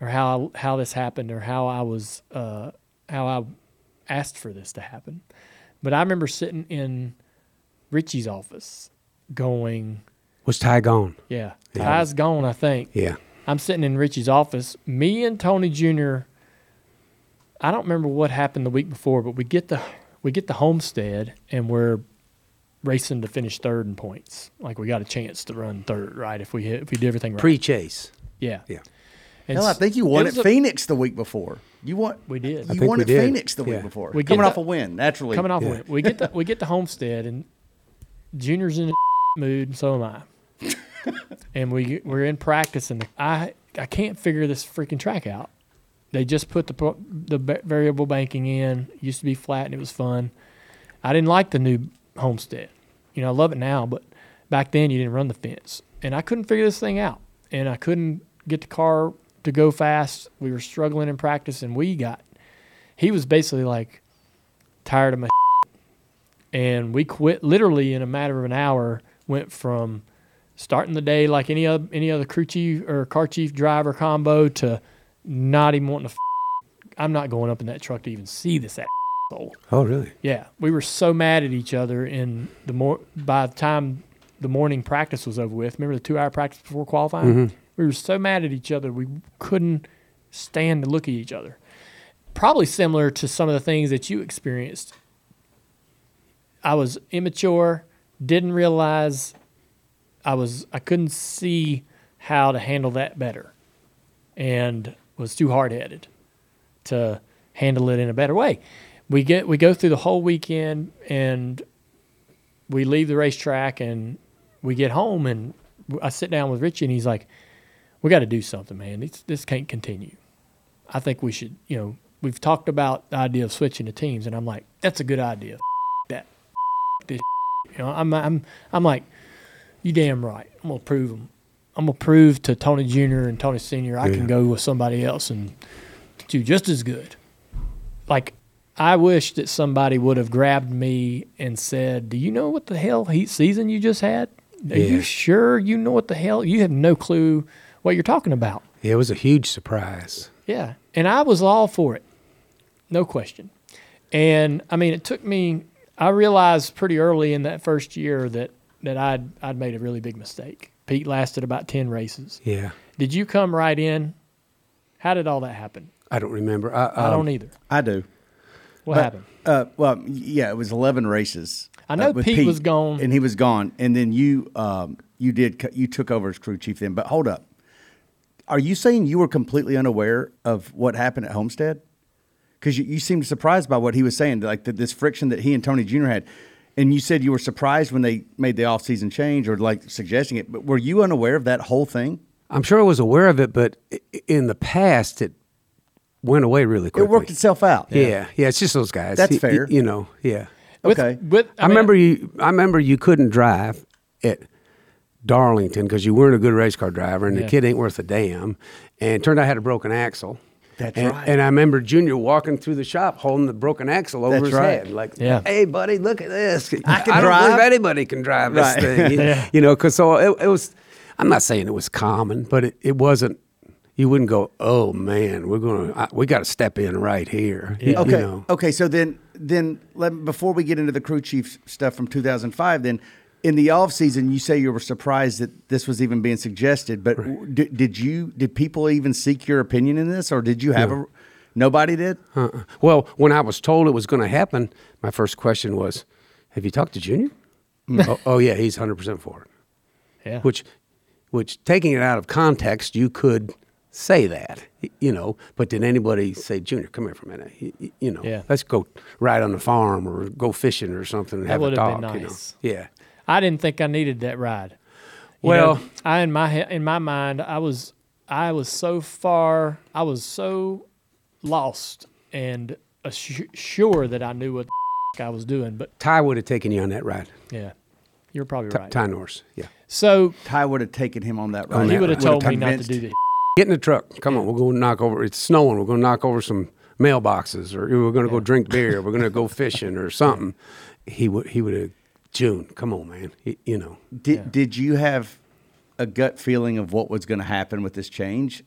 or how how this happened or how i was uh how i asked for this to happen but i remember sitting in richie's office going Was Ty gone? yeah. Ty's gone, I think. Yeah. I'm sitting in Richie's office. Me and Tony Jr. I don't remember what happened the week before, but we get the we get the homestead and we're racing to finish third in points. Like we got a chance to run third, right? If we hit if we did everything right. Pre-chase. yeah. Yeah. And Hell, I s- think you won at a- Phoenix the week before. You won. We did. You won at did. Phoenix the Yeah. week before. We get coming the- off a win, naturally. Coming off Yeah. a win. We get the we get the homestead and Junior's in a mood, and so am I. and we we're in practice, and I I can't figure this freaking track out. They just put the the variable banking in. It used to be flat, and it was fun. I didn't like the new homestead. You know, I love it now, but back then you didn't run the fence, and I couldn't figure this thing out, and I couldn't get the car to go fast. We were struggling in practice, and we got. He was basically like tired of my and we quit literally in a matter of an hour went from starting the day like any other any other crew chief or car chief driver combo to not even wanting to f- I'm not going up in that truck to even see this asshole. Oh, really? Yeah, we were so mad at each other And the more by the time the morning practice was over with. Remember the 2-hour practice before qualifying? Mm-hmm. We were so mad at each other we couldn't stand to look at each other. Probably similar to some of the things that you experienced I was immature, didn't realize I was I couldn't see how to handle that better and was too hard-headed to handle it in a better way. We get we go through the whole weekend and we leave the racetrack and we get home and I sit down with Richie and he's like, "We got to do something, man. This this can't continue. I think we should, you know, we've talked about the idea of switching to teams, and I'm like, that's a good idea. F- that, F- this, you know, I'm I'm I'm like, you damn right. I'm gonna prove them. I'm gonna prove to Tony Jr. and Tony Senior I Yeah. can go with somebody else and do just as good. Like, I wish that somebody would have grabbed me and said, "Do you know what the hell heat season you just had? Are Yeah. you sure you know what the hell? You have no clue what you're talking about." Yeah, it was a huge surprise. Yeah, and I was all for it, no question. And I mean, it took me. I realized pretty early in that first year that that I'd I'd made a really big mistake. Pete lasted about ten races. Yeah. Did you come right in? How did all that happen? I don't remember. I, I um, don't either. I do. What But, happened? Uh, well, yeah, it was eleven races. I know uh, with Pete was gone. and he was gone, and then you, um, you did, you took over as crew chief then. But hold up, are you saying you were completely unaware of what happened at Homestead? Because you, you seemed surprised by what he was saying, like the, this friction that he and Tony Jr. had, and you said you were surprised when they made the off-season change or like suggesting it. But were you unaware of that whole thing? I'm sure I was aware of it, but in the past, it went away really quickly. It worked itself out. Yeah, yeah. It's just those guys. That's Y- y- fair. You know. Yeah. With- okay. with- I, mean, remember you. I remember you couldn't drive at Darlington because you weren't a good race car driver, and Yeah. the kid ain't worth a damn. And it turned out I had a broken axle. That's and, right. And I remember Junior walking through the shop holding the broken axle over That's his right. head, like, Yeah. "Hey, buddy, look at this! I can don't drive." believe anybody can drive this Right. thing." You, you know, because so it, it was. I'm not saying it was common, but it, it wasn't. You wouldn't go, "Oh man, we're gonna, I, we got to step in right here." You- you Okay. know. Okay. So then, then let, before we get into the crew chief stuff from 2005, then in the off season, you say you were surprised that this was even being suggested. But w did, did you? Did people even seek your opinion in this, or did you have a? Nobody did. Uh-uh. Well, when I was told it was going to happen, my first question was, "Have you talked to Junior?" Mm. oh, oh, yeah, he's hundred percent for it. yeah. Which, which taking it out of context, you could say that, you know. But did anybody say, "Junior, come here for a minute"? Y- y- You know, Yeah. let's go ride on the farm or go fishing or something and That have a would have talk. You know, nice. yeah. I didn't think I needed that ride. You Well- know, I in my in my mind, I was I was so far, I was so lost and assu- sure that I knew what the I was doing. But Ty would have taken you on that ride. yeah, you're probably Ty, right. Ty Norris, yeah. So Ty would have taken him on that On ride. he that would have Would've told me not to do that. Get in the truck. Come on, we're going to knock over. It's snowing. We're going to knock over some mailboxes, or we're going to go drink beer. We're going to go fishing or something. He would. He would have. June, come on, man. He- you know. Did Did you have a gut feeling of what was going to happen with this change?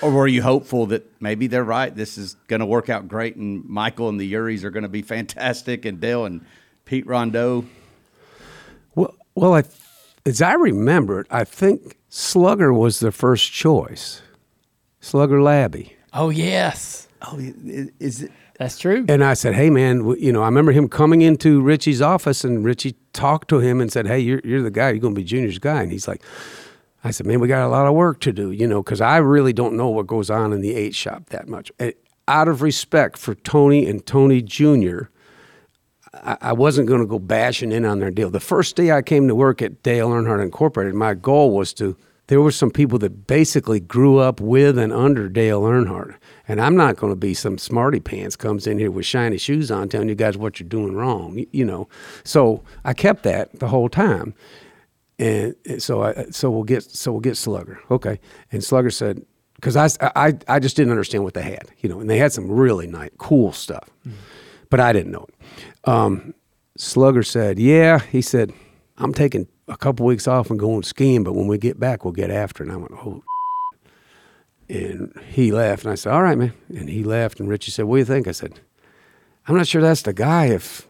Or were you hopeful that maybe they're right? This is going to work out great, and Michael and the Eurys are going to be fantastic, and Dale and Pete Rondeau. Well, well, I, as I remember it, I think Slugger was the first choice. Slugger Labbe. Oh yes, Oh, is it? That's true. And I said, "Hey, man, you know, I remember him coming into Richie's office, and Richie talked to him and said, "Hey, you're you're the guy. You're going to be Junior's guy." And he's like, "I said, man, we got a lot of work to do, you know, because I really don't know what goes on in the eight shop that much. Eh, Out of respect for Tony and Tony Junior, I, I wasn't going to go bashing in on their deal. The first day I came to work at Dale Earnhardt Incorporated, my goal was to. There were some people that basically grew up with and under Dale Earnhardt, and I'm not going to be some smarty pants comes in here with shiny shoes on telling you guys what you're doing wrong, you know. So I kept that the whole time, and so I so we'll get so we'll get Slugger, okay. And Slugger said because I, I I just didn't understand what they had, you know, and they had some really nice, cool stuff, but I didn't know it. Um, Slugger said, "Yeah," he said, "I'm taking a couple weeks off and going skiing, but when we get back, we'll get after." And I went, "Oh." And he left, and I said, "All right, man." And he left, and Richie said, "What do you think?" I said, "I'm not sure that's the guy. If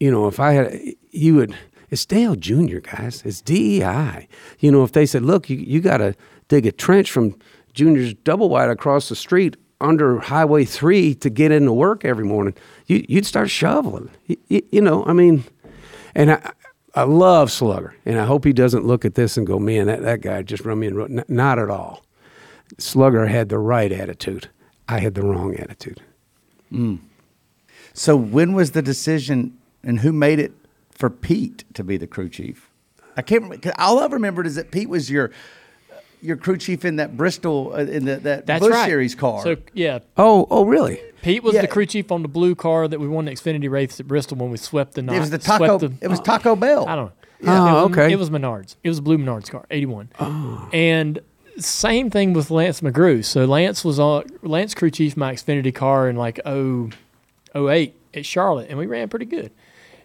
you know, if I had, you would." It's Dale Jr., guys. It's DEI. You know, if they said, "Look, you you got to dig a trench from Junior's double wide across the street under Highway Three to get into work every morning," you, you'd start shoveling. You, you, you know, I mean, and I, I love Slugger, and I hope he doesn't look at this and go, "Man, that, that guy just run me in." N- not at all. Slugger had the right attitude. I had the wrong attitude. So when was the decision, and who made it for Pete to be the crew chief? I can't. Remember, All I remembered is that Pete was your your crew chief in that Bristol uh, in the, that That's Busch right. Series car. So yeah, Oh, oh, really? Pete was Yeah. the crew chief on the blue car that we won the Xfinity race at Bristol when we swept the night. it was the Taco. Swept the, it was Taco Bell. I don't know. Oh, it was, okay. It was Menards. It was a blue Menards car, 81. Oh. And same thing with Lance McGrew. So Lance was on Lance crew chief my Xfinity car in like 0, 08 at Charlotte, and we ran pretty good.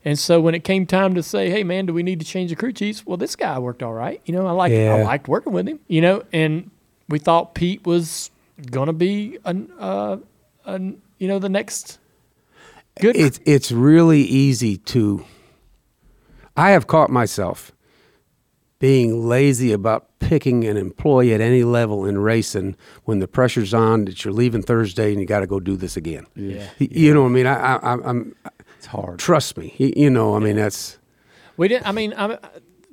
And so when it came time to say, "Hey man, do we need to change the crew chiefs?" Well, this guy worked all right. You know, I like Yeah. I liked working with him. You know, and we thought Pete was gonna be an, uh, an you know the next Good. It's it's really easy to. I have caught myself being lazy about picking an employee at any level in racing when the pressure's on that you're leaving Thursday and you got to go do this again. Yeah. Y- You know what I mean? I, I, I'm. It's hard. Trust me. You know. I mean that's. we didn't. I mean, I,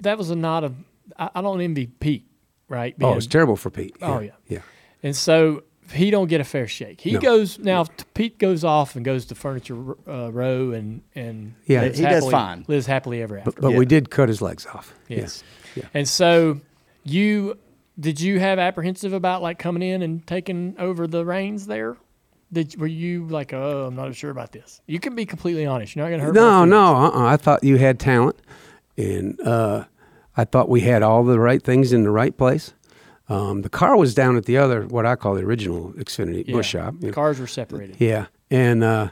that was a not a. I, I don't envy Pete, right? Oh, Being- it's terrible for Pete. Oh, yeah. Yeah. And so he don't get a fair shake. He No. goes now. t- Pete goes off and goes to Furniture uh, Row and and Yeah. lives He does fine. Lives happily ever after. But, but we did cut his legs off. yes. Yeah. And so you did you have apprehensive about like coming in and taking over the reins there? Did were you like, oh, I'm not sure about this? You can be completely honest. You're not gonna hurt. No, feelings. no. Uh-uh. I thought you had talent, and uh, I thought we had all the right things in the right place. Um, the car was down at the other, what I call the original Xfinity Yeah. Busch shop. The cars were separated. Yeah, and uh,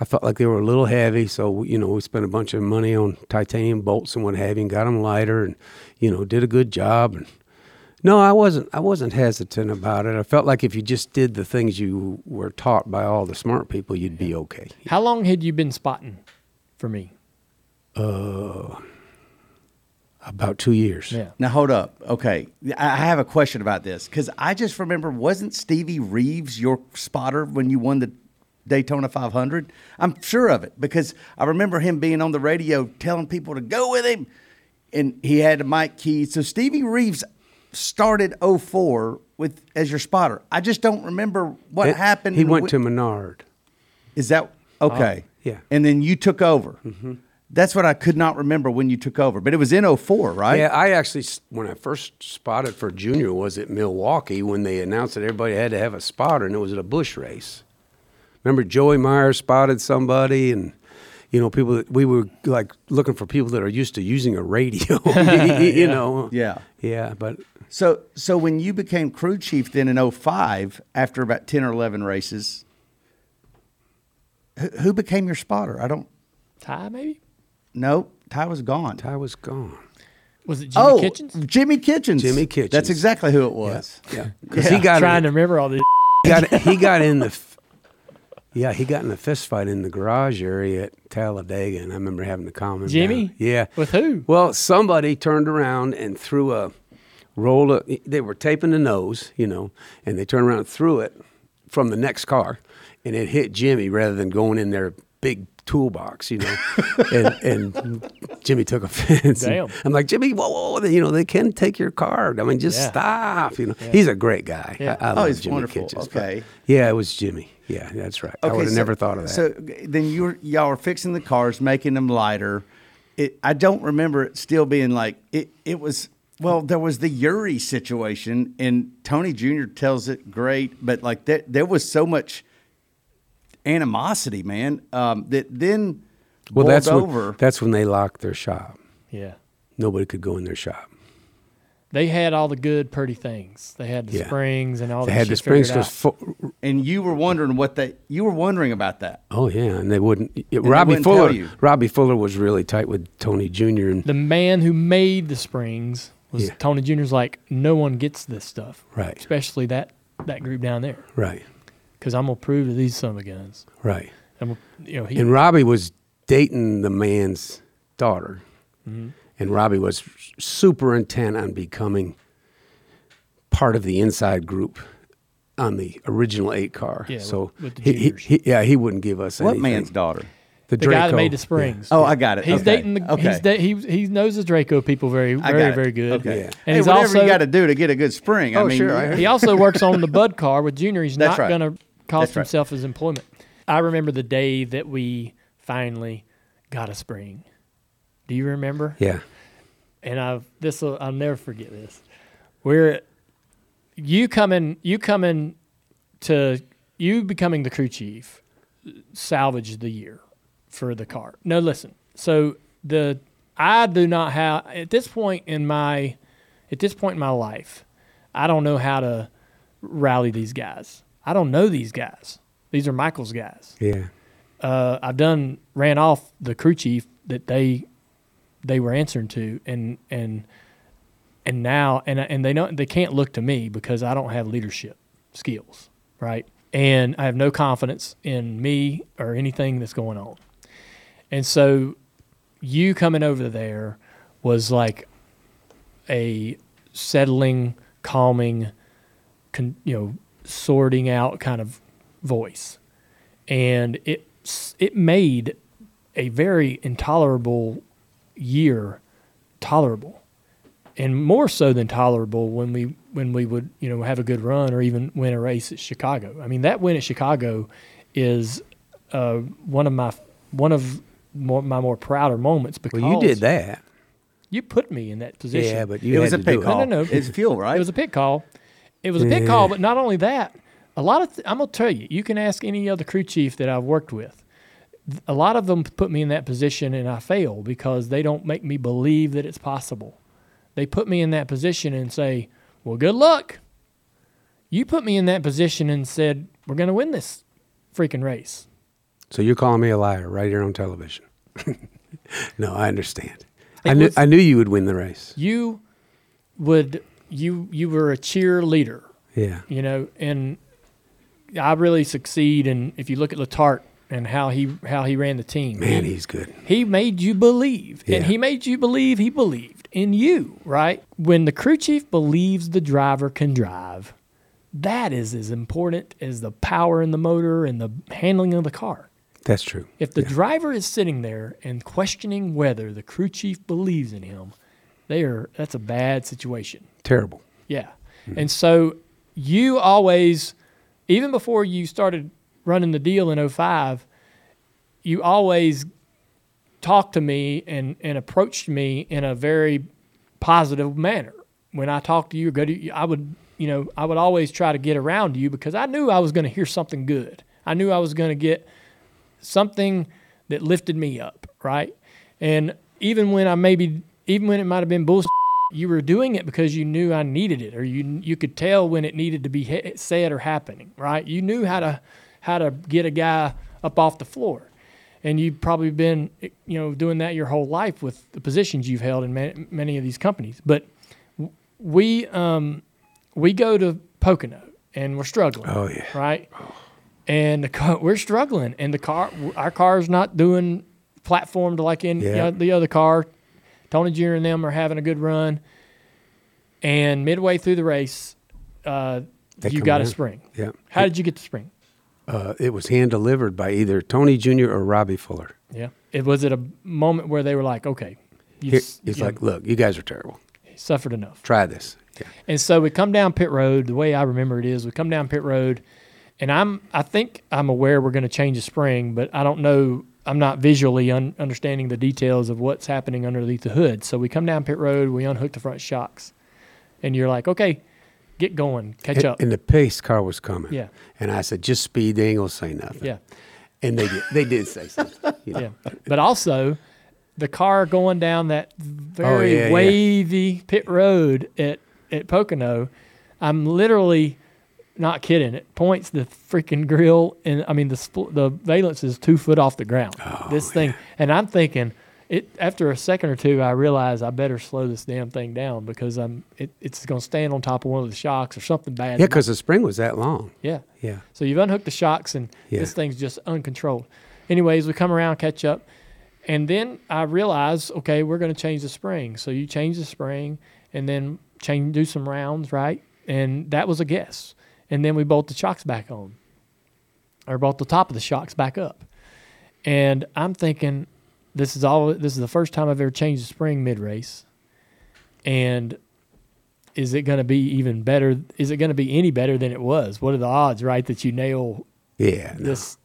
I felt like they were a little heavy, so you know we spent a bunch of money on titanium bolts and what have you, and got them lighter, and you know did a good job. And no, I wasn't. I wasn't hesitant about it. I felt like if you just did the things you were taught by all the smart people, you'd be okay. How long had you been spotting for me? About two years. Yeah. Now hold up. Okay, I I have a question about this because I just remember wasn't Stevie Reeves your spotter when you won the Daytona 500? I'm sure of it because I remember him being on the radio telling people to go with him, and he had a mic key. So Stevie Reeves started 04 with as your spotter. I just don't remember what It- happened. He went with- to Menard. Is that okay? yeah. And then you took over. Mm-hmm. That's what I could not remember when you took over, but it was in 04, right? Yeah, I actually, when I first spotted for Junior, was at Milwaukee when they announced that everybody had to have a spotter, and it was at a Busch race. Remember, Joey Meyer spotted somebody, and you know, people. that- We were like looking for people that are used to using a radio. you know. Yeah. Yeah, but So, so when you became crew chief then in 05, after about 10 or 11 races, who, who became your spotter? I don't Ty maybe? Know. Ty was gone. Ty was gone. Was it Jimmy oh, Kitchens? Jimmy Kitchens. Jimmy Kitchens. That's exactly who it was. Yeah, because he Yeah. got Trying to remember all this. he got he got in the f- yeah he got in a fist fight in the garage area at Talladega, and I remember having to calm him Jimmy? down. Yeah, With who? Well, somebody turned around and threw a roll of. They were taping the nose, you know, and they turned around and threw it from the next car, and it hit Jimmy rather than going in their big toolbox, you know, and, and Jimmy took offense. Damn. I'm like Jimmy, whoa, whoa, you know, they can take your car. I mean, just Yeah. stop. You know, he's a great guy. Yeah. I, I Oh, love he's Jimmy wonderful. Kitchens, Okay. Yeah, it was Jimmy. Yeah, that's right. I would have so- never thought of that. So then you were y'all are fixing the cars, making them lighter. It, I don't remember it still being like it. It was well, there was the Eury situation, and Tony Jr. tells it great, but like there, there was so much animosity, man, um, that then well, that's over. when, that's when they locked their shop. Yeah. Nobody could go in their shop. They had all the good, pretty things. They had the Yeah. springs and all They that had the springs because out. and you were wondering what they you were wondering about that. Oh yeah, and they wouldn't. it- they Robbie wouldn't tell Fuller. you. Robbie Fuller was really tight with Tony Jr. and The man who made the springs was Yeah. Tony Jr.'s like, no one gets this stuff. Right. Especially that, that group down there. right, Because I'm going to prove to these son of a guns. right. I'm, you know, he, And Robbie was dating the man's daughter, Mm-hmm. and Robbie was super intent on becoming part of the inside group on the original eight car. Yeah, so with- with the he, he, yeah, he wouldn't give us What anything. man's daughter? The, the guy that made the springs. Oh, I got it. He's Okay. dating the. Okay. He's da- he he knows the Draco people very very very good. Okay. Yeah. And hey, he's whatever also you got to do to get a good spring. I Oh, mean, sure, I he also works on the Bud car with Junior. He's That's not right. going to cost That's right. himself his employment. I remember the day that we finally got a spring. Do you remember? Yeah, and I've this will I'll never forget this. We're you coming you coming to you becoming the crew chief salvaged the year for the car. No, listen. So the I do not have at this point in my at this point in my life, I don't know how to rally these guys. I don't know these guys. These are Michael's guys yeah. uh, I've done ran off the crew chief that they they were answering to, and and and now and and they don't they can't look to me because I don't have leadership skills, right? and I have no confidence in me or anything that's going on. And so you coming over there was like a settling, calming, con, you know, sorting out kind of voice. And it it made a very intolerable year tolerable. And more so than tolerable when we when we would, you know, have a good run or even win a race at Chicago. I mean, that win at Chicago is uh, one of my one of more, my more prouder moments because Well, you did that. You put me in that position. Yeah, but you it had was a to pit call. No, no, no. It's fuel, right? It was a pit call. It was a pit call, but not only that, a lot of th- I'm gonna tell you, you can ask any other crew chief that I've worked with. A lot of them put me in that position and I fail because they don't make me believe that it's possible. They put me in that position and say, "Well, good luck." You put me in that position and said, "We're gonna win this freaking race." So you're calling me a liar right here on television. no, I understand. It I knew was- I knew you would win the race. You would you you were a cheerleader Yeah. you know, and I really succeed. And if you look at Letarte and how he how he ran the team, Man, he's good. he made you believe, and he made you believe he believed in you. Right when the crew chief believes the driver can drive, that is as important as the power in the motor and the handling of the car. That's true. If the driver is sitting there and questioning whether the crew chief believes in him, they are that's a bad situation. Terrible. Yeah. And so you always, even before you started running the deal in 05, you always talked to me and, and approached me in a very positive manner. When I talked to you, go to, I would, you know, I would always try to get around you because I knew I was going to hear something good. I knew I was going to get something that lifted me up, right? And even when I maybe, even when it might have been bullshit, you were doing it because you knew I needed it, or you you could tell when it needed to be he- said or happening, right? You knew how to how to get a guy up off the floor, and you've probably been you know doing that your whole life with the positions you've held in many, many of these companies. But we um, we go to Pocono and we're struggling. Oh, yeah. right. And the car, we're struggling, and the car, our car's not doing platformed like in Yeah. you know, the other car. Tony Jr. and them are having a good run, and midway through the race, uh, you got a spring. Yeah. How did you get the spring? Uh, it was hand delivered by either Tony Jr. or Robbie Fuller. Yeah, it was at a moment where they were like, "Okay, you Here, it's you know, like, look, you guys are terrible. suffered enough." Try this. Yeah. And so we come down pit road. The way I remember it is, we come down pit road, and I'm I think I'm aware we're going to change the spring, but I don't know. I'm not visually un- understanding the details of what's happening underneath the hood. So we come down pit road. We unhook the front shocks, and you're like, "Okay, get going, catch And, up." and the pace car was coming. Yeah. And I said, just speed. They ain't gonna say nothing. yeah. And they did. They did say something. you know. Yeah. But also, the car going down that oh, very yeah, yeah. wavy pit road at, at Pocono, I'm literally not kidding. It points the freaking grill, and I mean, the spl- the valence is two foot off the ground. Oh, this thing, and I'm thinking, it after a second or two, I realize I better slow this damn thing down because I'm it, it's going to stand on top of one of the shocks or something bad. Yeah, because the spring was that long. yeah, Yeah. so you've unhooked the shocks, and Yeah. this thing's just uncontrolled. Anyways, we come around, catch up, and then I realize, okay, we're going to change the spring. So you change the spring, and then change, do some rounds, right? And that was a guess. And then we bolt the shocks back on, or bolt the top of the shocks back up. And I'm thinking, this is all. This is the first time I've ever changed the spring mid race, and is it going to be even better? Is it going to be any better than it was? What are the odds, right, that you nail Yeah. no. this?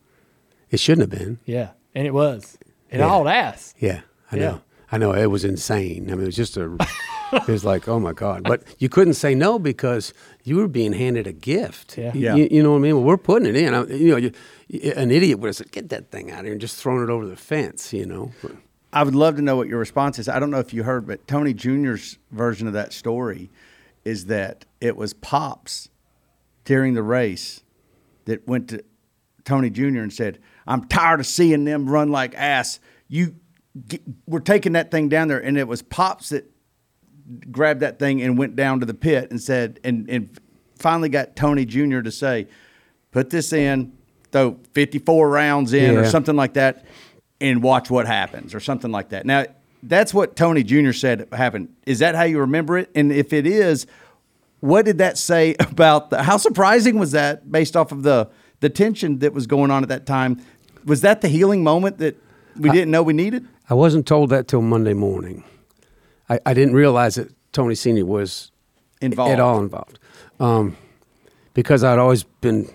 It shouldn't have been. Yeah, and it was. It Yeah. hauled ass. Yeah. I Yeah. know. I know. It was insane. I mean, it was just a. it was like, oh my god! But you couldn't say no because you were being handed a gift. Yeah. Yeah. You, you know what I mean? Well, we're putting it in. I, you know, you, an idiot would have said, "Get that thing out of here," and just thrown it over the fence. You know. I would love to know what your response is. I don't know if you heard, but Tony Jr.'s version of that story is that it was Pops during the race that went to Tony Jr. and said, I'm tired of seeing them run like ass. You, get, we're taking that thing down there. And it was Pops that grabbed that thing and went down to the pit and said, and, and finally got Tony Jr. to say, put this in, throw 54 rounds in or something like that, and watch what happens or something like that. Now, that's what Tony Jr. said happened. Is that how you remember it? And if it is, what did that say about the, how surprising was that based off of the, the tension that was going on at that time? Was that the healing moment that we didn't know we needed? I wasn't told that till Monday morning. I, I didn't realize that Tony Senior was Involved. at all involved, um, because I'd always been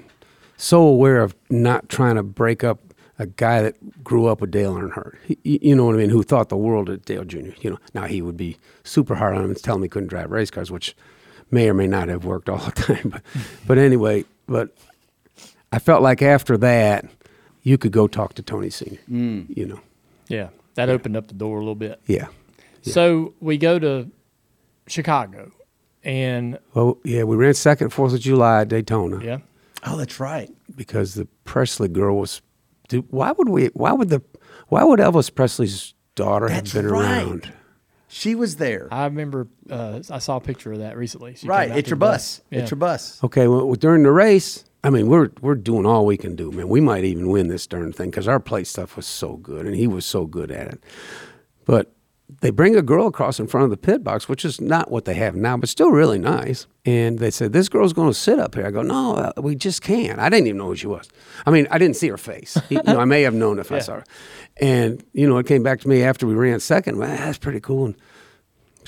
so aware of not trying to break up a guy that grew up with Dale Earnhardt. He, you you know what I mean? Who thought the world of Dale Jr. You know, now he would be super hard on him and tell him he couldn't drive race cars, which may or may not have worked all the time. But, but anyway, but I felt like after that, you could go talk to Tony Senior. You know, Yeah, that opened up the door a little bit. yeah. So we go to Chicago, and Well, yeah, we ran second Fourth of July at Daytona yeah, Oh, that's right. because the Presley girl was. Dude, why would we? Why would the? Why would Elvis Presley's daughter That's have been right. around? She was there. I remember uh, I saw a picture of that recently. She right. It's your the bus. Yeah. It's your bus. Okay, well, during the race, I mean, we're we're doing all we can do, man. We might even win this darn thing because our plate stuff was so good, and he was so good at it. But they bring a girl across in front of the pit box, which is not what they have now, but still really nice. And they said, "This girl's going to sit up here." I go, "No, uh, we just can't." I didn't even know who she was. I mean, I didn't see her face. you know, I may have known if I saw her. And you know, it came back to me after we ran second. Well, that's pretty cool. And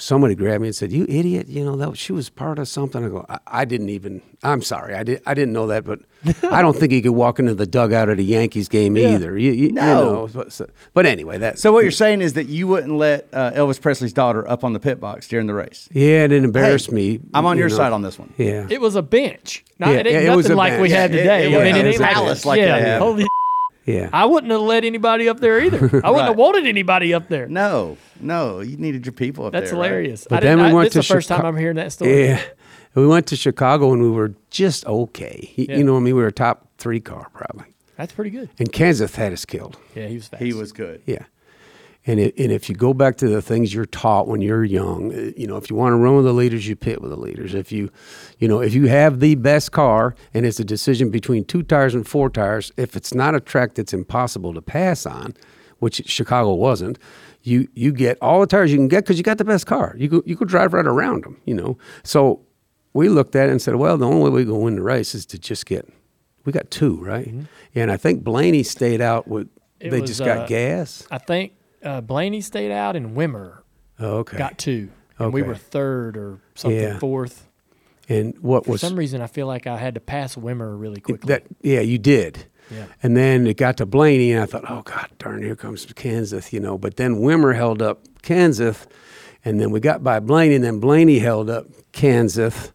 somebody grabbed me and said, "You idiot! You know that she was part of something." I go, "I, I didn't even. I'm sorry. I did. I didn't know that, but I don't think he could walk into the dugout at a Yankees game either. You, you, you No. know, but, so- but anyway, that. So what you're saying is that you wouldn't let uh, Elvis Presley's daughter up on the pit box during the race. yeah, it embarrassed Hey, me. I'm on you your know. side on this one. Yeah, It was a bench. Not, Yeah, it ain't yeah, it was nothing a like we bench. had Yeah, it- today. it I mean, was it a ain't like, palace like yeah, they have. holy yeah. I wouldn't have let anybody up there either. I wouldn't Right. have wanted anybody up there. No, no, you needed your people up That's there. right? hilarious. But I then we I, went this is to the first time I'm hearing that story. Yeah. We went to Chicago and we were just okay. You- Yeah. You know, what I mean, we were a top three car probably. That's pretty good. And Kenseth had us killed. Yeah, he was fast. He was good. Yeah. And, it, and if you go back to the things you're taught when you're young, uh, you know, if you want to run with the leaders, you pit with the leaders. If you, you know, if you have the best car and it's a decision between two tires and four tires, if it's not a track that's impossible to pass on, which Chicago wasn't, you you get all the tires you can get because you got the best car. You go you could drive right around them, you know. So we looked at it and said, well, the only way we can win the race is to just get. We got two, right? And I think Blaney stayed out with. Mm-hmm. It they was, just got uh, gas. I think uh, Blaney stayed out and Wimmer Oh, okay. got two. And we were third or something, Yeah. fourth. And what For was some reason, I feel like I had to pass Wimmer really quickly. that? Yeah, you did. Yeah. And then it got to Blaney, and I thought, oh God, darn, here comes Kenseth, you know. But then Wimmer held up Kenseth, and then we got by Blaney, and then Blaney held up Kenseth,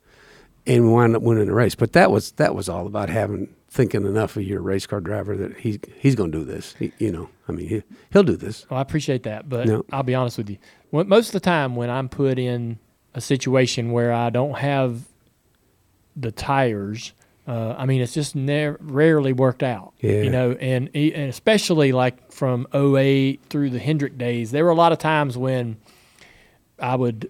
and we wound up winning the race. But that was that was all about having thinking enough of your race car driver that he he's going to do this. He, you know, I mean, he, he'll do this. Well, I appreciate that, but No. I'll be honest with you. When, most of the time, when I'm put in a situation where I don't have the tires, uh, I mean, it's just never rarely worked out. Yeah. You know, and, and especially like from 08 through the Hendrick days, there were a lot of times when I would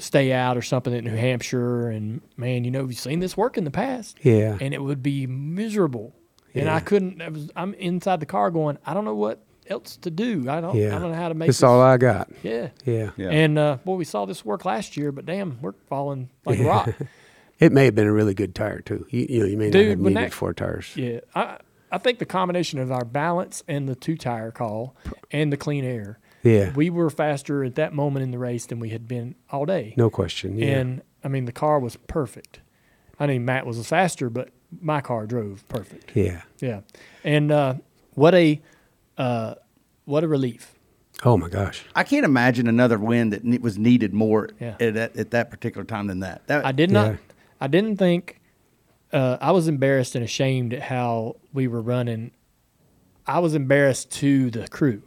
stay out or something at New Hampshire, and man, you know, you've seen this work in the past. Yeah. and it would be miserable. And I couldn't. I was, I'm inside the car going. I don't know what else to do. I don't. Yeah. I don't know how to make That's this. all I got. yeah. Yeah. Yeah. And uh, boy, we saw this work last year, but damn, we're falling like a rock. It may have been a really good tire too. You, you know, you may not Dude, have when needed that- four tires. Yeah, I I think the combination of our balance and the two tire call and the clean air, Yeah. we were faster at that moment in the race than we had been all day. No question. Yeah. And I mean, the car was perfect. I mean, Matt was faster, but my car drove perfect. yeah. Yeah, and uh, what a uh, what a relief. Oh my gosh. I can't imagine another win that ne- was needed more Yeah. at, that, at that particular time than that. that I did not. Yeah. I didn't think. Uh, I was embarrassed and ashamed at how we were running. I was embarrassed to the crew,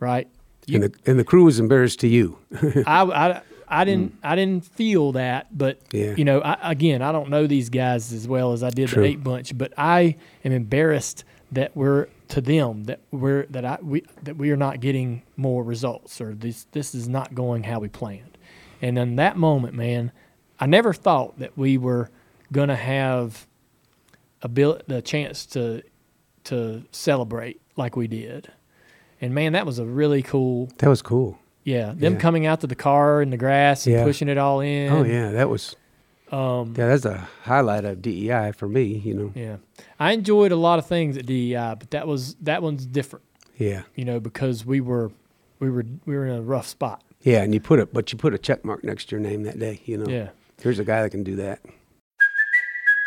right? You, and the and the crew was embarrassed to you. I, I, I didn't. Mm. I didn't feel that, but. Yeah. you know, I, again, I don't know these guys as well as I did True. the eight bunch, but I am embarrassed that we're to them that we're that I we that we are not getting more results or this this is not going how we planned. And in that moment, man, I never thought that we were gonna have a bill the chance to to celebrate like we did. And man, that was a really cool. That was cool. Yeah, them Yeah. coming out to the car in the grass and Yeah. pushing it all in. Oh yeah, that was. Um, Yeah, that's a highlight of DEI for me. You know. yeah. I enjoyed a lot of things at DEI, but that was that one's different. Yeah. You know, because we were we were we were in a rough spot. Yeah, and you put it, but you put a check mark next to your name that day. You know. Yeah. Here's a guy that can do that.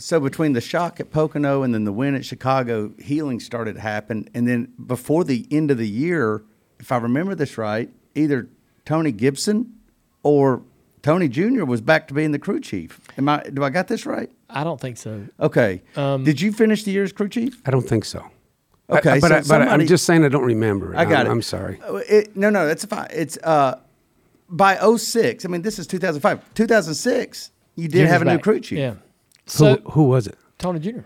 So between the shock at Pocono and then the win at Chicago, healing started to happen. And then before the end of the year, if I remember this right, either Tony Gibson or Tony Jr. was back to being the crew chief. Am I? Do I got this right? I don't think so. Okay. Um, Did you finish the year as crew chief? I don't think so. I- Okay, but, so I, but somebody- I'm just saying I don't remember. It. I got I'm, it. I'm sorry. Uh, It, no, no, that's fine. It's uh, by 06, I mean, this is 2005. 2006, you did Junior's have a new crew chief. Yeah. So who, who was it? Tony Jr.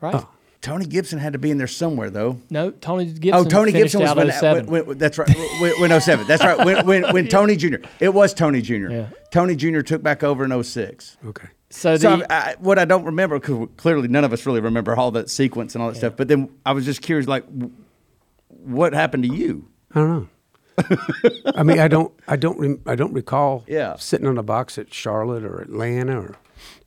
Right? Oh. Tony Gibson had to be in there somewhere, though. No, Tony Gibson. Oh, Tony Gibson was out when, 07. when, when- that's right. When, when 07. That's right. When, when, when Tony Jr. It was Tony Jr. Yeah. Tony Jr. took back over in 06. Okay. so the So I, I, what I don't remember, because clearly none of us really remember all that sequence and all that stuff. But then I was just curious, like, what happened to you? I don't know. I mean, I don't, I don't, rem- I don't recall Yeah. sitting on a box at Charlotte or Atlanta or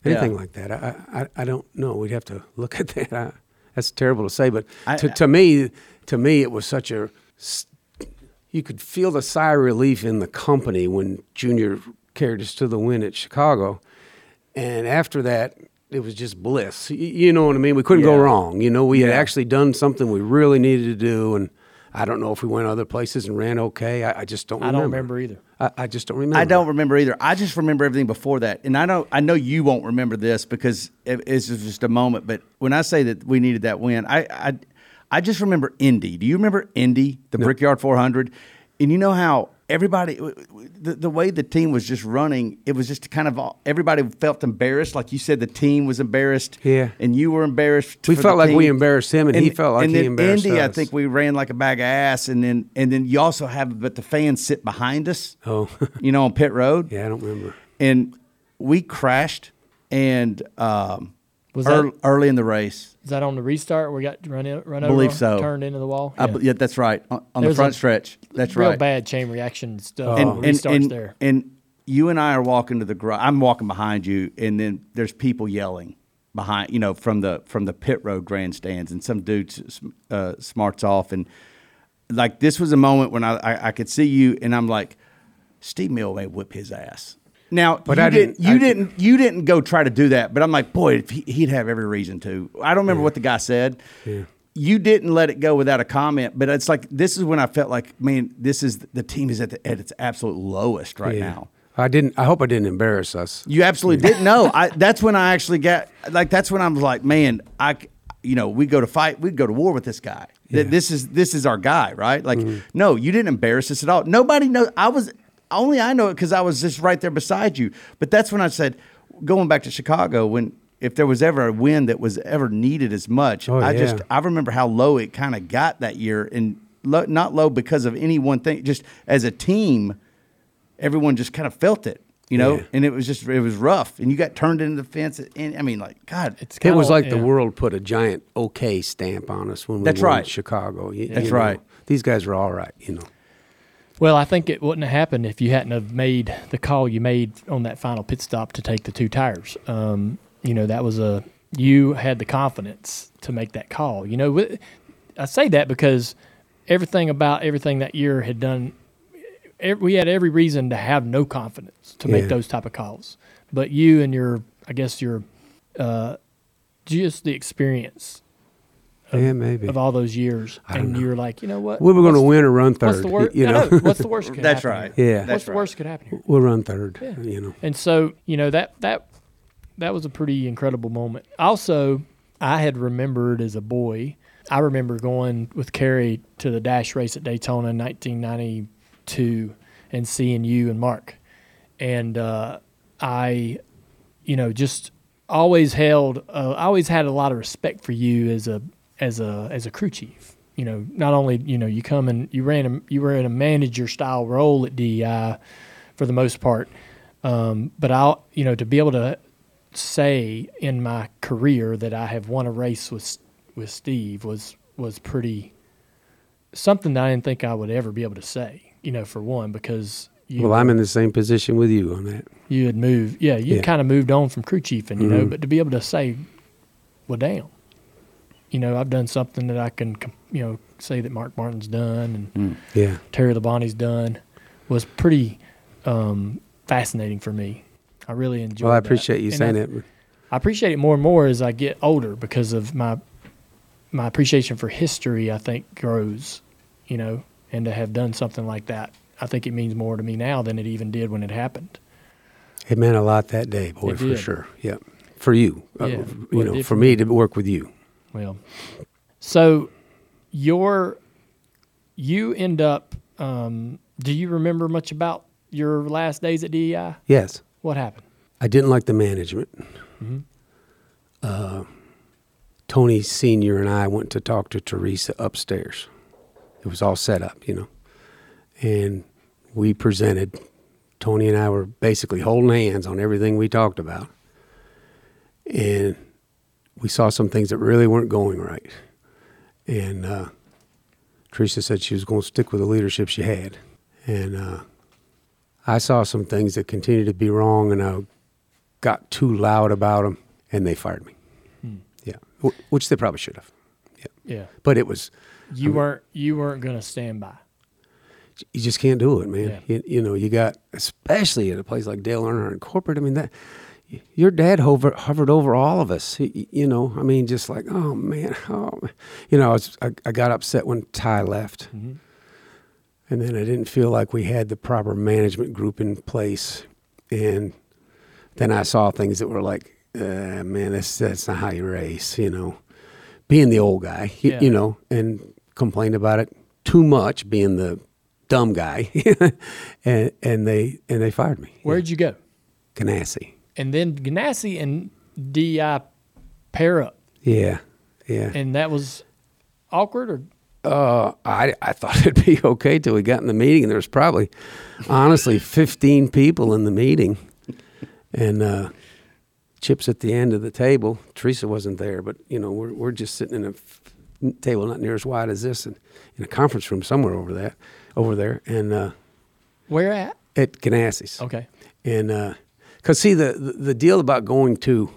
anything Yeah. like that. I, I, I don't know. We'd have to look at that. I, that's terrible to say, but I- to, to me, to me, it was such a You could feel the sigh of relief in the company when Junior carried us to the win at Chicago, and after that, it was just bliss. Y- You know what I mean? We couldn't go wrong. You know, we had actually done something we really needed to do, and I don't know if we went other places and ran okay. I, I just don't. Remember. I don't remember either. I, I just don't remember. I don't remember either. I just remember everything before that, and I don't. I know you won't remember this because it, it's just a moment. But when I say that we needed that win, I I, I just remember Indy. Do you remember Indy, the Brickyard 400? And you know how everybody, the, the way the team was just running, it was just kind of everybody felt embarrassed. Like you said, the team was embarrassed. Yeah. and you were embarrassed. We for felt the like we embarrassed him, and he felt like and he then embarrassed Indy, I think we ran like a bag of ass, and then and then you also have, but the fans sit behind us. Oh. you know, on pit road Yeah, I don't remember. and we crashed and um, Was that- early in the race. Is that on the restart? We got run in, run Believe so. turned into the wall. I b- yeah, that's right on, on the front a stretch. That's Real right. bad chain reaction stuff. And, on and, restarts and, there. and you and I are walking to the garage. I'm walking behind you, and then there's people yelling behind, you know, from the from the pit road grandstands, and some dude uh, smarts off, and like this was a moment when I, I I could see you, and I'm like, Steve Hmiel may whip his ass. Now, But you I didn't, didn't- you I- didn't, you didn't go try to do that. But I'm like, boy, if he, he'd have every reason to. I don't remember what the guy said. You didn't let it go without a comment, but it's like this is when I felt like, man, this is the team is at, the, at its absolute lowest right Yeah. now. I didn't. I hope I didn't embarrass us. You absolutely didn't know. I that's when I actually got like that's when I was like, man, I, you know we go to fight, we'd go to war with this guy. Th- This is this is our guy, right? Like, mm-hmm. no, you didn't embarrass us at all. Nobody knows. I was only I know it because I was just right there beside you. But that's when I said, going back to Chicago, when if there was ever a win that was ever needed as much, Oh, I just. I remember how low it kind of got that year, and low, not low because of any one thing, just as a team everyone just kind of felt it, you know, Yeah. and it was just it was rough, and you got turned into the fence, and I mean, like God, It's It kinda was like the world put a giant OK stamp on us when we That's won right. Chicago. You- That's you know, right. These guys were all right, you know. Well, I think it wouldn't have happened if you hadn't have made the call you made on that final pit stop to take the two tires. Um, you know, that was a you had the confidence to make that call. You know, I say that because everything about everything that year had done. We had every reason to have no confidence to make Yeah. those type of calls, but you and your, I guess your, uh, just the experience yeah, maybe. of all those years, and know. you're like, you know what? we were going to win or run What's third. the worst? You no, know, no, what's the worst? Could That's happen right. here? Yeah. What's That's the right. worst could happen here? we'll run third. Yeah. You know. And so, you know, that that that was a pretty incredible moment. Also, I had remembered as a boy. I remember going with Kerry to the dash race at Daytona in 1992 and seeing you and Mark. And uh, I, you know, just always held, uh, I always had a lot of respect for you as a as a as a crew chief. You know, not only you know you come and you ran a, you were in a manager style role at DEI for the most part, um, but I'll you know to be able to say in my career that I have won a race with with Steve was was pretty something that I didn't think I would ever be able to say. You know, for one, because you Well, I'm in the same position with you on that. you had moved, yeah, you Yeah. kind of moved on from crew chiefing, you know, Mhm. but to be able to say, well, damn, you know, I've done something that I can, you know, say that Mark Martin's done and Yeah. Terry Labonte's done was pretty um, fascinating for me. I really enjoyed. Well, I that. appreciate you And saying I, that. I appreciate it more and more as I get older because of my my appreciation for history. I think grows, you know, and to have done something like that, I think it means more to me now than it even did when it happened. It meant a lot that day, boy, It for sure. Yeah. For you. Uh, you well, know, for me. to work with you. Well, so your you end up. Um, do you remember much about your last days at DEI? Yes. What happened? I didn't like the management. Mhm. Uh, Tony Sr. and I went to talk to Teresa upstairs. It was all set up, you know. And we presented. Tony and I were basically holding hands on everything we talked about. And we saw some things that really weren't going right. And uh, Teresa said she was going to stick with the leadership she had. And uh, I saw some things that continued to be wrong, and I got too loud about them, and they fired me. Hmm. Yeah, Wh- which they probably should have. Yeah, yeah. But it was you weren't you weren't going to stand by. you just can't do it, man. Yeah. You, you know, you got especially at a place like Dale Earnhardt and corporate. I mean that your dad hover, hovered over all of us. He- you know, I mean, just like oh man, oh, you know, I, was, I, I got upset when Ty left, Mhm. And then I didn't feel like we had the proper management group in place, and then I saw things that were like, uh, man, that's that's not how you race. You know, being the old guy, Yeah. you know, and complained about it too much, being the dumb guy, and and they and they fired me. Where'd you go? Ganassi. And then Ganassi and DI pair up, Yeah, yeah. and that was awkward. Or Uh, I I thought it'd be okay till we got in the meeting, and there was probably, honestly, fifteen people in the meeting, and uh, Chip's at the end of the table. Teresa wasn't there, but you know we're we're just sitting in a f- table not near as wide as this, and in a conference room somewhere over that over there, and uh, where at? at Ganassi's. Okay. And because see the, the the deal about going to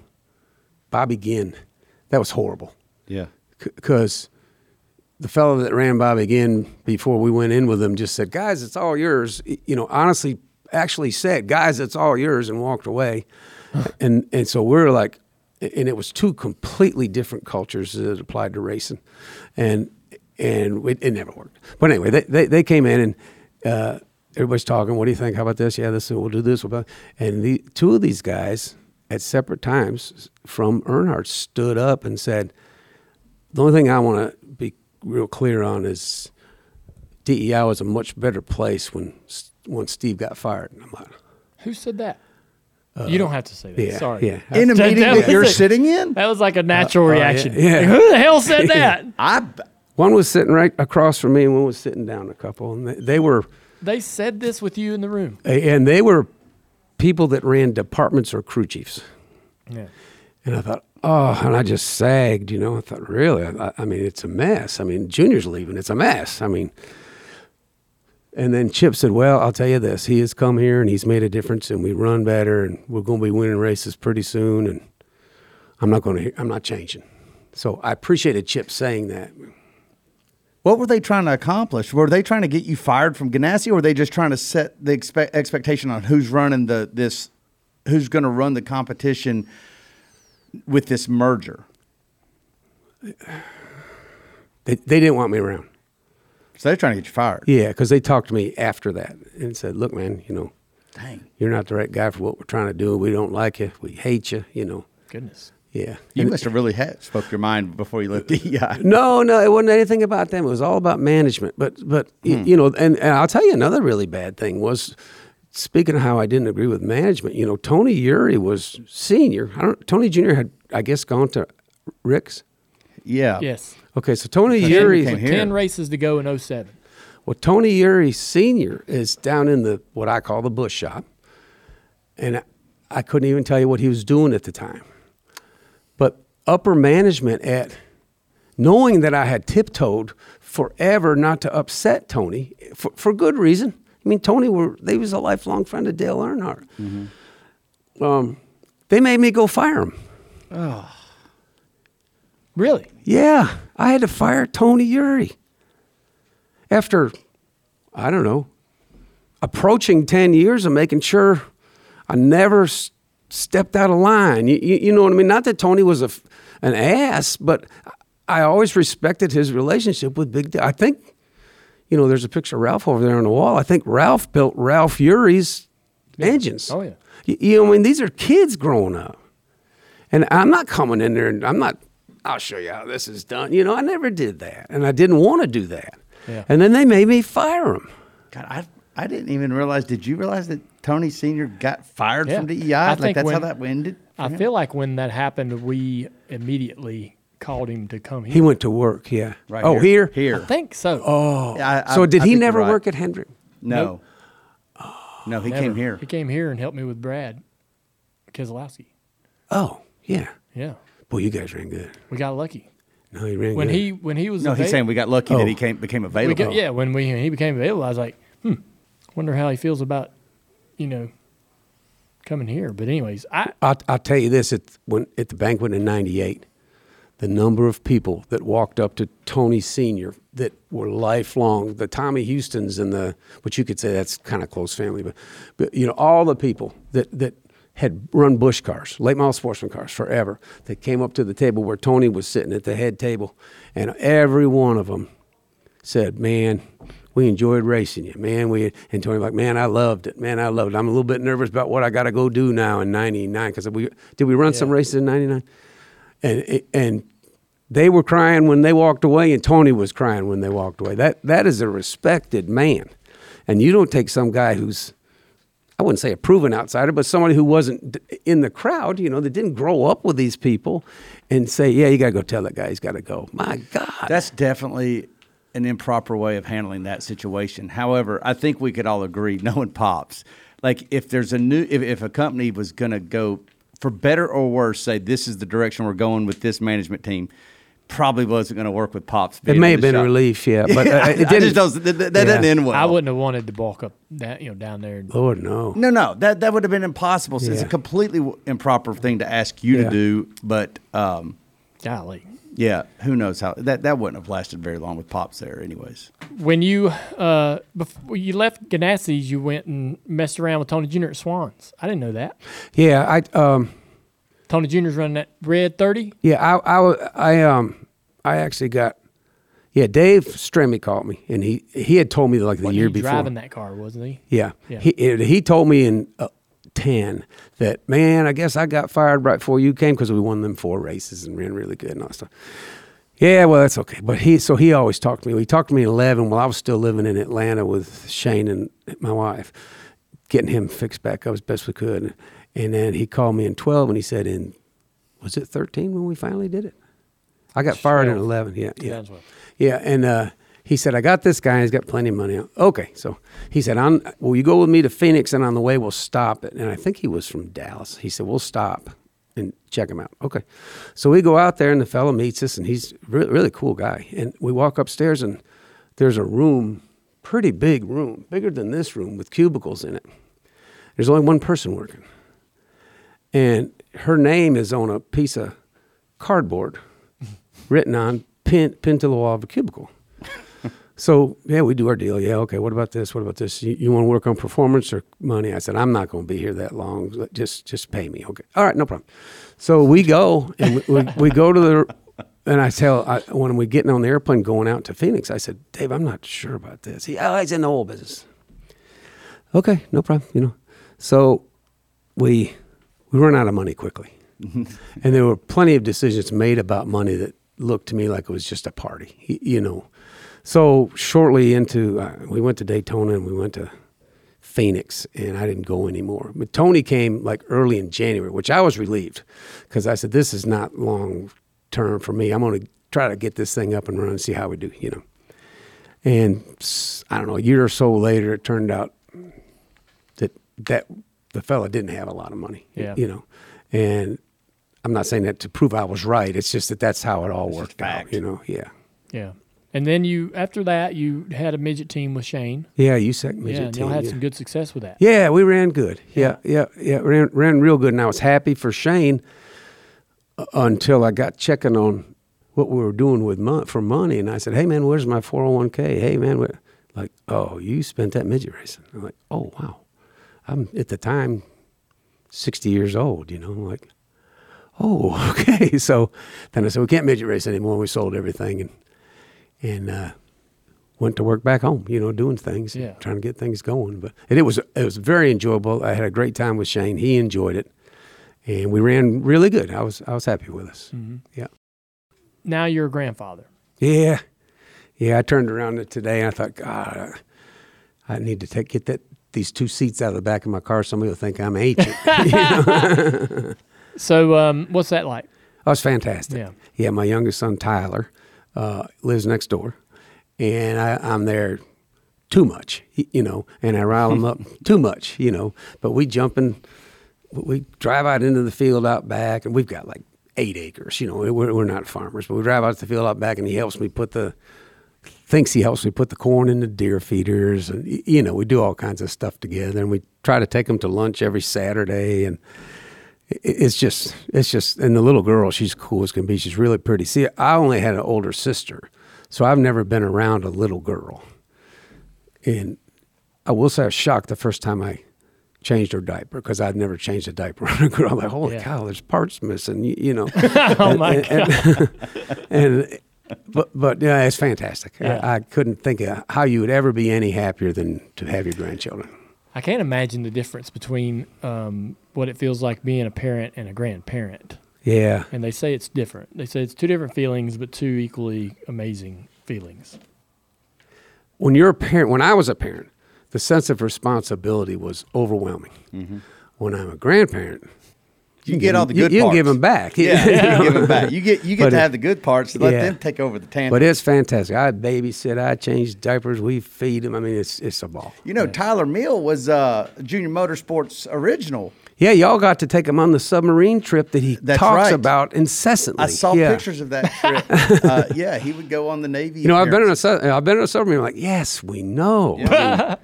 Bobby Ginn, that was horrible. Yeah. Because the fellow that ran Bobby Ginn before we went in with him just said, "Guys, it's all yours." You know, honestly, actually said, "Guys, it's all yours," and walked away. and and so we're like, and it was two completely different cultures that applied to racing, and and it, it never worked. But anyway, they they, they came in and. Uh, Everybody's talking. What do you think? How about this? Yeah, this. We'll do this. We'll do-" And the two of these guys at separate times from Earnhardt stood up and said, "The only thing I want to real clear on is DEI was a much better place when when Steve got fired." And I'm like, Who said that? you don't have to say that. Uh, yeah, Sorry. yeah. In a meeting that that was you're a- sitting in? That was like a natural Uh, yeah, reaction. yeah. Like, Who the hell said that? I One was sitting right across from me, and one was sitting down a couple, and they, they were They said this with you in the room. and they were people that ran departments or crew chiefs. Yeah. And I thought, oh, and I just sagged, you know. I thought, really? I, I mean, it's a mess. I mean, Junior's leaving. It's a mess. I mean, and then Chip said, well, I'll tell you this. He has come here and he's made a difference, and we run better, and we're going to be winning races pretty soon. And I'm not going to, I'm not changing. So I appreciated Chip saying that. What were they trying to accomplish? Were they trying to get you fired from Ganassi, or were they just trying to set the expe- expectation on who's running the this, who's going to run the competition with this merger? They, they didn't want me around. So they're trying to get you fired. Yeah, because they talked to me after that and said, look, man, you know, Dang. you're not the right guy for what we're trying to do. We don't like you. We hate you, you know. Goodness. Yeah. You And- must have really had, spoke your mind before you left DEI. No, no, it wasn't anything about them. It was all about management. But but y- Hmm. you know, and, and I'll tell you another really bad thing was speaking of how I didn't agree with management. You know, Tony Eury was senior. I don't. Tony Junior had I guess gone to Rick's. Yeah. Yes. Okay, so Tony Because Eury. he here. Ten races to go in 07. Well, Tony Eury Senior is down in the what I call the Busch shop, and I, I couldn't even tell you what he was doing at the time. But upper management at knowing that I had tiptoed forever not to upset Tony for, for good reason. I mean, Tony were they was a lifelong friend of Dale Earnhardt. Um, they made me go fire him. Oh, Really? Yeah, I had to fire Tony Eury after I don't know approaching ten years of making sure I never s- stepped out of line. You, you, you know what I mean? Not that Tony was a an ass, but I always respected his relationship with Big. D- I think you know there's a picture of Ralph over there on the wall. I think Ralph built Ralph Eury's engines. Oh, yeah. You, you know, I mean, these are kids growing up. And I'm not coming in there and I'm not, I'll show you how this is done. You know, I never did that. And I didn't want to do that. Yeah. And then they made me fire him. God, I, I didn't even realize. Did you realize that Tony Senior got fired Yeah. from DEI? I like think that's how that ended. I him? feel like when that happened, we immediately called him to come here. He went to work, yeah. Right oh, here? Here. I think so. Oh. Yeah, I- so did I he never right. work at Hendrick? No. No, he Never. came here. He came here and helped me with Brad Keselowski. Oh, yeah. Yeah, Boy, you guys ran good. we got lucky No, he ran when good. he when he was No, he's saying we got lucky Oh. that he came became we available. got, yeah when we he became available. I was like, hmm, wonder how he feels about you know coming here. But anyways, I I'll, I'll tell you this: at when at the banquet in '98, the number of people that walked up to Tony Senior that were lifelong, the Tommy Houston's and the, which you could say that's kind of close family, but, but you know, all the people that that had run Busch cars, late model sportsman cars forever, that came up to the table where Tony was sitting at the head table, and every one of them said, "Man, we enjoyed racing you, man." We and Tony like, "Man, I loved it, man, I loved it." I'm a little bit nervous about what I got to go do now in '99 because we did we run some races in '99, and and they were crying when they walked away, and Tony was crying when they walked away. That that is a respected man, and you don't take some guy who's I wouldn't say a proven outsider, but somebody who wasn't in the crowd, you know, that didn't grow up with these people, and say, "Yeah, you got to go tell that guy he's got to go." My God, That's definitely an improper way of handling that situation. However, I think we could all agree, knowing pops, like if there's a new, if, if a company was going to go for better or worse, say this is the direction we're going with this management team, probably wasn't going to work with pops. it may have the been a shop. relief, yeah, but Yeah, uh, it didn't. just don't- that, that, that Yeah. doesn't end well. I wouldn't have wanted to walk up that you know down there. Lord no. No, no, that that would have been impossible. So It's a completely w- improper thing to ask you Yeah. to do. But um, Golly, yeah, who knows how that that wouldn't have lasted very long with pops there, anyways. when you uh before you left Ganassi's, you went and messed around with Tony Jr. at Swans. I didn't know that. Yeah, I um, Tony Jr.'s running that red thirty. yeah, I, I, I um, I actually got. Yeah, Dave Stremme called me, and he he had told me like the Wasn't year he before. driving that car, wasn't he? Yeah. Yeah. He he told me in uh, 10 that, man, I guess I got fired right before you came because we won them four races and ran really good and all that stuff. Yeah, well, that's okay. But he, so he always talked to me. He talked to me in 11 while I was still living in Atlanta with Shane and my wife, getting him fixed back up as best we could. And then he called me in 12 and he said, in, was it 13 when we finally did it? I got fired in 11. Yeah. Yeah. Yeah, and uh, he said, I got this guy. He's got plenty of money. Okay, so he said, I'm, Will you go with me to Phoenix? And on the way, we'll stop it. And I think he was from Dallas. He said, We'll stop and check him out. Okay. So we go out there, and the fellow meets us, and he's really, really cool guy. And we walk upstairs, and there's a room, pretty big room, bigger than this room, with cubicles in it. There's only one person working. And her name is on a piece of cardboard written on, pinned, pinned to the wall of a cubicle. So yeah, we do our deal. Yeah, okay. What about this? What about this? You, you want to work on performance or money? I said I'm not going to be here that long. Just just pay me. Okay. All right, no problem. So we go and we, we, we go to the and I tell I, when we getting on the airplane going out to Phoenix, I said, Dave, I'm not sure about this. He, oh, he's in the oil business. Okay, no problem. You know, so we we run out of money quickly. and there were plenty of decisions made about money that looked to me like it was just a party, you know. So shortly into, uh, we went to Daytona and we went to Phoenix, and I didn't go anymore. But Tony came like early in January, which I was relieved because I said, "This is not long term for me. I'm going to try to get this thing up and run and see how we do," you know. And I don't know, a year or so later, it turned out that that the fella didn't have a lot of money, Yeah. you know. And I'm not saying that to prove I was right. It's just that that's how it all just worked out, you know. Yeah, Yeah. And then you after that you had a midget team with Shane. yeah. You said midget yeah, and team. y'all had yeah. some good success with that. Yeah, we ran good. Yeah, yeah, yeah. Ran ran real good, and I was happy for Shane uh, until I got checking on what we were doing with mon- for money, and I said, "Hey, man, where's my four hundred one k? Hey, man, like, oh, you spent that midget racing." I'm like, "Oh, wow." I'm at the time sixty years old. You know, I'm like, "Oh, okay." So then I said, "We can't midget race anymore." We sold everything and and uh, went to work back home, you know, doing things, Yeah. trying to get things going. But and it was it was very enjoyable. I had a great time with Shane. He enjoyed it, and we ran really good. I was I was happy with us. Mm-hmm. Yeah, Now you're a grandfather. yeah, yeah. I turned around today and I thought, God, I need to take get that these two seats out of the back of my car. Somebody will think I'm ancient. So um, what's that like? That was fantastic. Yeah. Yeah, my youngest son Tyler uh, lives next door, and I, I'm there too much, you know, and I rile him up too much, you know. But we jump in, we drive out into the field out back, and we've got like eight acres, you know. We're, we're not farmers, but we drive out to the field out back, and he helps me put the thinks he helps me put the corn in the deer feeders, and you know, we do all kinds of stuff together, and we try to take him to lunch every Saturday, and it's just it's just and the little girl she's cool as can be she's really pretty. See i only had an older sister so i've never been around a little girl. And i will say i was shocked the first time i changed her diaper because i'd never changed a diaper on a girl. I'm like holy Yeah. cow there's parts missing you, you know. Oh my and, and, and- but but yeah it's fantastic Yeah. I, I couldn't think of how you would ever be any happier than to have your grandchildren I can't imagine the difference between um, what it feels like being a parent and a grandparent. yeah And they say it's different. They say it's two different feelings, but two equally amazing feelings. when you're a parent, when I was a parent, the sense of responsibility was overwhelming. When I'm a grandparent, You can get all the good you can parts. give them back. Yeah, you can give them back. You get you get But to it- have the good parts. Let yeah. them take over the tantrum. But it's fantastic. I babysit. I change diapers. We feed them. I mean, it's it's a ball. you know, Tyler Hmiel was uh, Junior Motorsports original. Yeah, y'all got to take him on the submarine trip that he That's talks right. about incessantly. I saw Yeah. pictures of that trip. uh, yeah, he would go on the Navy. You know, I've been in a I've been in a submarine. I'm like, yes, we know. I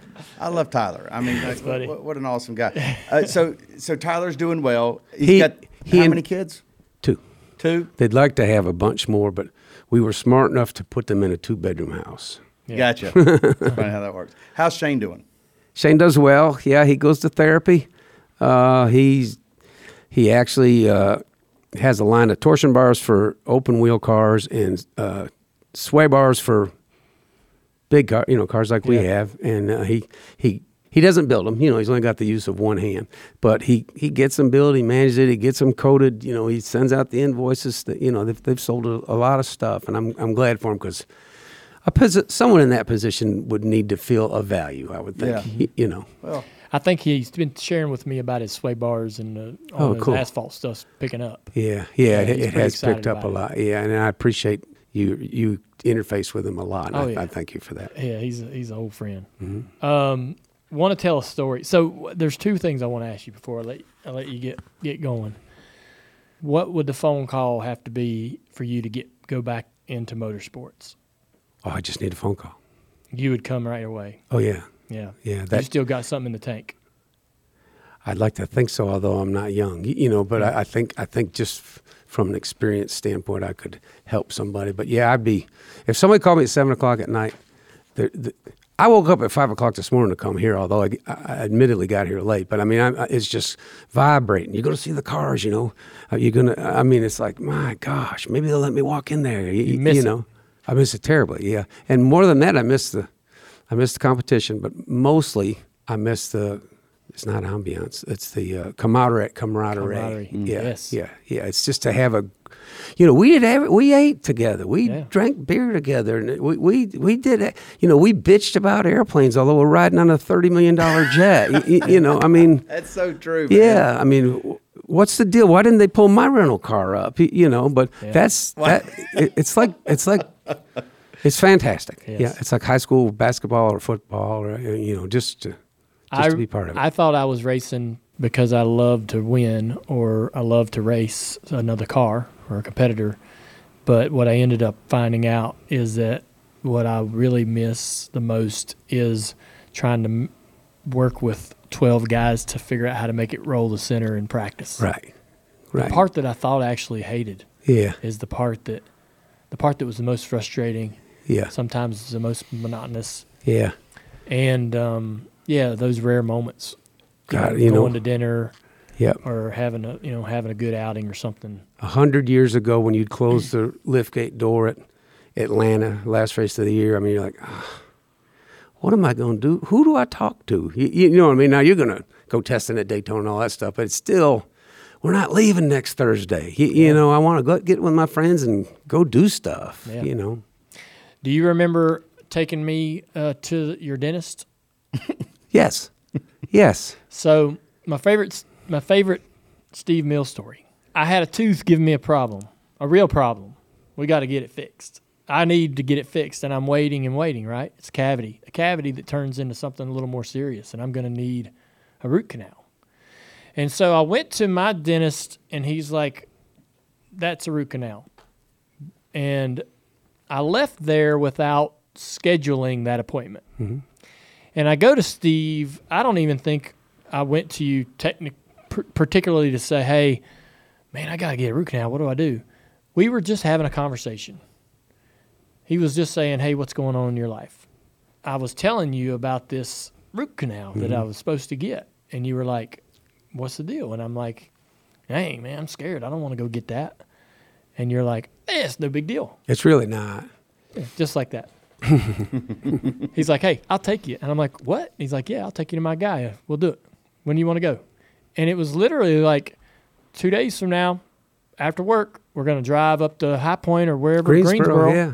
love Tyler. I mean, like, what, what an awesome guy. Uh, so, so Tyler's doing well. He's He- got he how many kids? Two. Two. They'd like to have a bunch more, but we were smart enough to put them in a two bedroom house. Gotcha. That's funny how that works. How's Shane doing? Shane does well. Yeah, he goes to therapy. Uh, he's he actually uh, has a line of torsion bars for open wheel cars and uh, sway bars for big car, you know, cars like we Yeah. have. And uh, he he he doesn't build them. You know, he's only got the use of one hand, but he he gets them built. He manages it. He gets them coated. You know, he sends out the invoices. That you know, they've, they've sold a, a lot of stuff, and I'm I'm glad for him because. A posi- someone in that position would need to feel a value, I would think. Yeah. Y- you know. Well, I think he's been sharing with me about his sway bars and uh, all Oh, his cool. asphalt stuff's picking up. Yeah, Yeah, yeah, it, it has picked up a about it. lot. Yeah, and I appreciate you you interface with him a lot. Oh, I, yeah. I thank you for that. Yeah, he's a, he's an old friend. Mm-hmm. Um, want to tell a story? So there's two things I want to ask you before I let I let you get get going. What would the phone call have to be for you to get go back into motorsports? Oh, I just need a phone call. You would come right away. Oh yeah, Yeah, yeah. you still got something in the tank. I'd like to think so, although I'm not young. You know, but I, I think I think just from an experience standpoint, I could help somebody. But yeah, I'd be if somebody called me at seven o'clock at night. The, the, I woke up at five o'clock this morning to come here, although I, I admittedly got here late. But I mean, I, it's just vibrating. You're going to see the cars, you know. Uh, You're going to. I mean, it's like my gosh, maybe they'll let me walk in there. You, You miss you it. know, I miss it terribly. Yeah, and more than that, I miss the, I miss the competition. But mostly, I miss the it's not ambiance. It's the uh, camaraderie. Camaraderie. Camaraderie. Mm. Yeah, Yes. yeah, yeah. It's just to have a, you know, we did have, we ate together. We Yeah. drank beer together, and we we we did. You know, we bitched about airplanes, although we're riding on a thirty million dollar jet. Y- y- you know, I mean, That's so true. man. yeah. I mean, what's the deal? Why didn't they pull my rental car up? You know, but that's that. It, it's like it's like. It's fantastic. Yes. Yeah, it's like high school basketball or football, or you know, just to, just I, to be part of it. I thought I was racing because I love to win or I love to race another car or a competitor. But what I ended up finding out is that what I really miss the most is trying to m- work with 12 guys to figure out how to make it roll the center in practice. right, The part that I thought I actually hated yeah, is the part that the part that was the most frustrating, yeah, sometimes the most monotonous, yeah. and um, yeah, those rare moments. God, you know- going to dinner Yep. or having a you know having a good outing or something. A hundred years ago, when you'd close the liftgate door at Atlanta, last race of the year, I mean, you're like, "Ah, what am I going to do? Who do I talk to? You, you know what I mean? Now you're going to go testing at Daytona and all that stuff, but it's still, we're not leaving next Thursday. You, you know, I want to go get with my friends and go do stuff. Yeah. You know, Do you remember taking me uh, to your dentist? yes, yes. So my favorite my favorite Steve Hmiel's story. I had a tooth giving me a problem, a real problem. We got to get it fixed. I need to get it fixed, and I'm waiting and waiting. Right? It's a cavity, a cavity that turns into something a little more serious, and I'm going to need a root canal. And so I went to my dentist, and he's like, "That's a root canal," and I left there without scheduling that appointment. Mm-hmm. And I go to Steve. I don't even think I went to you pr- particularly to say, "Hey, man, I got to get a root canal. What do I do?" We were just having a conversation. He was just saying, "Hey, what's going on in your life?" I was telling you about this root canal that I was supposed to get, and you were like, "What's the deal?" And I'm like, "Dang, man, I'm scared. I don't want to go get that." And you're like, eh, "It's no big deal." It's really not. Just like that. He's like, "Hey, I'll take you," and I'm like, "What?" He's like, "Yeah, I'll take you to my guy. We'll do it. When do you want to go?" And it was literally like two days from now, after work, we're gonna drive up to High Point or wherever Greensboro, yeah.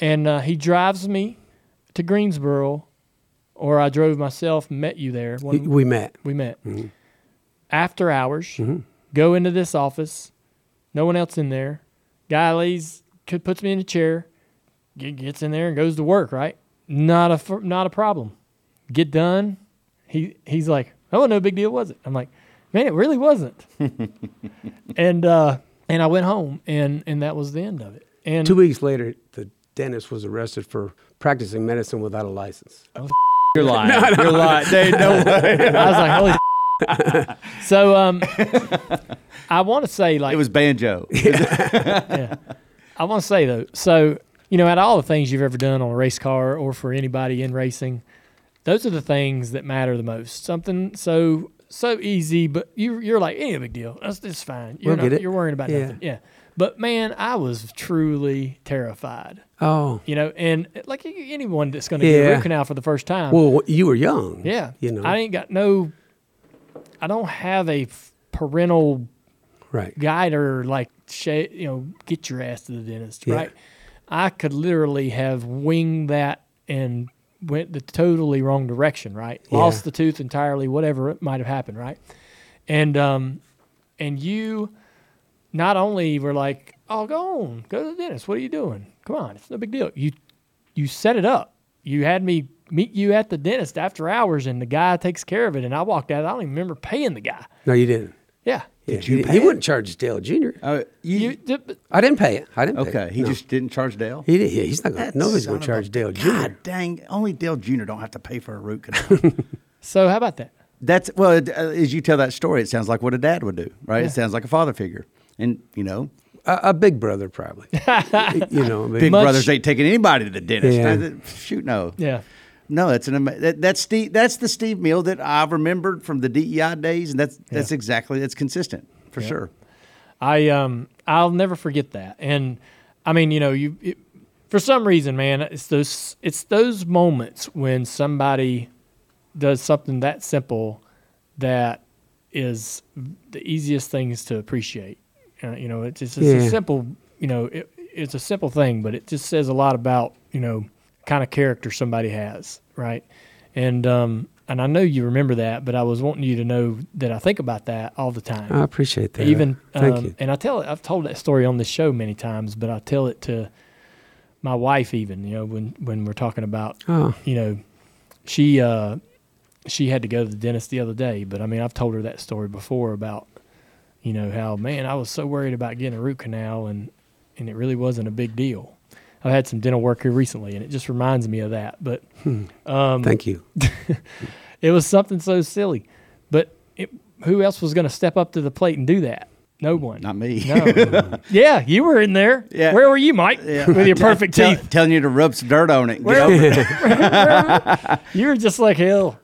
and uh, he drives me to Greensboro, or I drove myself, met you there. We, When we met. we met Mm-hmm. after hours. Go into this office, no one else in there. Guy lays, puts me in a chair, gets in there and goes to work. Right? Not a f- not a problem. Get done. He he's like, oh, no big deal, was it? I'm like, man, it really wasn't. and uh, and I went home, and and that was the end of it. And Two weeks later, the dentist was arrested for practicing medicine without a license. You're lying. You're lying. There ain't no way. I was like, holy. so um, I want to say like It was banjo. Yeah. I want to say though, so you know, out of all the things you've ever done on a race car or for anybody in racing, those are the things that matter the most. Something so so easy, but you you're like, ain't a big deal. That's it's fine. You're We'll not, get it. You're worrying about Yeah. nothing. Yeah. But man, I was truly terrified. Oh, You know, and like anyone that's going to get a Yeah. root canal for the first time, well, you were young. yeah, You know, I ain't got no. I don't have a parental right. guide or like you know get your ass to the dentist Yeah. right i could literally have winged that and went the totally wrong direction right? Yeah. lost the tooth entirely whatever it might have happened right? And um and you not only were like oh go on go to the dentist. What are you doing? Come on it's no big deal. You you set it up. You had me meet you at the dentist after hours and the guy takes care of it and i walked out. I don't even remember paying the guy. No, you didn't. yeah Did you He, pay he it? wouldn't charge Dale Jr. Uh, you, you did, I didn't pay it. I didn't. Pay okay. it. He No. just didn't charge Dale. He did. Yeah, he's not gonna, Nobody's going to charge Dale Jr. God dang! Only Dale Jr. don't have to pay for a root canal. so how about that That's well, it- uh, as you tell that story, it sounds like what a dad would do, right? It sounds like a father figure, and you know, A, a big brother, probably. you know, I mean, big Much- brothers ain't taking anybody to the dentist. Yeah. Shoot, no, yeah no. That's an that, that's Steve. That's the Steve Hmiel that I've remembered from the DEI days, and that's that's exactly that's consistent for sure. I um I'll never forget that. And I mean, you know, you it, for some reason, man, it's those it's those moments when somebody does something that simple that is the easiest things to appreciate. Uh, you know, it's just it's Yeah. a simple, you know, it, it's a simple thing, but it just says a lot about you know kind of character somebody has, right? And um, and I know you remember that, but I was wanting you to know that I think about that all the time. I appreciate that. Even Thank um, you. and I tell it. I've told that story on this show many times, but I tell it to my wife even. You know, when when we're talking about, Oh. you know, she uh, she had to go to the dentist the other day. But I mean, I've told her that story before about, you know, how man I was so worried about getting a root canal and and it really wasn't a big deal. I've had some dental work here recently, and it just reminds me of that. But um, Thank you. it was something so silly. But it, who else was going to step up to the plate and do that? No one. Not me. No. yeah, you were in there. Yeah. Where were you, Mike? With your perfect Tell- teeth. telling you to rub some dirt on it. and Get Where- over it. You were just like hell.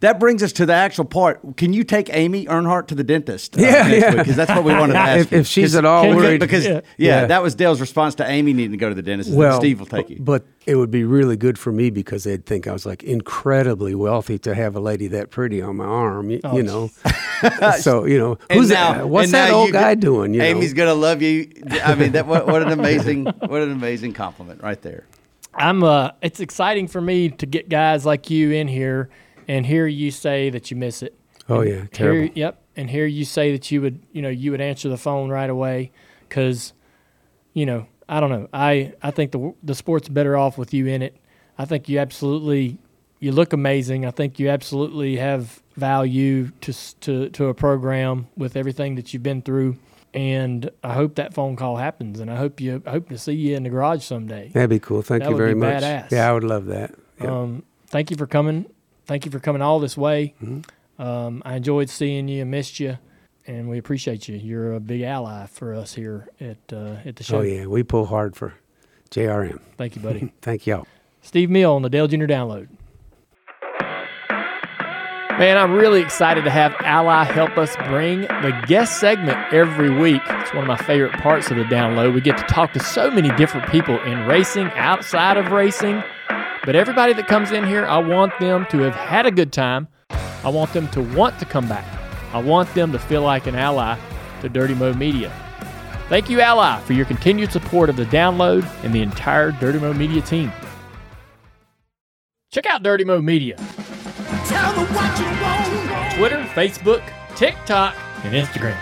That brings us to the actual part. Can you take Amy Earnhardt to the dentist? uh, Yeah, next yeah. Because that's what we wanted to ask. If- you. if she's 'Cause- at all worried- because yeah. Yeah. that was Dale's response to Amy needing to go to the dentist. is Well, Steve will take you. But it would be really good for me because they'd think I was like incredibly wealthy to have a lady that pretty on my arm. You, you know, so you know who's now- that? What's that old guy get- doing? You Amy's know? gonna love you. I mean, that what, what an amazing, what an amazing compliment right there. I'm uh it's exciting for me to get guys like you in here and here you say that you miss it. Oh yeah, terrible. yep, and here you say that you would, you know, you would answer the phone right away cuz you know, I don't know. I I think the the sport's better off with you in it. I think you absolutely you look amazing. I think you absolutely have value to to to a program with everything that you've been through. And I hope that phone call happens, and I hope you I hope to see you in the garage someday. That'd be cool. Thank That you would very be much. badass. Yeah, I would love that. Yeah. Um, thank you for coming. Thank you for coming all this way. Mm-hmm. Um, I enjoyed seeing you and missed you, and we appreciate you. You're a big ally for us here at uh, at the show. oh yeah, we pull hard for JRM. Thank you, buddy. Thank y'all. Steve Hmiel on the Dale Jr. Download. Man, I'm really excited to have Ally help us bring the guest segment every week. It's one of my favorite parts of the download. We get to talk to so many different people in racing, outside of racing. But everybody that comes in here, I want them to have had a good time. I want them to want to come back. I want them to feel like an ally to Dirty Mo Media. Thank you, Ally, for your continued support of the download and the entire Dirty Mo Media team. Check out Dirty Mo Media. Twitter, Facebook, TikTok, and Instagram.